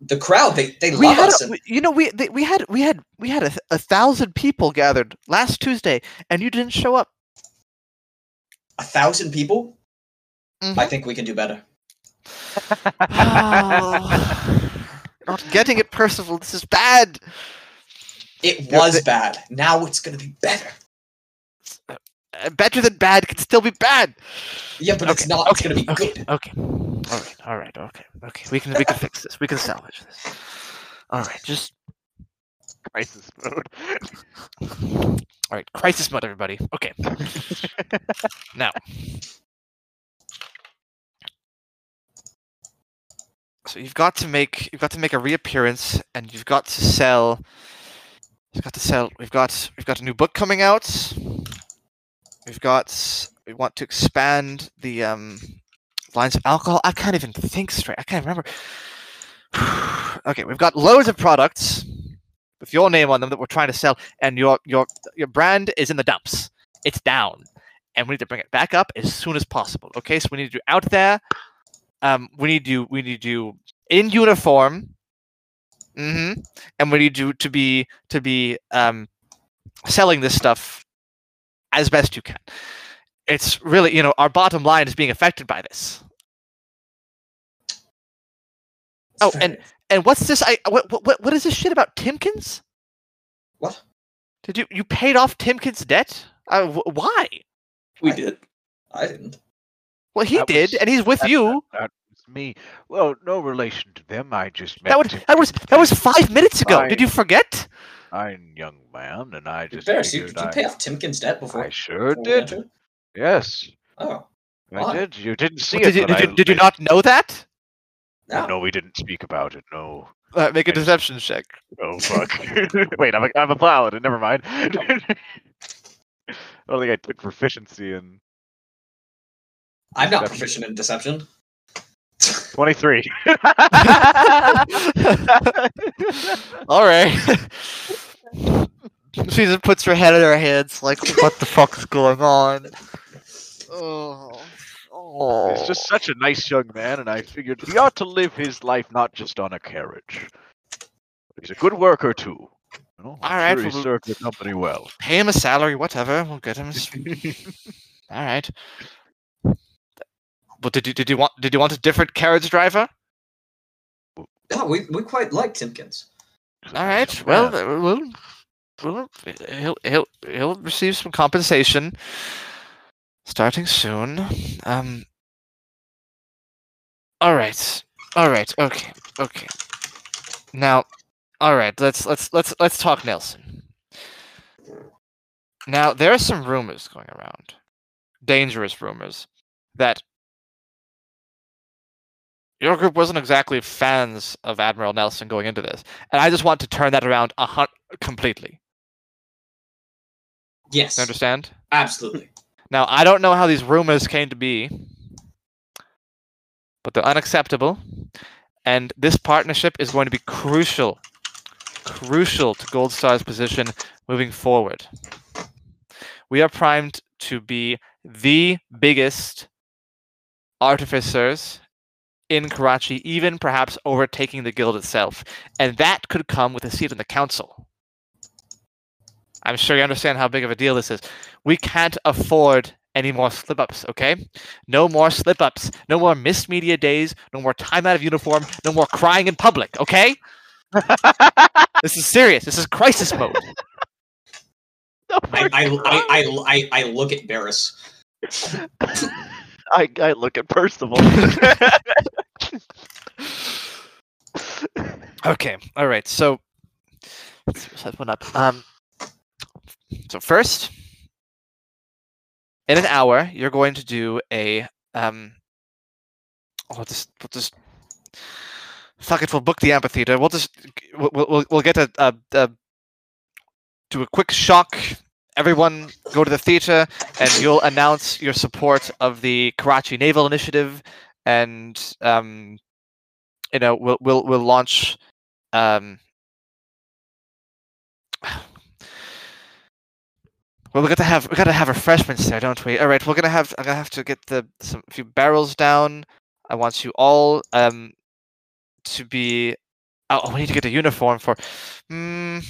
the crowd they they we love had, us. a, and- you know, we they, we had we had we had a, a thousand people gathered last Tuesday, and you didn't show up. a thousand people. I Mhm. think we can do better. Oh, not getting it, Percival. This is bad. It was the- bad. Now it's gonna be better. Uh, better than bad can still be bad. Yeah, but it's not. It's gonna be okay, good. Okay. All right. All right. Okay. Okay. We can we can fix this. We can salvage this. All right. Just Crisis mode. all right. Crisis mode, everybody. Okay. now. So you've got to make you've got to make a reappearance, and you've got to sell. You've got to sell. We've got we've got a new book coming out. We've got we want to expand the um, lines of alcohol. I can't even think straight. I can't remember. okay, we've got loads of products with your name on them that we're trying to sell, and your your your brand is in the dumps. It's down, and we need to bring it back up as soon as possible. Okay, so we need to do out there. Um, we need you. We need you in uniform. Mm-hmm. And we need you to be to be um, selling this stuff as best you can. It's really, you know, our bottom line is being affected by this. Oh, and- And what's this? I what what what is this shit about Timkins? What? Did you you paid off Timkin's debt? Uh, wh- why? We I- did. I didn't. Well, he That did, was- and he's with that- you. That was me. Well, no relation to them. I just met That was that was that was five minutes ago. Did you forget? I'm young man, and I just Barris, you, did you I, pay off Timkin's debt before? I sure before did. entered? Yes, Oh, I Why? did. You didn't see Well, it. did you but did you, I- did you not know that? no. No, we didn't speak about it. No. Uh, make a I just- deception check. Oh fuck! Wait, I'm a, I'm a paladin. Never mind. I don't think I took proficiency in I'm not Deception. proficient in deception. 23. All right. she just puts her head in her hands, like, what the fuck's going on? Oh, oh. He's just oh. such a nice young man, and I figured he ought to live his life not just on a carriage. But He's a good worker too. You know, I'm All right, sure he well, served the company well. pay him a salary, whatever. We'll get him. s- All right. But did you did you want did you want a different carriage driver? Yeah, we, we quite like Timkins. All right. a All nice right. young Well, uh, well, well, he'll he'll he'll receive some compensation starting soon. Um. All right. All right. Okay. Okay. Now, all right. Let's let's let's let's talk Nelson. Now there are some rumors going around, dangerous rumors, that your group wasn't exactly fans of Admiral Nelson going into this, and I just want to turn that around a hun- completely. Yes, You understand? absolutely. Now I don't know how these rumors came to be, but they're unacceptable, and this partnership is going to be crucial, crucial to Goldstar's position moving forward. We are primed to be the biggest artificers in Karachi, even perhaps overtaking the guild itself, and that could come with a seat in the council. I'm sure you understand how big of a deal this is. We can't afford any more slip ups, okay? No more slip ups. No more missed media days. No more time out of uniform. No more crying in public, okay? This is serious. This is crisis mode. I, I, I, I, I, I look at Barris. I, I look at Percival. Okay. All right. So let's set one up. Um. So first, in an hour, you're going to do a um. We'll just we'll just fuck it. We'll book the amphitheater. We'll just we'll we'll, we'll get a, a, a do a quick shock. Everyone go to the theater, and you'll announce your support of the Karachi Naval Initiative, and um, you know we'll we'll we'll launch um well we got to have we got to have refreshments there don't we? All right we're gonna have i'm gonna have to get the some few barrels down. I want you all um to be oh we need to get a uniform for mm,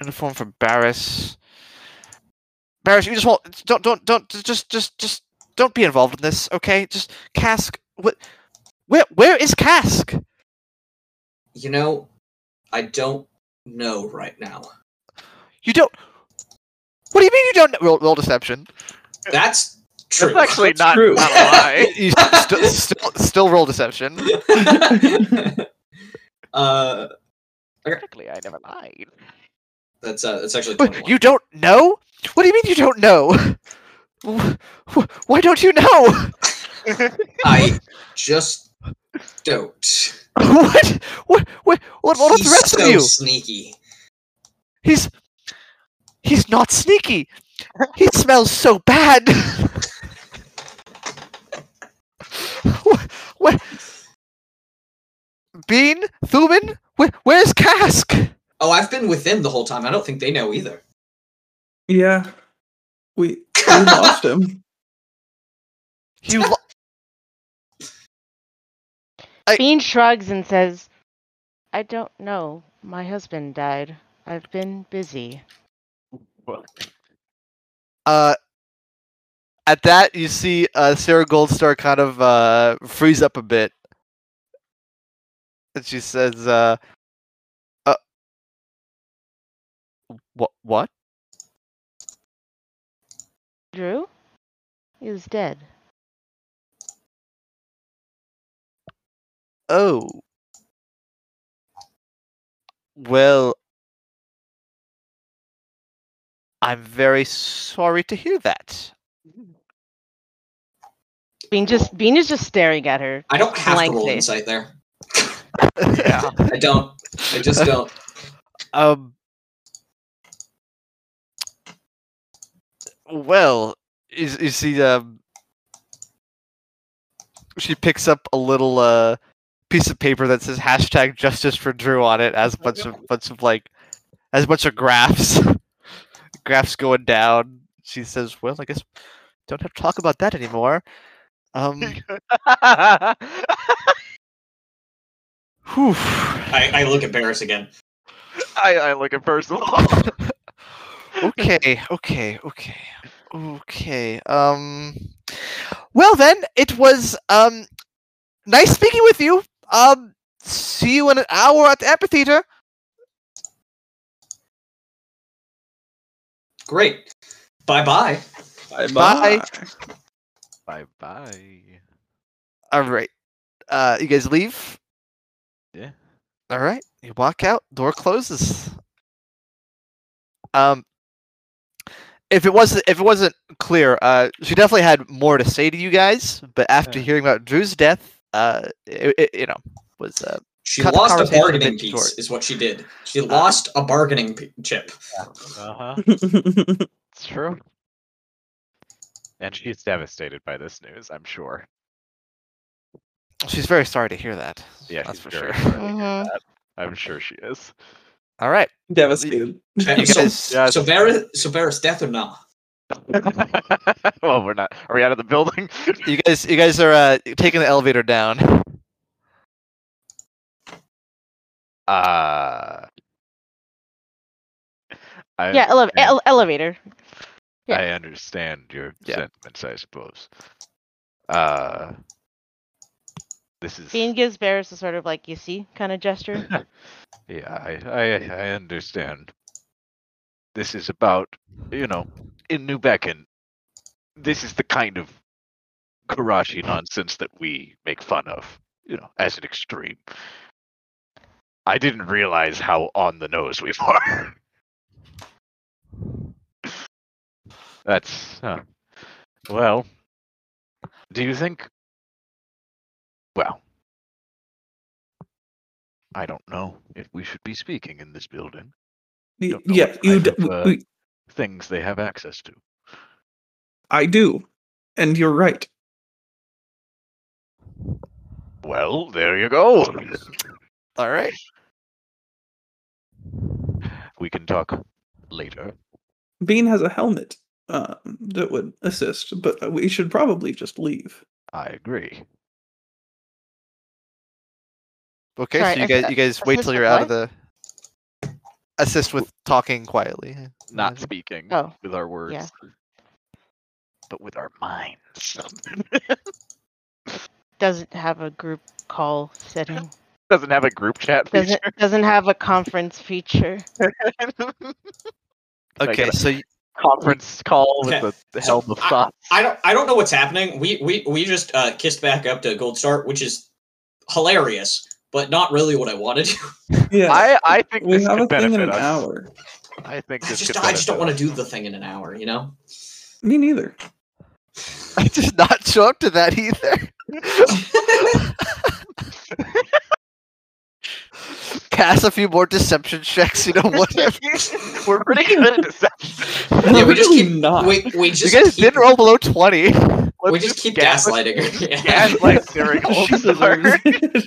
uniform for barris barris you just won't don't don't don't just just just don't be involved in this okay just cask what where where is cask You know, I don't know right now. You don't. What do you mean you don't? know- Roll, roll deception. That's true. That's actually That's not, true. not a lie. You still, still, still roll deception. uh, Technically, I never lied. That's uh, that's actually Wait, 21. you don't know? What do you mean you don't know? Wh- wh- Why don't you know? I just don't. What? What? What? What? What He's the rest so of you? He's sneaky. He's he's not sneaky. He smells so bad. what? What? Bean? Thuman? Where, where's Cask? Oh, I've been with them the whole time. I don't think they know either. Yeah. We, we lost him. You lo- I- Bean shrugs and says, I don't know. My husband died. I've been busy. uh at that you see uh Sarah Goldstar kind of uh freeze up a bit. And she says uh uh What? What? Drew? He was dead. Oh. Well, I'm very sorry to hear that. Bean just Bean is just staring at her. I don't have Blank to roll insight there. yeah. I don't. I just don't. Um. Well, is is he um? She picks up a little uh piece of paper that says hashtag justice for Drew on it, as a bunch of bunch of like, as a bunch of graphs, graphs going down. She says, "Well, I guess don't have to talk about that anymore." Um. whew. I, I look at Barris again. I, I look at Percival. okay, okay, okay, okay. Um, well then, it was um nice speaking with you. Um, see you in an hour at the amphitheater. Great. Bye bye. Bye Bye. bye bye. All right. Uh, you guys leave. Yeah. All right. You walk out. Door closes. Um, if it wasn't if it wasn't clear, uh, she definitely had more to say to you guys. But after Yeah. hearing about Drew's death, uh, it, it, you know, was uh, She Cut lost a conversation a bargaining piece, short. is what she did. She lost a bargaining p- chip. Uh huh. It's true. And she's devastated by this news, I'm sure. she's very sorry to hear that. Yeah, that's she's for very sure. sorry to hear Mhm. that. I'm sure she is. All right. Devastated. Uh, You so, guys- Yes. so Barris, so Barris, death or no? well, we're not. Are we out of the building? You guys, you guys are uh, taking the elevator down. Uh, I, yeah, ele- understand- ele- elevator. yeah. I understand your Yeah. sentiments, I suppose. Uh, this is Bean gives Barris a sort of like you see kind of gesture. yeah, I, I I understand. This is about you know in New Beacon. This is the kind of Karachi nonsense that we make fun of, you know, as an extreme. I didn't realize how on the nose we were. That's huh. well. Do you think? Well, I don't know if we should be speaking in this building. Y- yeah, you. D- of, uh, we- Things they have access to. I do, and you're right. Well, there you go. All right. We can talk later. Bean has a helmet um, that would assist, but we should probably just leave. I agree. Okay. Sorry, so you assi- guys, you guys wait till you're out of the. Assist with talking quietly. Not speaking Oh, with our words, yeah. but with our minds. Doesn't have a group call setting. Doesn't have a group chat feature. Doesn't doesn't have a conference feature. I Okay. get a So y- conference call with the, the so helm of I- thoughts. I don't I don't know what's happening. We we we just uh, kissed back up to Goldstar, which is hilarious, but not really what I wanted. to. Yeah, I, I think we this have a thing in an us. hour. I think I just could I just don't want to do the thing in an hour, you know. Me neither. I just not show up to that either. Pass a few more deception checks. You know whatever. us. We're pretty good at deception. Yeah, we just keep not. we we you guys keep, didn't roll below twenty. We Let's just keep gas- gaslighting her. Yeah. Gaslight during Goldstar. deserves it.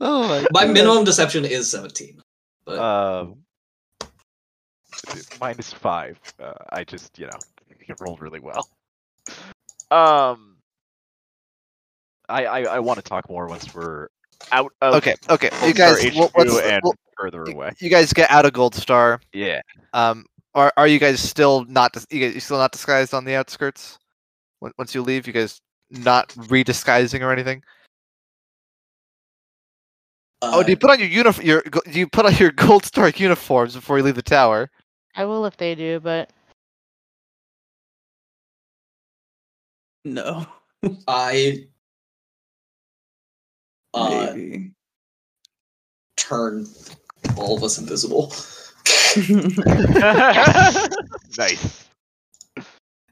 Oh my. My minimum deception is seventeen. But Um, minus five. Uh, I just, you know, it rolled really well. Um, I I, I want to talk more once we're out of Okay. Okay. You guys. Well, let's- and well, further away. you guys get out of Goldstar. Yeah. Um. Are Are you guys still not? You guys you still not disguised on the outskirts? When- Once you leave, you guys not redisguising or anything. uh, Oh, do you put on your uniform? Your do you put on your Goldstar uniforms before you leave the tower? I will if they do, but No. I uh, Maybe. turn all of us invisible. nice.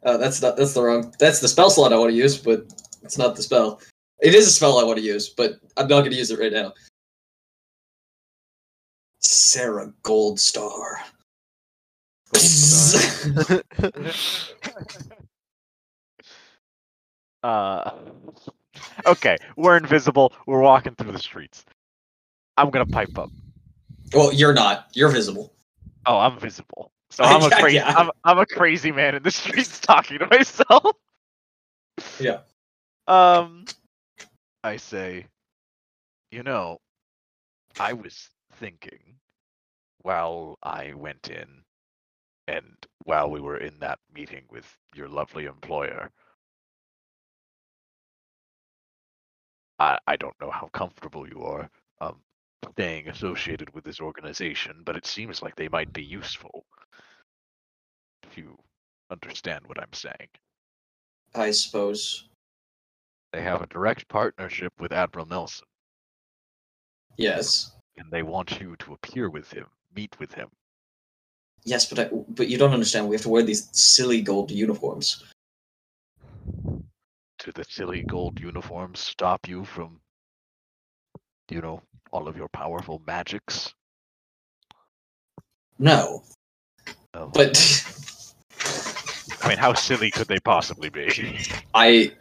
Uh, that's not that's the wrong that's the spell slot I want to use, but it's not the spell. It is a spell I want to use, but I'm not gonna use it right now. Sarah Goldstar. uh, okay, we're invisible. We're walking through the streets. I'm gonna pipe up. well, you're not. You're visible. Oh, I'm visible. So I'm a crazy. yeah. I'm, I'm a crazy man in the streets talking to myself. Yeah. Um, I say, you know, I was thinking while I went in, and while we were in that meeting with your lovely employer. I I don't know how comfortable you are staying associated with this organization, but it seems like they might be useful. If you understand what I'm saying. I suppose. They have a direct partnership with Admiral Nelson, Yes. and they want you to appear with him, meet with him. Yes, but I, but you don't understand. We have to wear these silly gold uniforms. Do the silly gold uniforms stop you from, you know, all of your powerful magics? No, No. but I mean, how silly could they possibly be? I.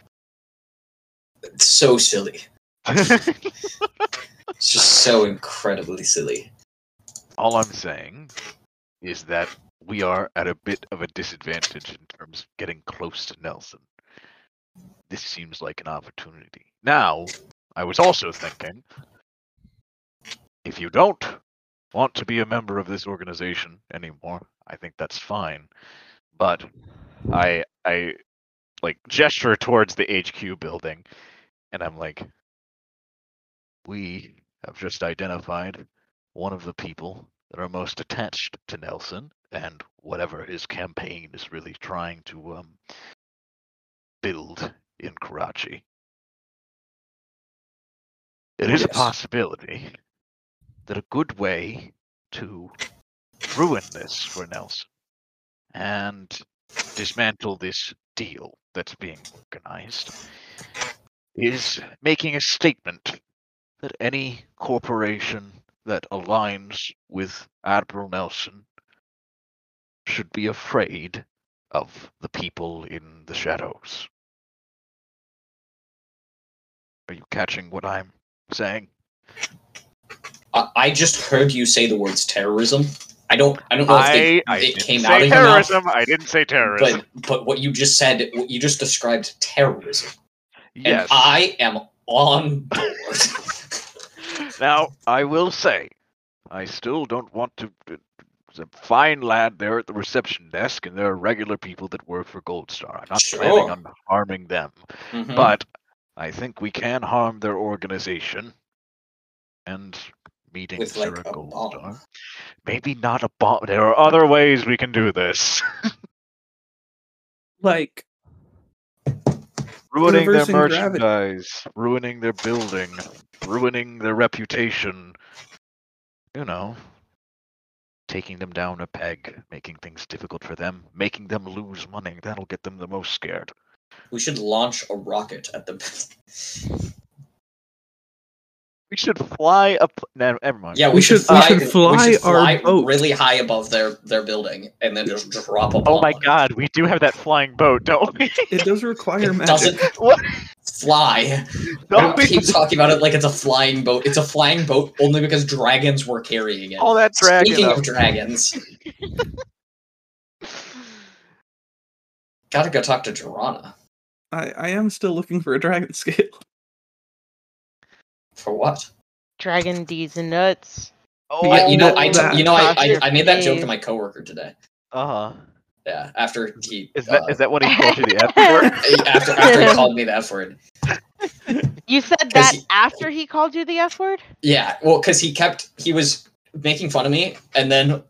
It's so silly. It's just so incredibly silly. All I'm saying is that we are at a bit of a disadvantage in terms of getting close to Nelson. This seems like an opportunity. Now, I was also thinking if you don't want to be a member of this organization anymore, I think that's fine. But I I like gesture towards the HQ building and I'm like we have just identified one of the people that are most attached to Nelson and whatever his campaign is really trying to um, build in Karachi. It is a possibility that a good way to ruin this for Nelson and dismantle this deal that's being organized is making a statement that any corporation that aligns with Admiral Nelson should be afraid of the people in the shadows. Are you catching what I'm saying? I, I just heard you say the words terrorism. I don't. I don't know if they, I, I it came out of your mouth, terrorism. I didn't say terrorism. but but what you just said, what you just described terrorism, and yes. I am on board. Now, I will say, I still don't want to. There's a fine lad there at the reception desk, and there are regular people that work for Goldstar. I'm not planning on harming them, Mhm. but I think we can harm their organization. And meeting With, like, Sarah a Gold bomb. Star. Maybe not a bomb. There are other ways we can do this. Like, ruining their Reversing gravity. merchandise, ruining their building, ruining their reputation. You know, taking them down a peg, making things difficult for them, making them lose money. That'll get them the most scared. we should launch a rocket at the. We should fly up. No, never mind. Yeah, we, We should, should- we fly. should fly should our fly boat. really high above their their building, and then just drop a bomb. Oh my god, we do have that flying boat, don't we? it does require It magic. doesn't what? fly. Don't we we? keep talking about it like it's a flying boat. It's a flying boat only because dragons were carrying it. All that dragon. Speaking up. of dragons, gotta go talk to Jorana. I, I am still looking for a dragon scale. For what? Dragon D's and nuts. Oh, I, you know, I, you know, I, Cross your I, I made that joke to face. my coworker today. uh huh. Yeah, after he Is that uh, is that what he called you the F word? after after he called me the F word. You said that he- after he called you the F word? Yeah, well, because he kept he was making fun of me, and then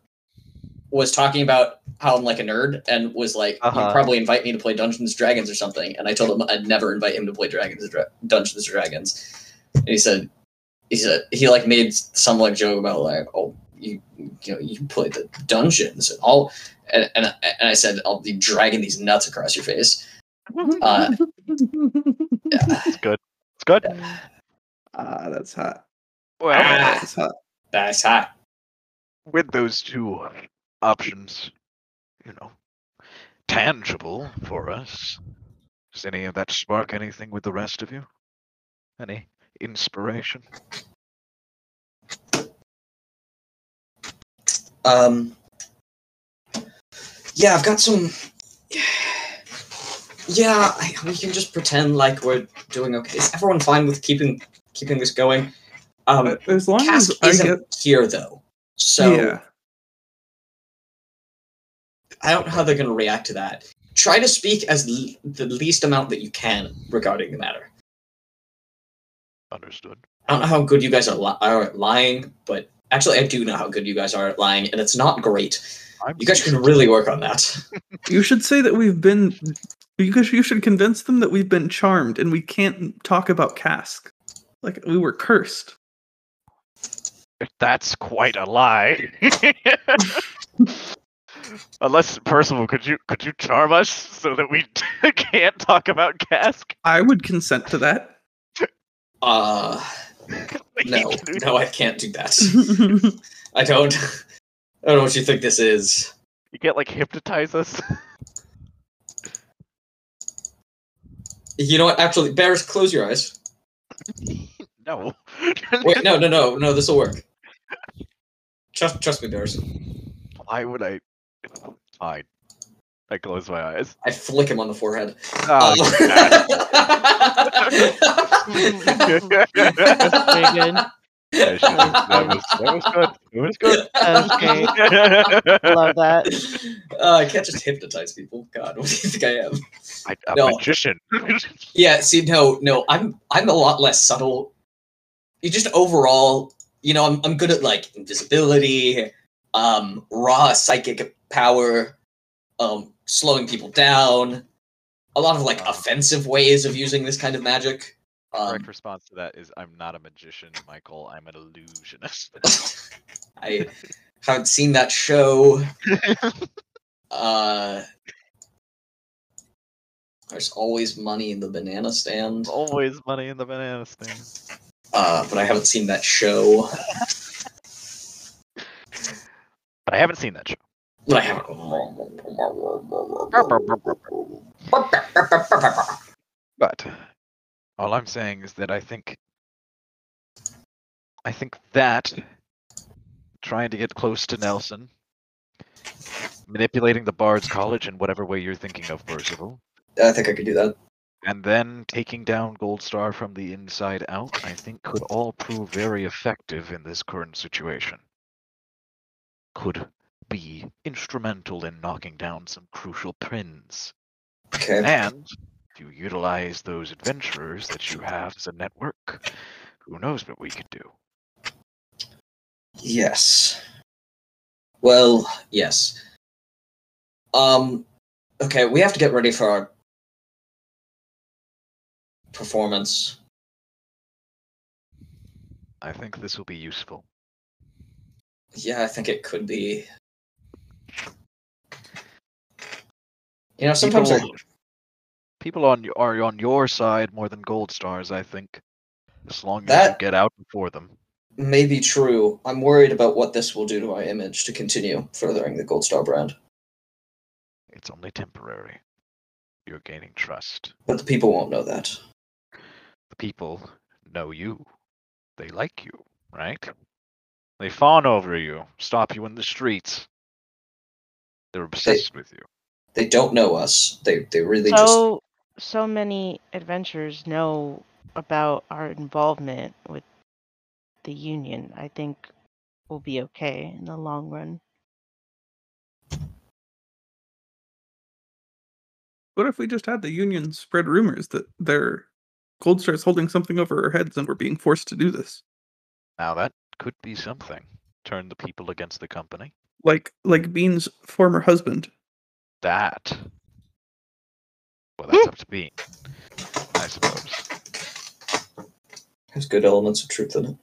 was talking about how I'm like a nerd and was like, Uh-huh. "You'd probably invite me to play Dungeons Dragons or something." And I told him I'd never invite him to play Dragons Dra- Dungeons Dragons. And he said, he said he like made some like joke about like, "Oh, you you know you play the dungeons and all," and and, and I said, "I'll be dragging these nuts across your face." Uh, It's good. It's good. ah, that's hot. Well, Ah. That's hot. That's hot. with those two options, you know, tangible for us. Does any of that spark anything with the rest of you? Any inspiration? Um. Yeah, I've got some. Yeah, I, we can just pretend like we're doing okay. Is everyone fine with keeping keeping this going? Um, as long Cask as I isn't get, here though, so yeah, I don't know how they're going to react to that. Try to speak as l- the least amount that you can regarding the matter. Understood. I don't know how good you guys are, li- are at lying, but actually, I do know how good you guys are at lying, and it's not great. I'm You guys can really work on that. you should say that we've been. Because you should convince them that we've been charmed and we can't talk about Cask. Like we were cursed. That's quite a lie. Unless Percival, could you could you charm us so that we can't talk about Cask? I would consent to that. Uh, no, no, I can't do that. I don't. I don't know what you think this is. You can't like hypnotize us. You know what? Actually, Barris, close your eyes. no. Wait, no, no, no, no. This will work. Trust, trust me, Barris. Why would I? Fine. I close my eyes. I flick him on the forehead. Oh, Uh, Pretty good. Yeah, she- that was that was good. It was good. That was great. Love that. Uh, I can't just hypnotize people. God, what do you think I am? I, a No. magician. Yeah, see, no, no, I'm I'm a lot less subtle. You just overall, you know, I'm I'm good at like invisibility, um, raw psychic power, um, slowing people down, a lot of like Wow. offensive ways of using this kind of magic. Correct Um, response to that is I'm not a magician, Michael. I'm an illusionist. I haven't seen that show. Uh, there's always money in the banana stand. Always money in the banana stand. Uh, but I haven't seen that show. But I haven't seen that show. But I haven't. But all I'm saying is that I think I think that trying to get close to Nelson, manipulating the Bard's College in whatever way you're thinking of, Percival, I think I could do that. and then taking down Goldstar from the inside out, I think could all prove very effective in this current situation. Could be instrumental in knocking down some crucial pins. Okay. And if you utilize those adventurers that you have as a network, who knows what we could do? Yes. Well, yes. Um. Okay, we have to get ready for our performance. I think this will be useful. Yeah, I think it could be. You know, sometimes I, People- People on are on your side more than Goldstar's, I think. As long as you That- get out before them. may be true. I'm worried about what this will do to my image to continue furthering the Goldstar brand. It's only temporary. You're gaining trust. But the people won't know that. The people know you. They like you, right? They fawn over you, stop you in the streets. They're obsessed with you. They don't know us. They they really just So, so many adventurers know about our involvement with the Union. I think we'll be okay in the long run. What if we just had the union spread rumors that their Goldstar's holding something over our heads and we're being forced to do this? Now that could be something. Turn the people against the company. Like like Bean's former husband. That. Well, that's up to Bean, I suppose. There's good elements of truth in it.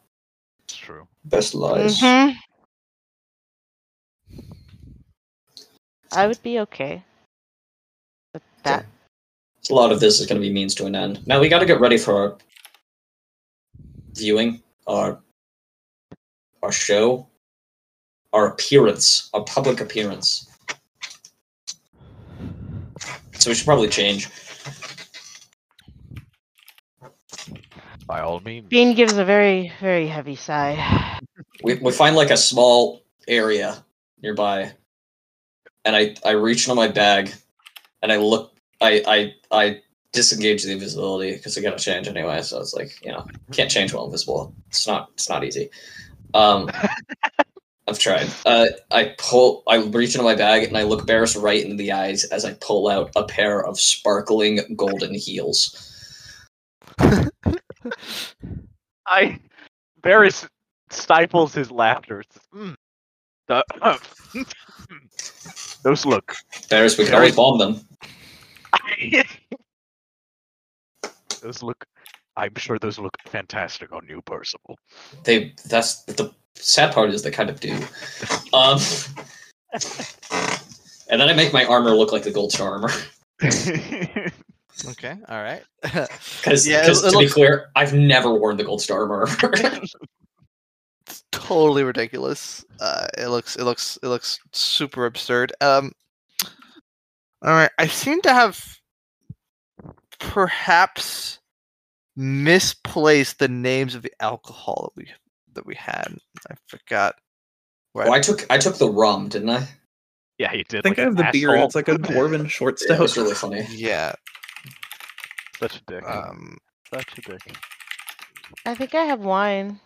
It's true. Best lies. Mhm. I would be okay with that. A lot of this is going to be means to an end. Now we got to get ready for our viewing, our our show, our appearance, our public appearance. So we should probably change. By all means. Bean gives a very, very heavy sigh. We we find like a small area nearby, and I I reach into my bag, and I look. I I I disengage the invisibility because I got to change anyway. So it's like you know can't change while invisible. It's not it's not easy. Um, I've tried. Uh, I pull. I reach into my bag and I look Barris right into the eyes as I pull out a pair of sparkling golden heels. I. Barris stifles his laughter. "Mm, the- those look. Barris, we can always bomb them. those look. I'm sure those look fantastic on you, Percival. They. That's the sad part is they kind of do. Um, and then I make my armor look like the Goldstar armor. Okay, all right. Because Yeah, it- it to be clear, I've never worn the Goldstar armor. it's totally ridiculous. Uh, it looks it looks it looks super absurd. Um, all right, I seem to have perhaps misplaced the names of the alcohol that we that we had. I forgot. Where oh, I took I took the rum, didn't I? yeah, he did. I think like I have an the beer. It's like a dwarven short Yeah, it was really funny. yeah. Such a dick. Um, Such a dick. I think I have wine.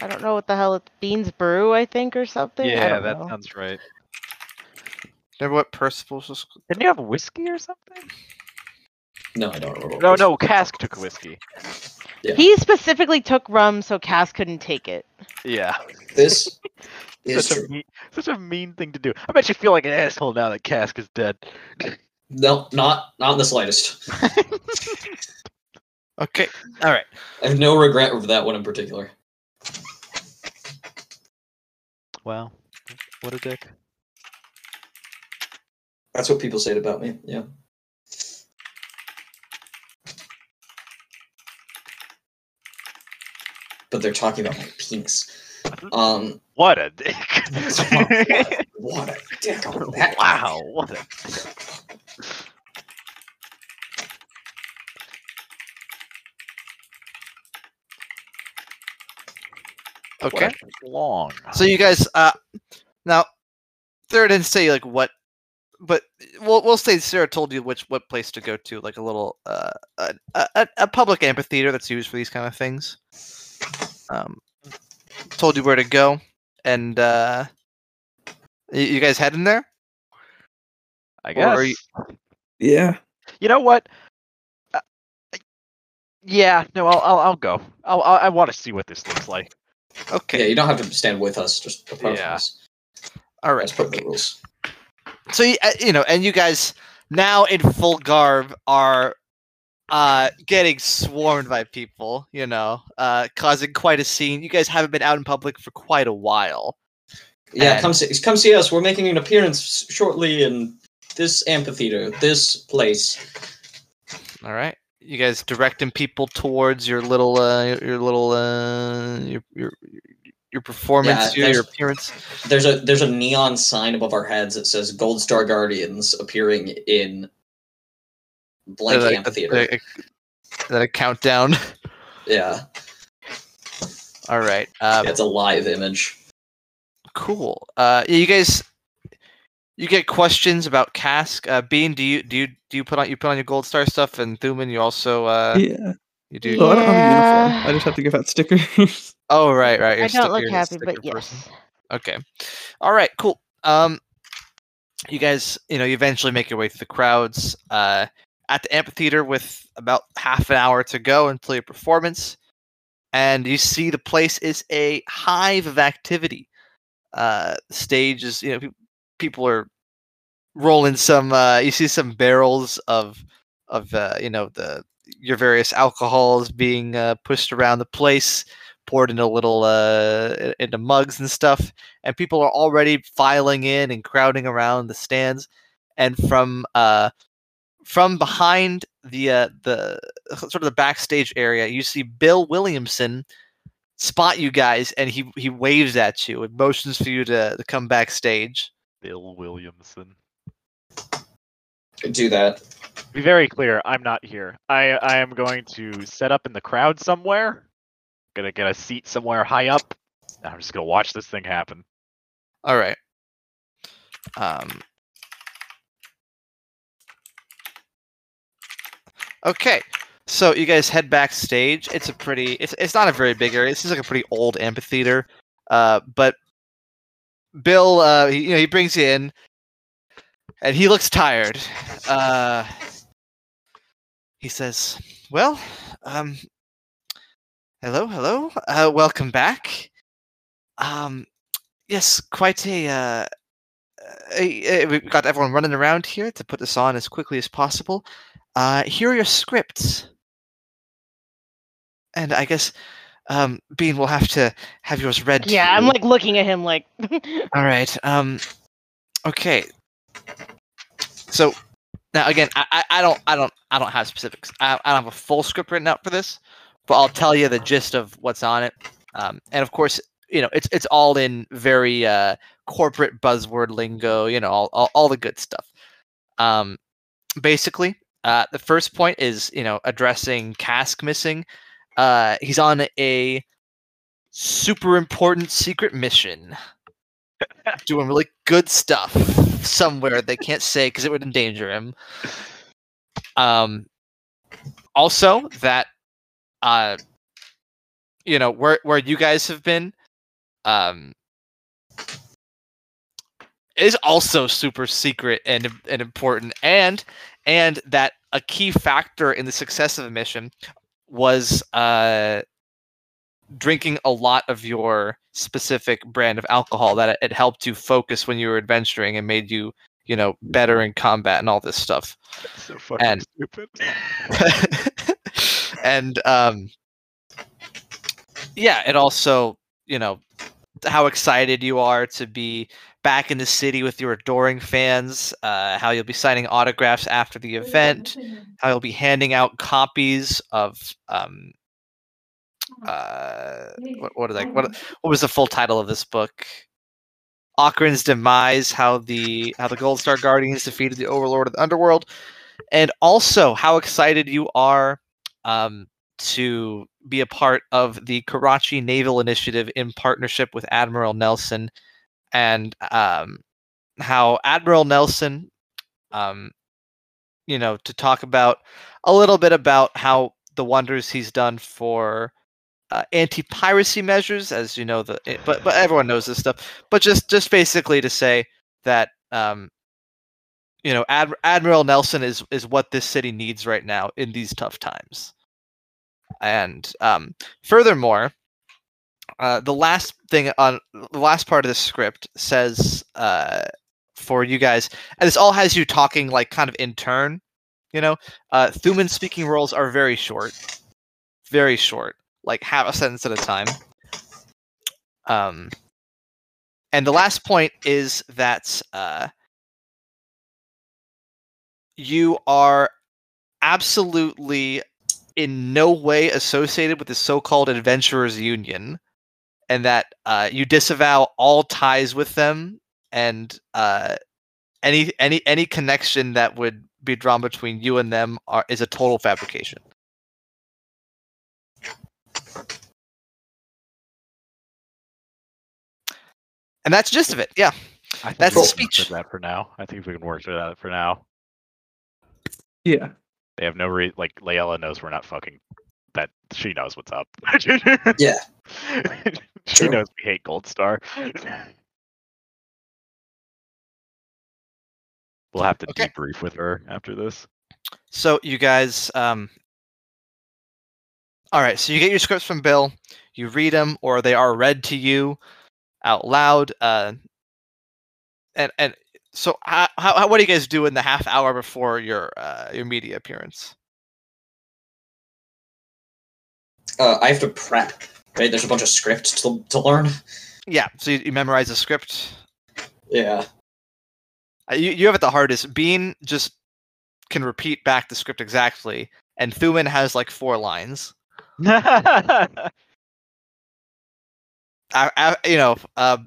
I don't know what the hell it's Bean's Brew, I think, or something. Yeah, that know. sounds right. remember what Percival's was? Didn't you have whiskey or something? No, I don't remember. No, no, Cask took whiskey. He specifically took rum so Cask couldn't take it. Yeah. This is Such a, mean, such a mean thing to do. I bet you feel like an asshole now that Cask is dead. No, not not in the slightest. Okay, all right. I have no regret over that one in particular. Wow. What a dick. That's what people say about me. Yeah. But they're talking about my penis. Um, What a dick. what, what a dick on that. guy. wow. What a dick. Okay. Long. So you guys, uh, now, Sarah didn't say like what, but we'll we'll say Sarah told you which what place to go to, like a little uh a a, a public amphitheater that's used for these kind of things. Um, told you where to go, and uh, you, you guys heading there? I Or guess. are you- Yeah. You know what? Uh, yeah, no, I'll I'll, I'll go. I'll, I'll I want to see what this looks like. Okay, Yeah, you don't have to stand with us, just apart Yeah. us. all right. That's part of the rules. so y- uh, you know and you guys now in full garb are uh getting swarmed by people you know uh causing quite a scene you guys haven't been out in public for quite a while Yeah, And- come see come see us. We're making an appearance shortly in this amphitheater, this place. all right you guys directing people towards your little uh your, little uh your your your performance your, your appearance There's a there's a neon sign above our heads that says Goldstar Guardians appearing in blank Like, a- amphitheater. a, a, that a countdown yeah, all right um, it's a live image. Cool. Uh, you guys, you get questions about Cask. Uh, Bean, do you do you do you put on you put on your Goldstar stuff, and Thuman, you also uh, yeah. you do. Oh, I don't have a uniform. I just have to give out stickers. Oh, right, right. I you're don't sti- look you're happy, but sticker person. yes. Okay. All right. Cool. Um, you guys, you know, you eventually make your way through the crowds. Uh, at the amphitheater with about half an hour to go until your performance, and you see the place is a hive of activity. uh, stage is you know pe- people are rolling some. Uh, you see some barrels of of uh, you know the your various alcohols being uh, pushed around the place, poured into little uh, into mugs and stuff, and people are already filing in and crowding around the stands, and from uh, from behind the uh, the sort of the backstage area, you see Bill Williamson spot you guys, and he he waves at you and motions for you to, to come backstage. Bill Williamson. Do that. Be very clear, I'm not here. I I am going to set up in the crowd somewhere. I'm Gonna get a seat somewhere high up. I'm just gonna watch this thing happen. All right. Um. Okay, so you guys head backstage. It's a pretty. It's it's not a very big area. This is like a pretty old amphitheater. Uh, but Bill, uh, he, you know, he brings you in, and he looks tired. Uh, he says, "Well, um, hello, hello, uh, welcome back. Um, yes, quite a." Uh, uh, we've got everyone running around here to put this on as quickly as possible. Uh, here are your scripts. And I guess um, Bean will have to have yours read. to Yeah, I'm you. like looking at him like. All right. Um. Okay. So now again, I, I, I don't I don't I don't have specifics. I, I don't have a full script written out for this, but I'll tell you the gist of what's on it. Um, and of course, you know, it's it's all in very uh, corporate buzzword lingo. You know, all, all all the good stuff. Um, basically, uh, the first point is you know addressing Cask missing. Uh, he's on a super important secret mission doing really good stuff somewhere they can't say because it would endanger him. Um, also, that uh, you know where where you guys have been, um, is also super secret and and important, and and that a key factor in the success of the mission was uh drinking a lot of your specific brand of alcohol that it, helped you focus when you were adventuring and made you you know better in combat and all this stuff So fucking And- stupid. and um yeah it also you know how excited you are to be back in the city with your adoring fans uh, how you'll be signing autographs after the event how you'll be handing out copies of um uh what, what they what what was the full title of this book? Ocarin's demise how the how the Goldstar Guardians defeated the overlord of the underworld and also how excited you are um to be a part of the Karachi Naval Initiative in partnership with Admiral Nelson and um how Admiral Nelson um you know to talk about a little bit about how the wonders he's done for uh, anti-piracy measures, as you know, the eh, but but everyone knows this stuff. But just just basically to say that um, you know Ad- Admiral Nelson is is what this city needs right now in these tough times. And um, furthermore, uh, the last thing on the last part of the script says uh, for you guys, and this all has you talking like kind of in turn. You know, uh, Thuman speaking roles are very short, very short, like half a sentence at a time. Um, and the last point is that uh, you are absolutely in no way associated with the so-called adventurers union and that uh, you disavow all ties with them and uh, any any any connection that would be drawn between you and them are, is a total fabrication and that's the gist of it yeah I think That's we the can work speech. That for now. I think we can work with that for now. Yeah. They have no re like Layla knows we're not fucking that she knows what's up. Yeah. she True. knows we hate Goldstar. we'll have to Okay. debrief with her after this. So you guys, um, all right. So you get your scripts from Bill. You read them, or they are read to you. out loud. Uh, and and so how, how what do you guys do in the half hour before your uh, your media appearance? Uh, I have to prep. Right, there's a bunch of scripts to to learn. Yeah, so you, you memorize the script. Yeah. Uh, you you have it the hardest. Bean just can repeat back the script exactly, and Thuman has like four lines. I, I, you know, uh,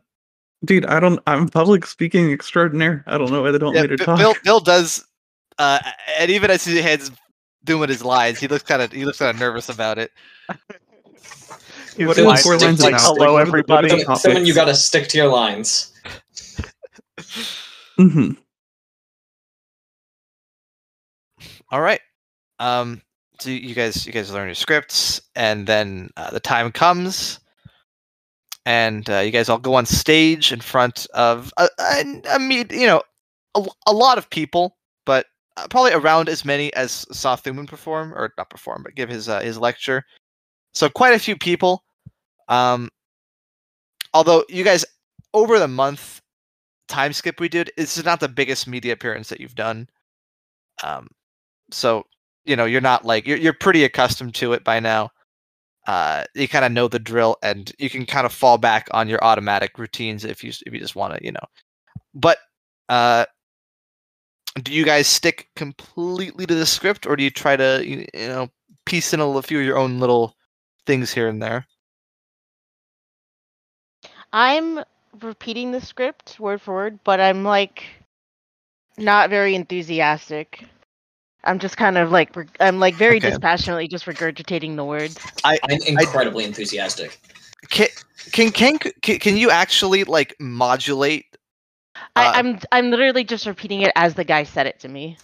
Dude, I don't. I'm public speaking extraordinaire. I don't know why they don't yeah, let me Bi- talk. Bill Bill does, uh, and even as he heads doing his lines, he looks kind of he looks kind of nervous about it. He's What are four lines like, hello Like, what are the- what are everybody. the Someone, someone you topics? gotta stick to your lines. hmm All right. Um. So you guys, you guys learn your scripts, and then uh, the time comes, and uh, you guys all go on stage in front of a, a, a meet, you know, a, a lot of people, but uh, probably around as many as saw Thuman perform, or not perform, but give his uh, his lecture. So quite a few people. Um. Although you guys over the month time skip we did, this is not the biggest media appearance that you've done. Um. So you know you're not like you're you're pretty accustomed to it by now. Uh, you kind of know the drill, and you can kind of fall back on your automatic routines if you if you just want to, you know. But uh, do you guys stick completely to the script, or do you try to you you know piece in a few of your own little things here and there? I'm repeating the script word for word, but I'm like not very enthusiastic. I'm just kind of like I'm like very Okay. dispassionately just regurgitating the words. I'm incredibly enthusiastic. Can can can can, can you actually like modulate? Uh, I, I'm I'm literally just repeating it as the guy said it to me.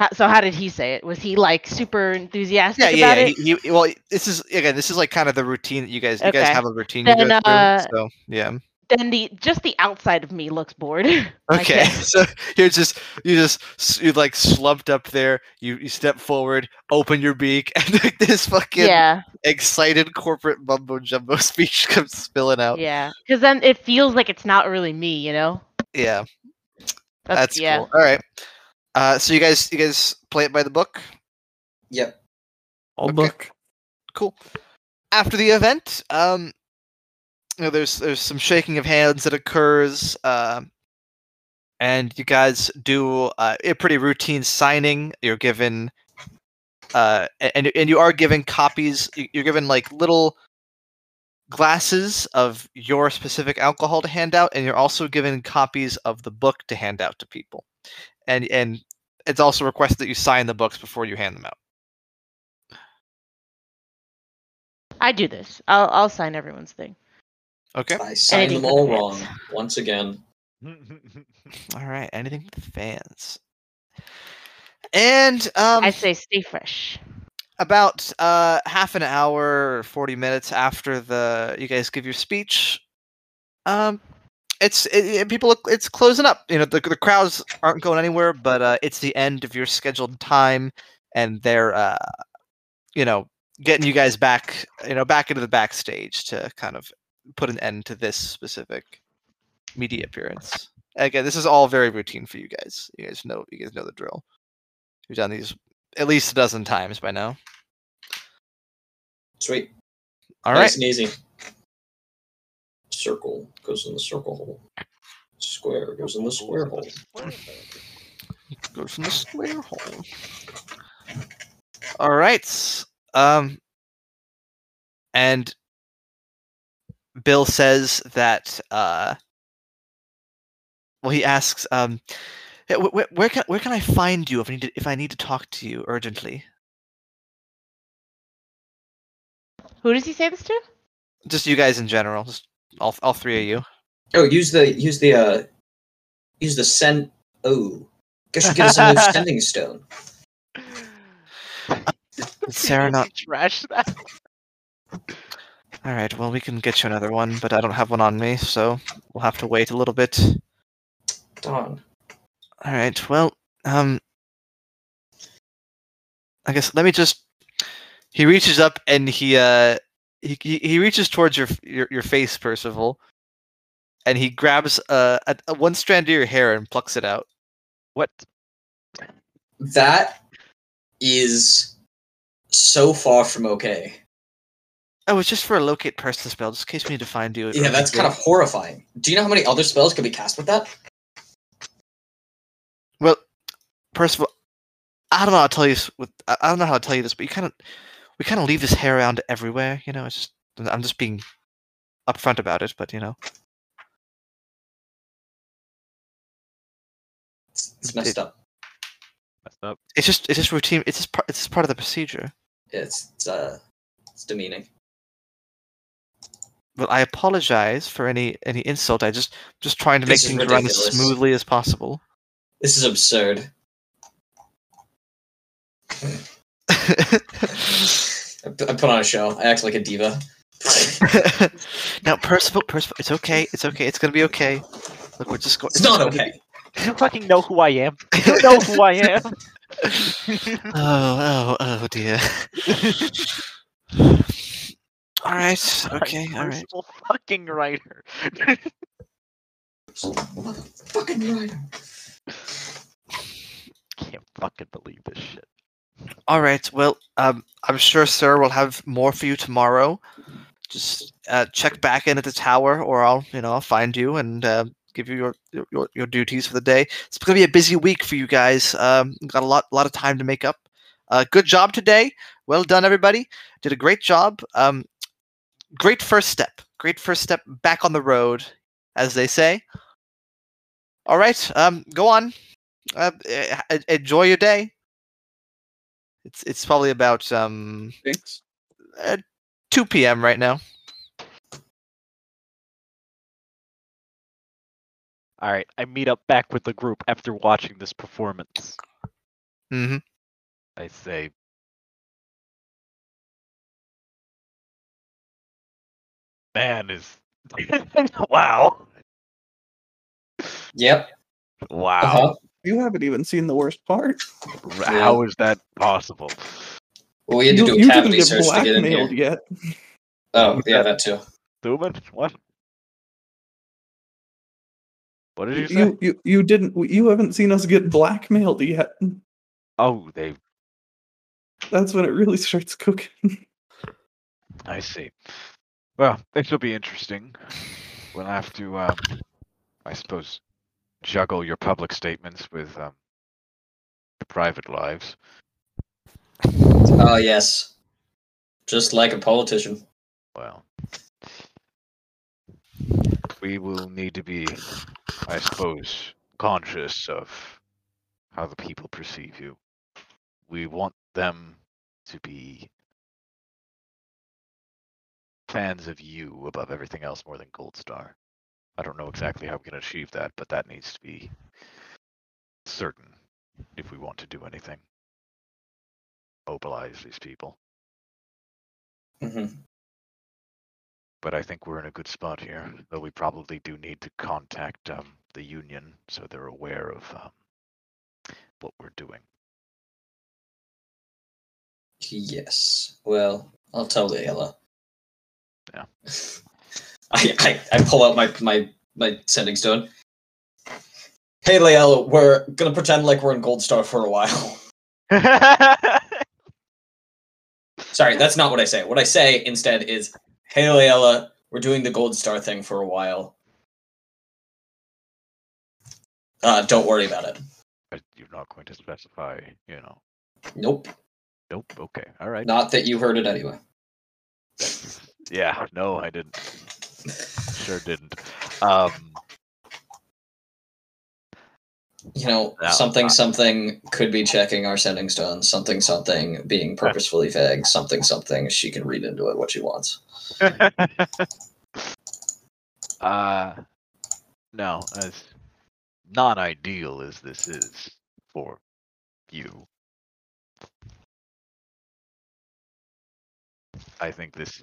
How, so how did he say it? Was he like super enthusiastic Yeah, yeah, about yeah. it? He, he, well, this is again. This is like kind of the routine that you guys. You guys have a routine you Then, go through. uh, so yeah. Then the just the outside of me looks bored. Okay, so you're just you just you like slumped up there. You you step forward, open your beak, and like, this fucking yeah, excited corporate mumbo jumbo speech comes spilling out. yeah. Because then it feels like it's not really me, you know. Yeah, that's, yeah. cool. All right. Uh, so you guys you guys play it by the book. Yep. All Okay. book. Cool. After the event, um, you know, there's there's some shaking of hands that occurs, um, and you guys do uh, a pretty routine signing. You're given, uh, and and you are given copies. You're given like little glasses of your specific alcohol to hand out, and you're also given copies of the book to hand out to people, and and it's also requested that you sign the books before you hand them out. I do this. I'll I'll sign everyone's thing. Okay. I signed Anything them all the wrong fans. once again. All right, anything for the fans. And um, I say stay fresh. about uh, half an hour or forty minutes after the you guys give your speech, um, it's it, people look it's closing up. You know the the crowds aren't going anywhere, but uh, it's the end of your scheduled time, and they're uh, you know getting you guys back you know back into the backstage to kind of put an end to this specific media appearance. Again, this is all very routine for you guys. You guys know you guys know the drill. You've done these at least a dozen times by now. Sweet. All nice right. and easy. Circle goes in the circle hole. Square goes in the square hole. Goes in the square hole. All right. Um and Bill says that uh well he asks um "Hey, wh- wh- where can where can I find you if I need to, if I need to talk to you urgently? Who does he say this to? Just you guys in general, just all all three of you. Oh, use the use the uh use the send oh. Guess you get us a new sending stone. Did Sarah not trash that? All right, well we can get you another one, but I don't have one on me, so we'll have to wait a little bit. Darn. All right. Well, um, I guess let me just. He reaches up and he uh he he, he reaches towards your, your your face, Percival, and he grabs uh, a, a one strand of your hair and plucks it out. What? That is so far from okay. Oh, it's just for a locate person spell, just in case we need to find you. Yeah, that's kind of horrifying. Do you know how many other spells could be cast with that? well. Percival, I don't know how to tell you. With I I don't know how to tell you this, but you kind of we kind of leave this hair around everywhere. You know, it's just I'm just being upfront about it. But you know, It's, it's messed up. Messed up. it's just it's just routine. It's just part. It's just part of the procedure. It's it's uh it's demeaning. Well, I apologize for any any insult. I just just trying to make This is things run as smoothly as possible. This is absurd. I, pu- put on a show. I act like a diva. now, Percival, Percival, it's okay. It's okay. It's gonna be okay. Look, we're just going. It's not okay. You don't fucking know who I am. You don't know who I am. Oh, oh, oh dear. all right. Okay. All right. Fucking writer. Fucking writer. Can't fucking believe this shit. All right. Well, um, I'm sure Sir we'll have more for you tomorrow. Just uh, check back in at the tower, or I'll, you know, I'll find you and uh, give you your, your your duties for the day. It's gonna be a busy week for you guys. Um, got a lot lot of time to make up. Uh, good job today. Well done, everybody. Did a great job. Um, great first step. Great first step back on the road, as they say. All right. Um, go on. Uh, enjoy your day. It's it's probably about um Thanks. uh, 2 p.m. right now. All right, I meet up back with the group after watching this performance. Mm-hmm. I say, man is wow, Yep. wow. Uh-huh. You haven't even seen the worst part. How is that possible? Well, we had to You, do a you didn't cavity get search to get in blackmailed here. yet. Oh, yeah, that too. Thuman? What? What did you say? You, you you didn't. You haven't seen us get blackmailed yet. Oh, they. That's when it really starts cooking. I see. Well, this will be interesting. We'll have to, um, I suppose, juggle your public statements with um, your private lives. Oh, yes. Just like a politician. Well, we will need to be, I suppose, conscious of how the people perceive you. We want them to be fans of you above everything else more than Goldstar. I don't know exactly how we can achieve that, but that needs to be certain if we want to do anything. Mobilize these people. hmm but I think we're in a good spot here. Though we probably do need to contact um, the union so they're aware of um, what we're doing. Yes. Well, I'll tell Leela. Yeah. I, I, I pull out my, my, my sending stone. Hey, Leela, we're gonna pretend like we're in Goldstar for a while. Sorry, that's not what I say. What I say instead is, "Hey, Layla, we're doing the Goldstar thing for a while. Uh, don't worry about it." But You're not going to specify, you know. Nope, Nope. Okay. All right. not that you heard it anyway. Yeah. No, I didn't. Sure didn't. Um. You know, No, something not- something could be checking our sending stones. Something something being purposefully vague. Something something she can read into it what she wants. uh. No, as non-ideal as this is for you, I think this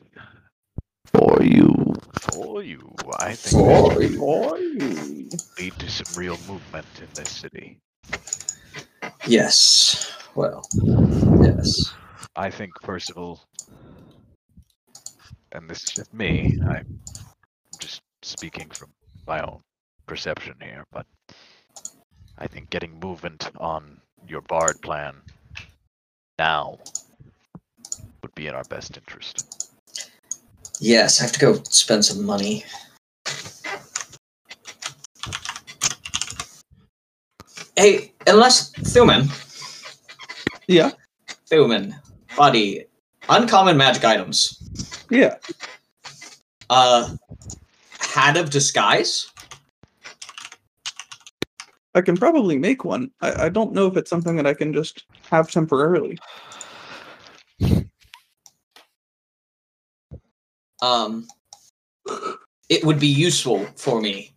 For you. for you. I think this For you. Boy. lead to some real movement in this city. Yes. Well. Yes. I think Percival, and this is just me, I'm just speaking from my own perception here, but I think getting movement on your bard plan now would be in our best interest. Yes, I have to go spend some money. Hey, unless Thuman, Yeah. Thuman, buddy, uncommon magic items. Yeah. Uh, hat of disguise. I can probably make one. I, I don't know if it's something that I can just have temporarily. Um, it would be useful for me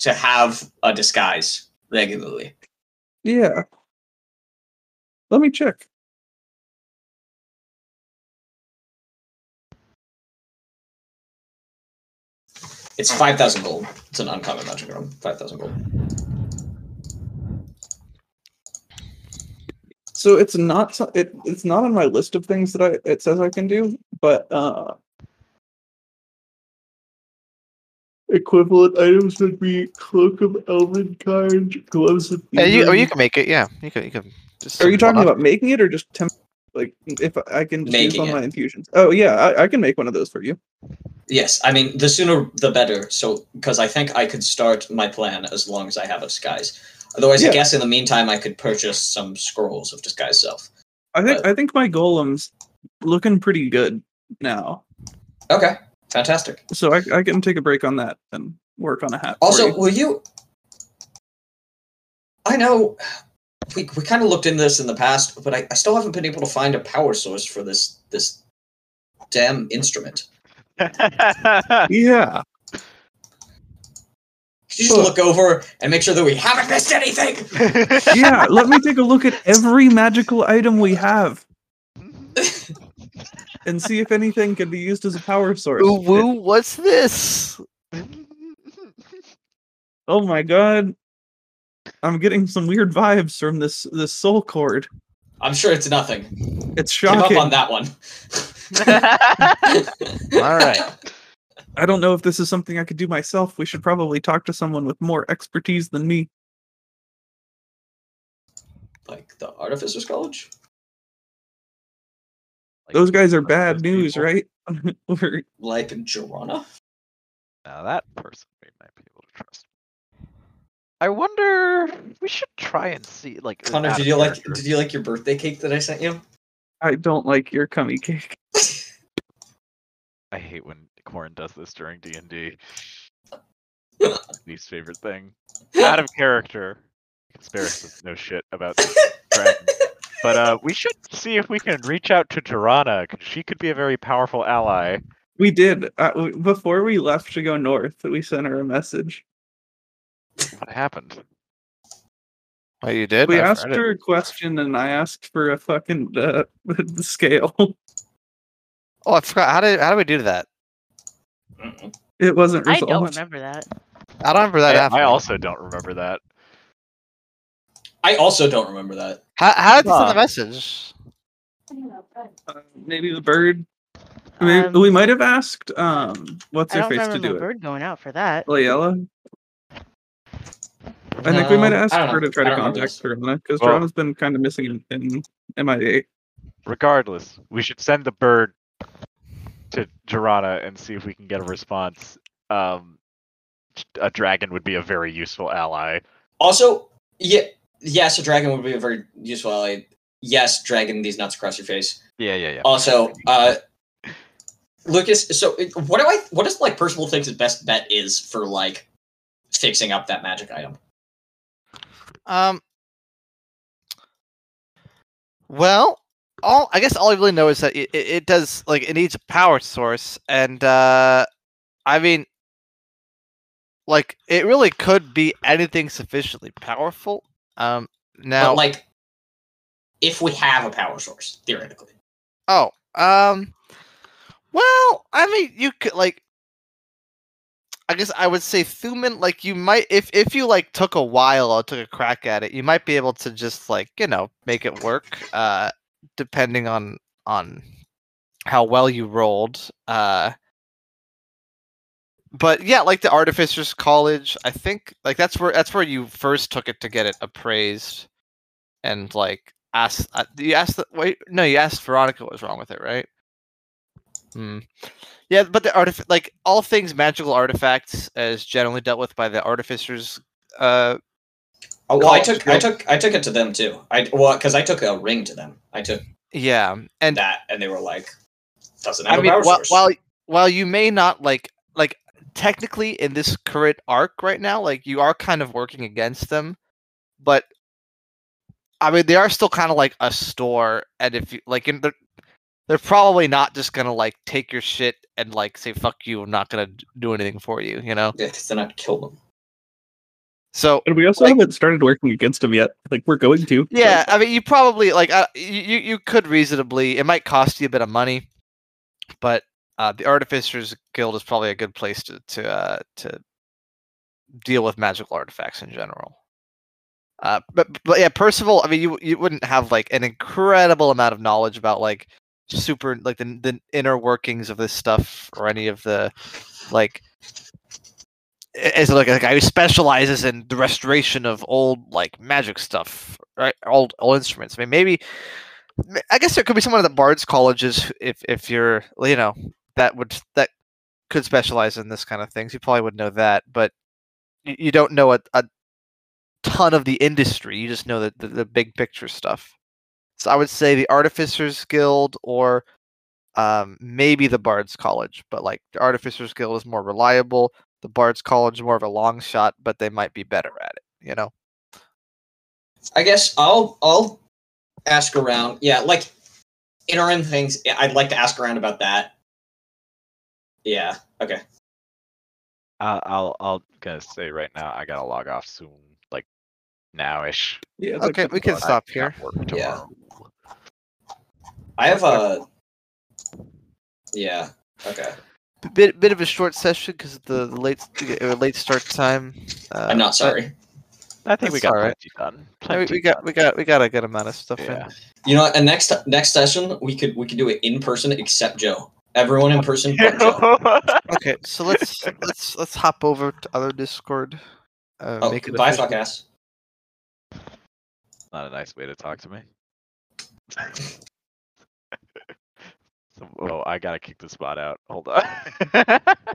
to have a disguise regularly. Yeah. Let me check. It's five thousand gold. It's an uncommon magic item. Five thousand gold. So it's not it it's not on my list of things that I it says I can do, but uh equivalent items would be cloak of elven kind, gloves of Yeah, you, or you can make it. Yeah, you can. You can. Just Are you talking up. about making it or just temp like if I can just use Making on it. my infusions? Oh yeah, I, I can make one of those for you. Yes, I mean the sooner the better. So because I think I could start my plan as long as I have a disguise. Otherwise, Yeah. I guess in the meantime I could purchase some scrolls of disguise self. I think But- I think my golem's looking pretty good now. Okay, fantastic. So I, I can take a break on that and work on a hat. for Also, you. will you? I know we, we kind of looked into this in the past, but I, I still haven't been able to find a power source for this this damn instrument. yeah. Could you just look over and make sure that we haven't missed anything? yeah, let me take a look at every magical item we have and see if anything can be used as a power source. Ooh, woo, what's this? Oh my god. I'm getting some weird vibes from this this soul cord. I'm sure it's nothing. It's Give up on that one. All right. I don't know if this is something I could do myself. We should probably talk to someone with more expertise than me. Like the Artificers College? Those guys are bad news, people. right? We're- Like Jorana? Now that person we might be able to trust. I wonder. We should try and see. Like, Connor, out did of you like did you like your birthday cake that I sent you? I don't like your cummy cake. I hate when Corin does this during D and D. Least favorite thing. Out of character. Conspiracy doesn't shit about this dragon. But uh, we should see if we can reach out to Tirana, 'cause she could be a very powerful ally. We did. Uh, before we left to go north, we sent her a message. What happened? Oh, you did. we I've asked heard it. her a question and I asked for a fucking uh, scale. Oh, I forgot. How did how do we do that? It wasn't resolved. I don't remember that. I don't remember that I. I also don't remember that. I also don't remember that. How, how did you send the message? Uh, maybe the bird. Maybe, Um, we might have asked. Um, what's I her don't face to remember do the it? bird going out for that. Layella. I think we might No, have asked her to try to contact this. Because Well- Drona's been kind of missing in, in MIA. Regardless, we should send the bird to Jirana and see if we can get a response. Um, a dragon would be a very useful ally. Also, yeah, yes, a dragon would be a very useful ally. Yes, dragon these nuts across your face. Yeah, yeah, yeah. Also, uh, Lucas. So, what do I? What does like Percival thinks his best bet is for like fixing up that magic item? Um. Well, all I guess all I really know is that it, it, it does like it needs a power source, and uh, I mean, like it really could be anything sufficiently powerful. Um. Now, But like, if we have a power source, theoretically. Oh, um, well, I mean, you could like, I guess I would say Thuman. Like, you might if if you like took a while or took a crack at it, you might be able to just like you know make it work. Uh, depending on on how well you rolled. Uh, but yeah, like the Artificers College, I think like that's where that's where you first took it to get it appraised, and like asked uh, you asked the wait no you asked Veronica what was wrong with it right? Hmm. Yeah, but the artif- like all things magical artifacts is generally dealt with by the Artificers. Uh, Oh, well, I took I took I took it to them too. I well because I took a ring to them. I took yeah, and that, and they were like, "Doesn't have I a mean, while, source." while while you may not like like technically in this current arc right now, like you are kind of working against them, but I mean they are still kind of like a store, and if you like, in they're they're probably not just gonna like take your shit and like say fuck you, I'm not gonna do anything for you, you know. yeah, 'cause then I'd kill them. So And we also Like- haven't started working against them yet. Like we're going to. Yeah, I mean, you probably like uh, you you you could reasonably. It might cost you a bit of money, but uh, the Artificers Guild is probably a good place to to uh, to deal with magical artifacts in general. Uh, but but yeah, Percival. I mean, you you wouldn't have like an incredible amount of knowledge about like super like the the inner workings of this stuff or any of the like is like a guy who specializes in the restoration of old like magic stuff, right? Old old instruments. I mean, maybe I guess there could be someone at the Bards colleges if if you're you know that would that could specialize in this kind of things. You probably would know that, but you, don't know a, a ton of the industry. You just know the, the the big picture stuff. So I would say the Artificers Guild or um, maybe the Bards College, but like the Artificers Guild is more reliable. The Bards College is more of a long shot, but they might be better at it. You know. I guess I'll I'll ask around. Yeah, like interim things. I'd like to ask around about that. Yeah. Okay. I'll, I'll I'll gonna say right now I gotta log off soon, like nowish. Yeah. it's like Okay, we can but I stop here. Work Yeah. I have a. Yeah. Okay. Bit bit of a short session because of the, the late uh, late start time. Uh, I'm not sorry. I think we got alright. plenty done. no, we, Plenty we got done. we got we got a good amount of stuff Yeah. in. You know, what, and next next session we could we could do it in person except Joe. Everyone in person. Okay, so let's let's let's hop over to other Discord. Uh, Oh, make it bye, official. fuck. Not a nice way to talk to me. so, oh, I gotta kick the spot out. Hold on.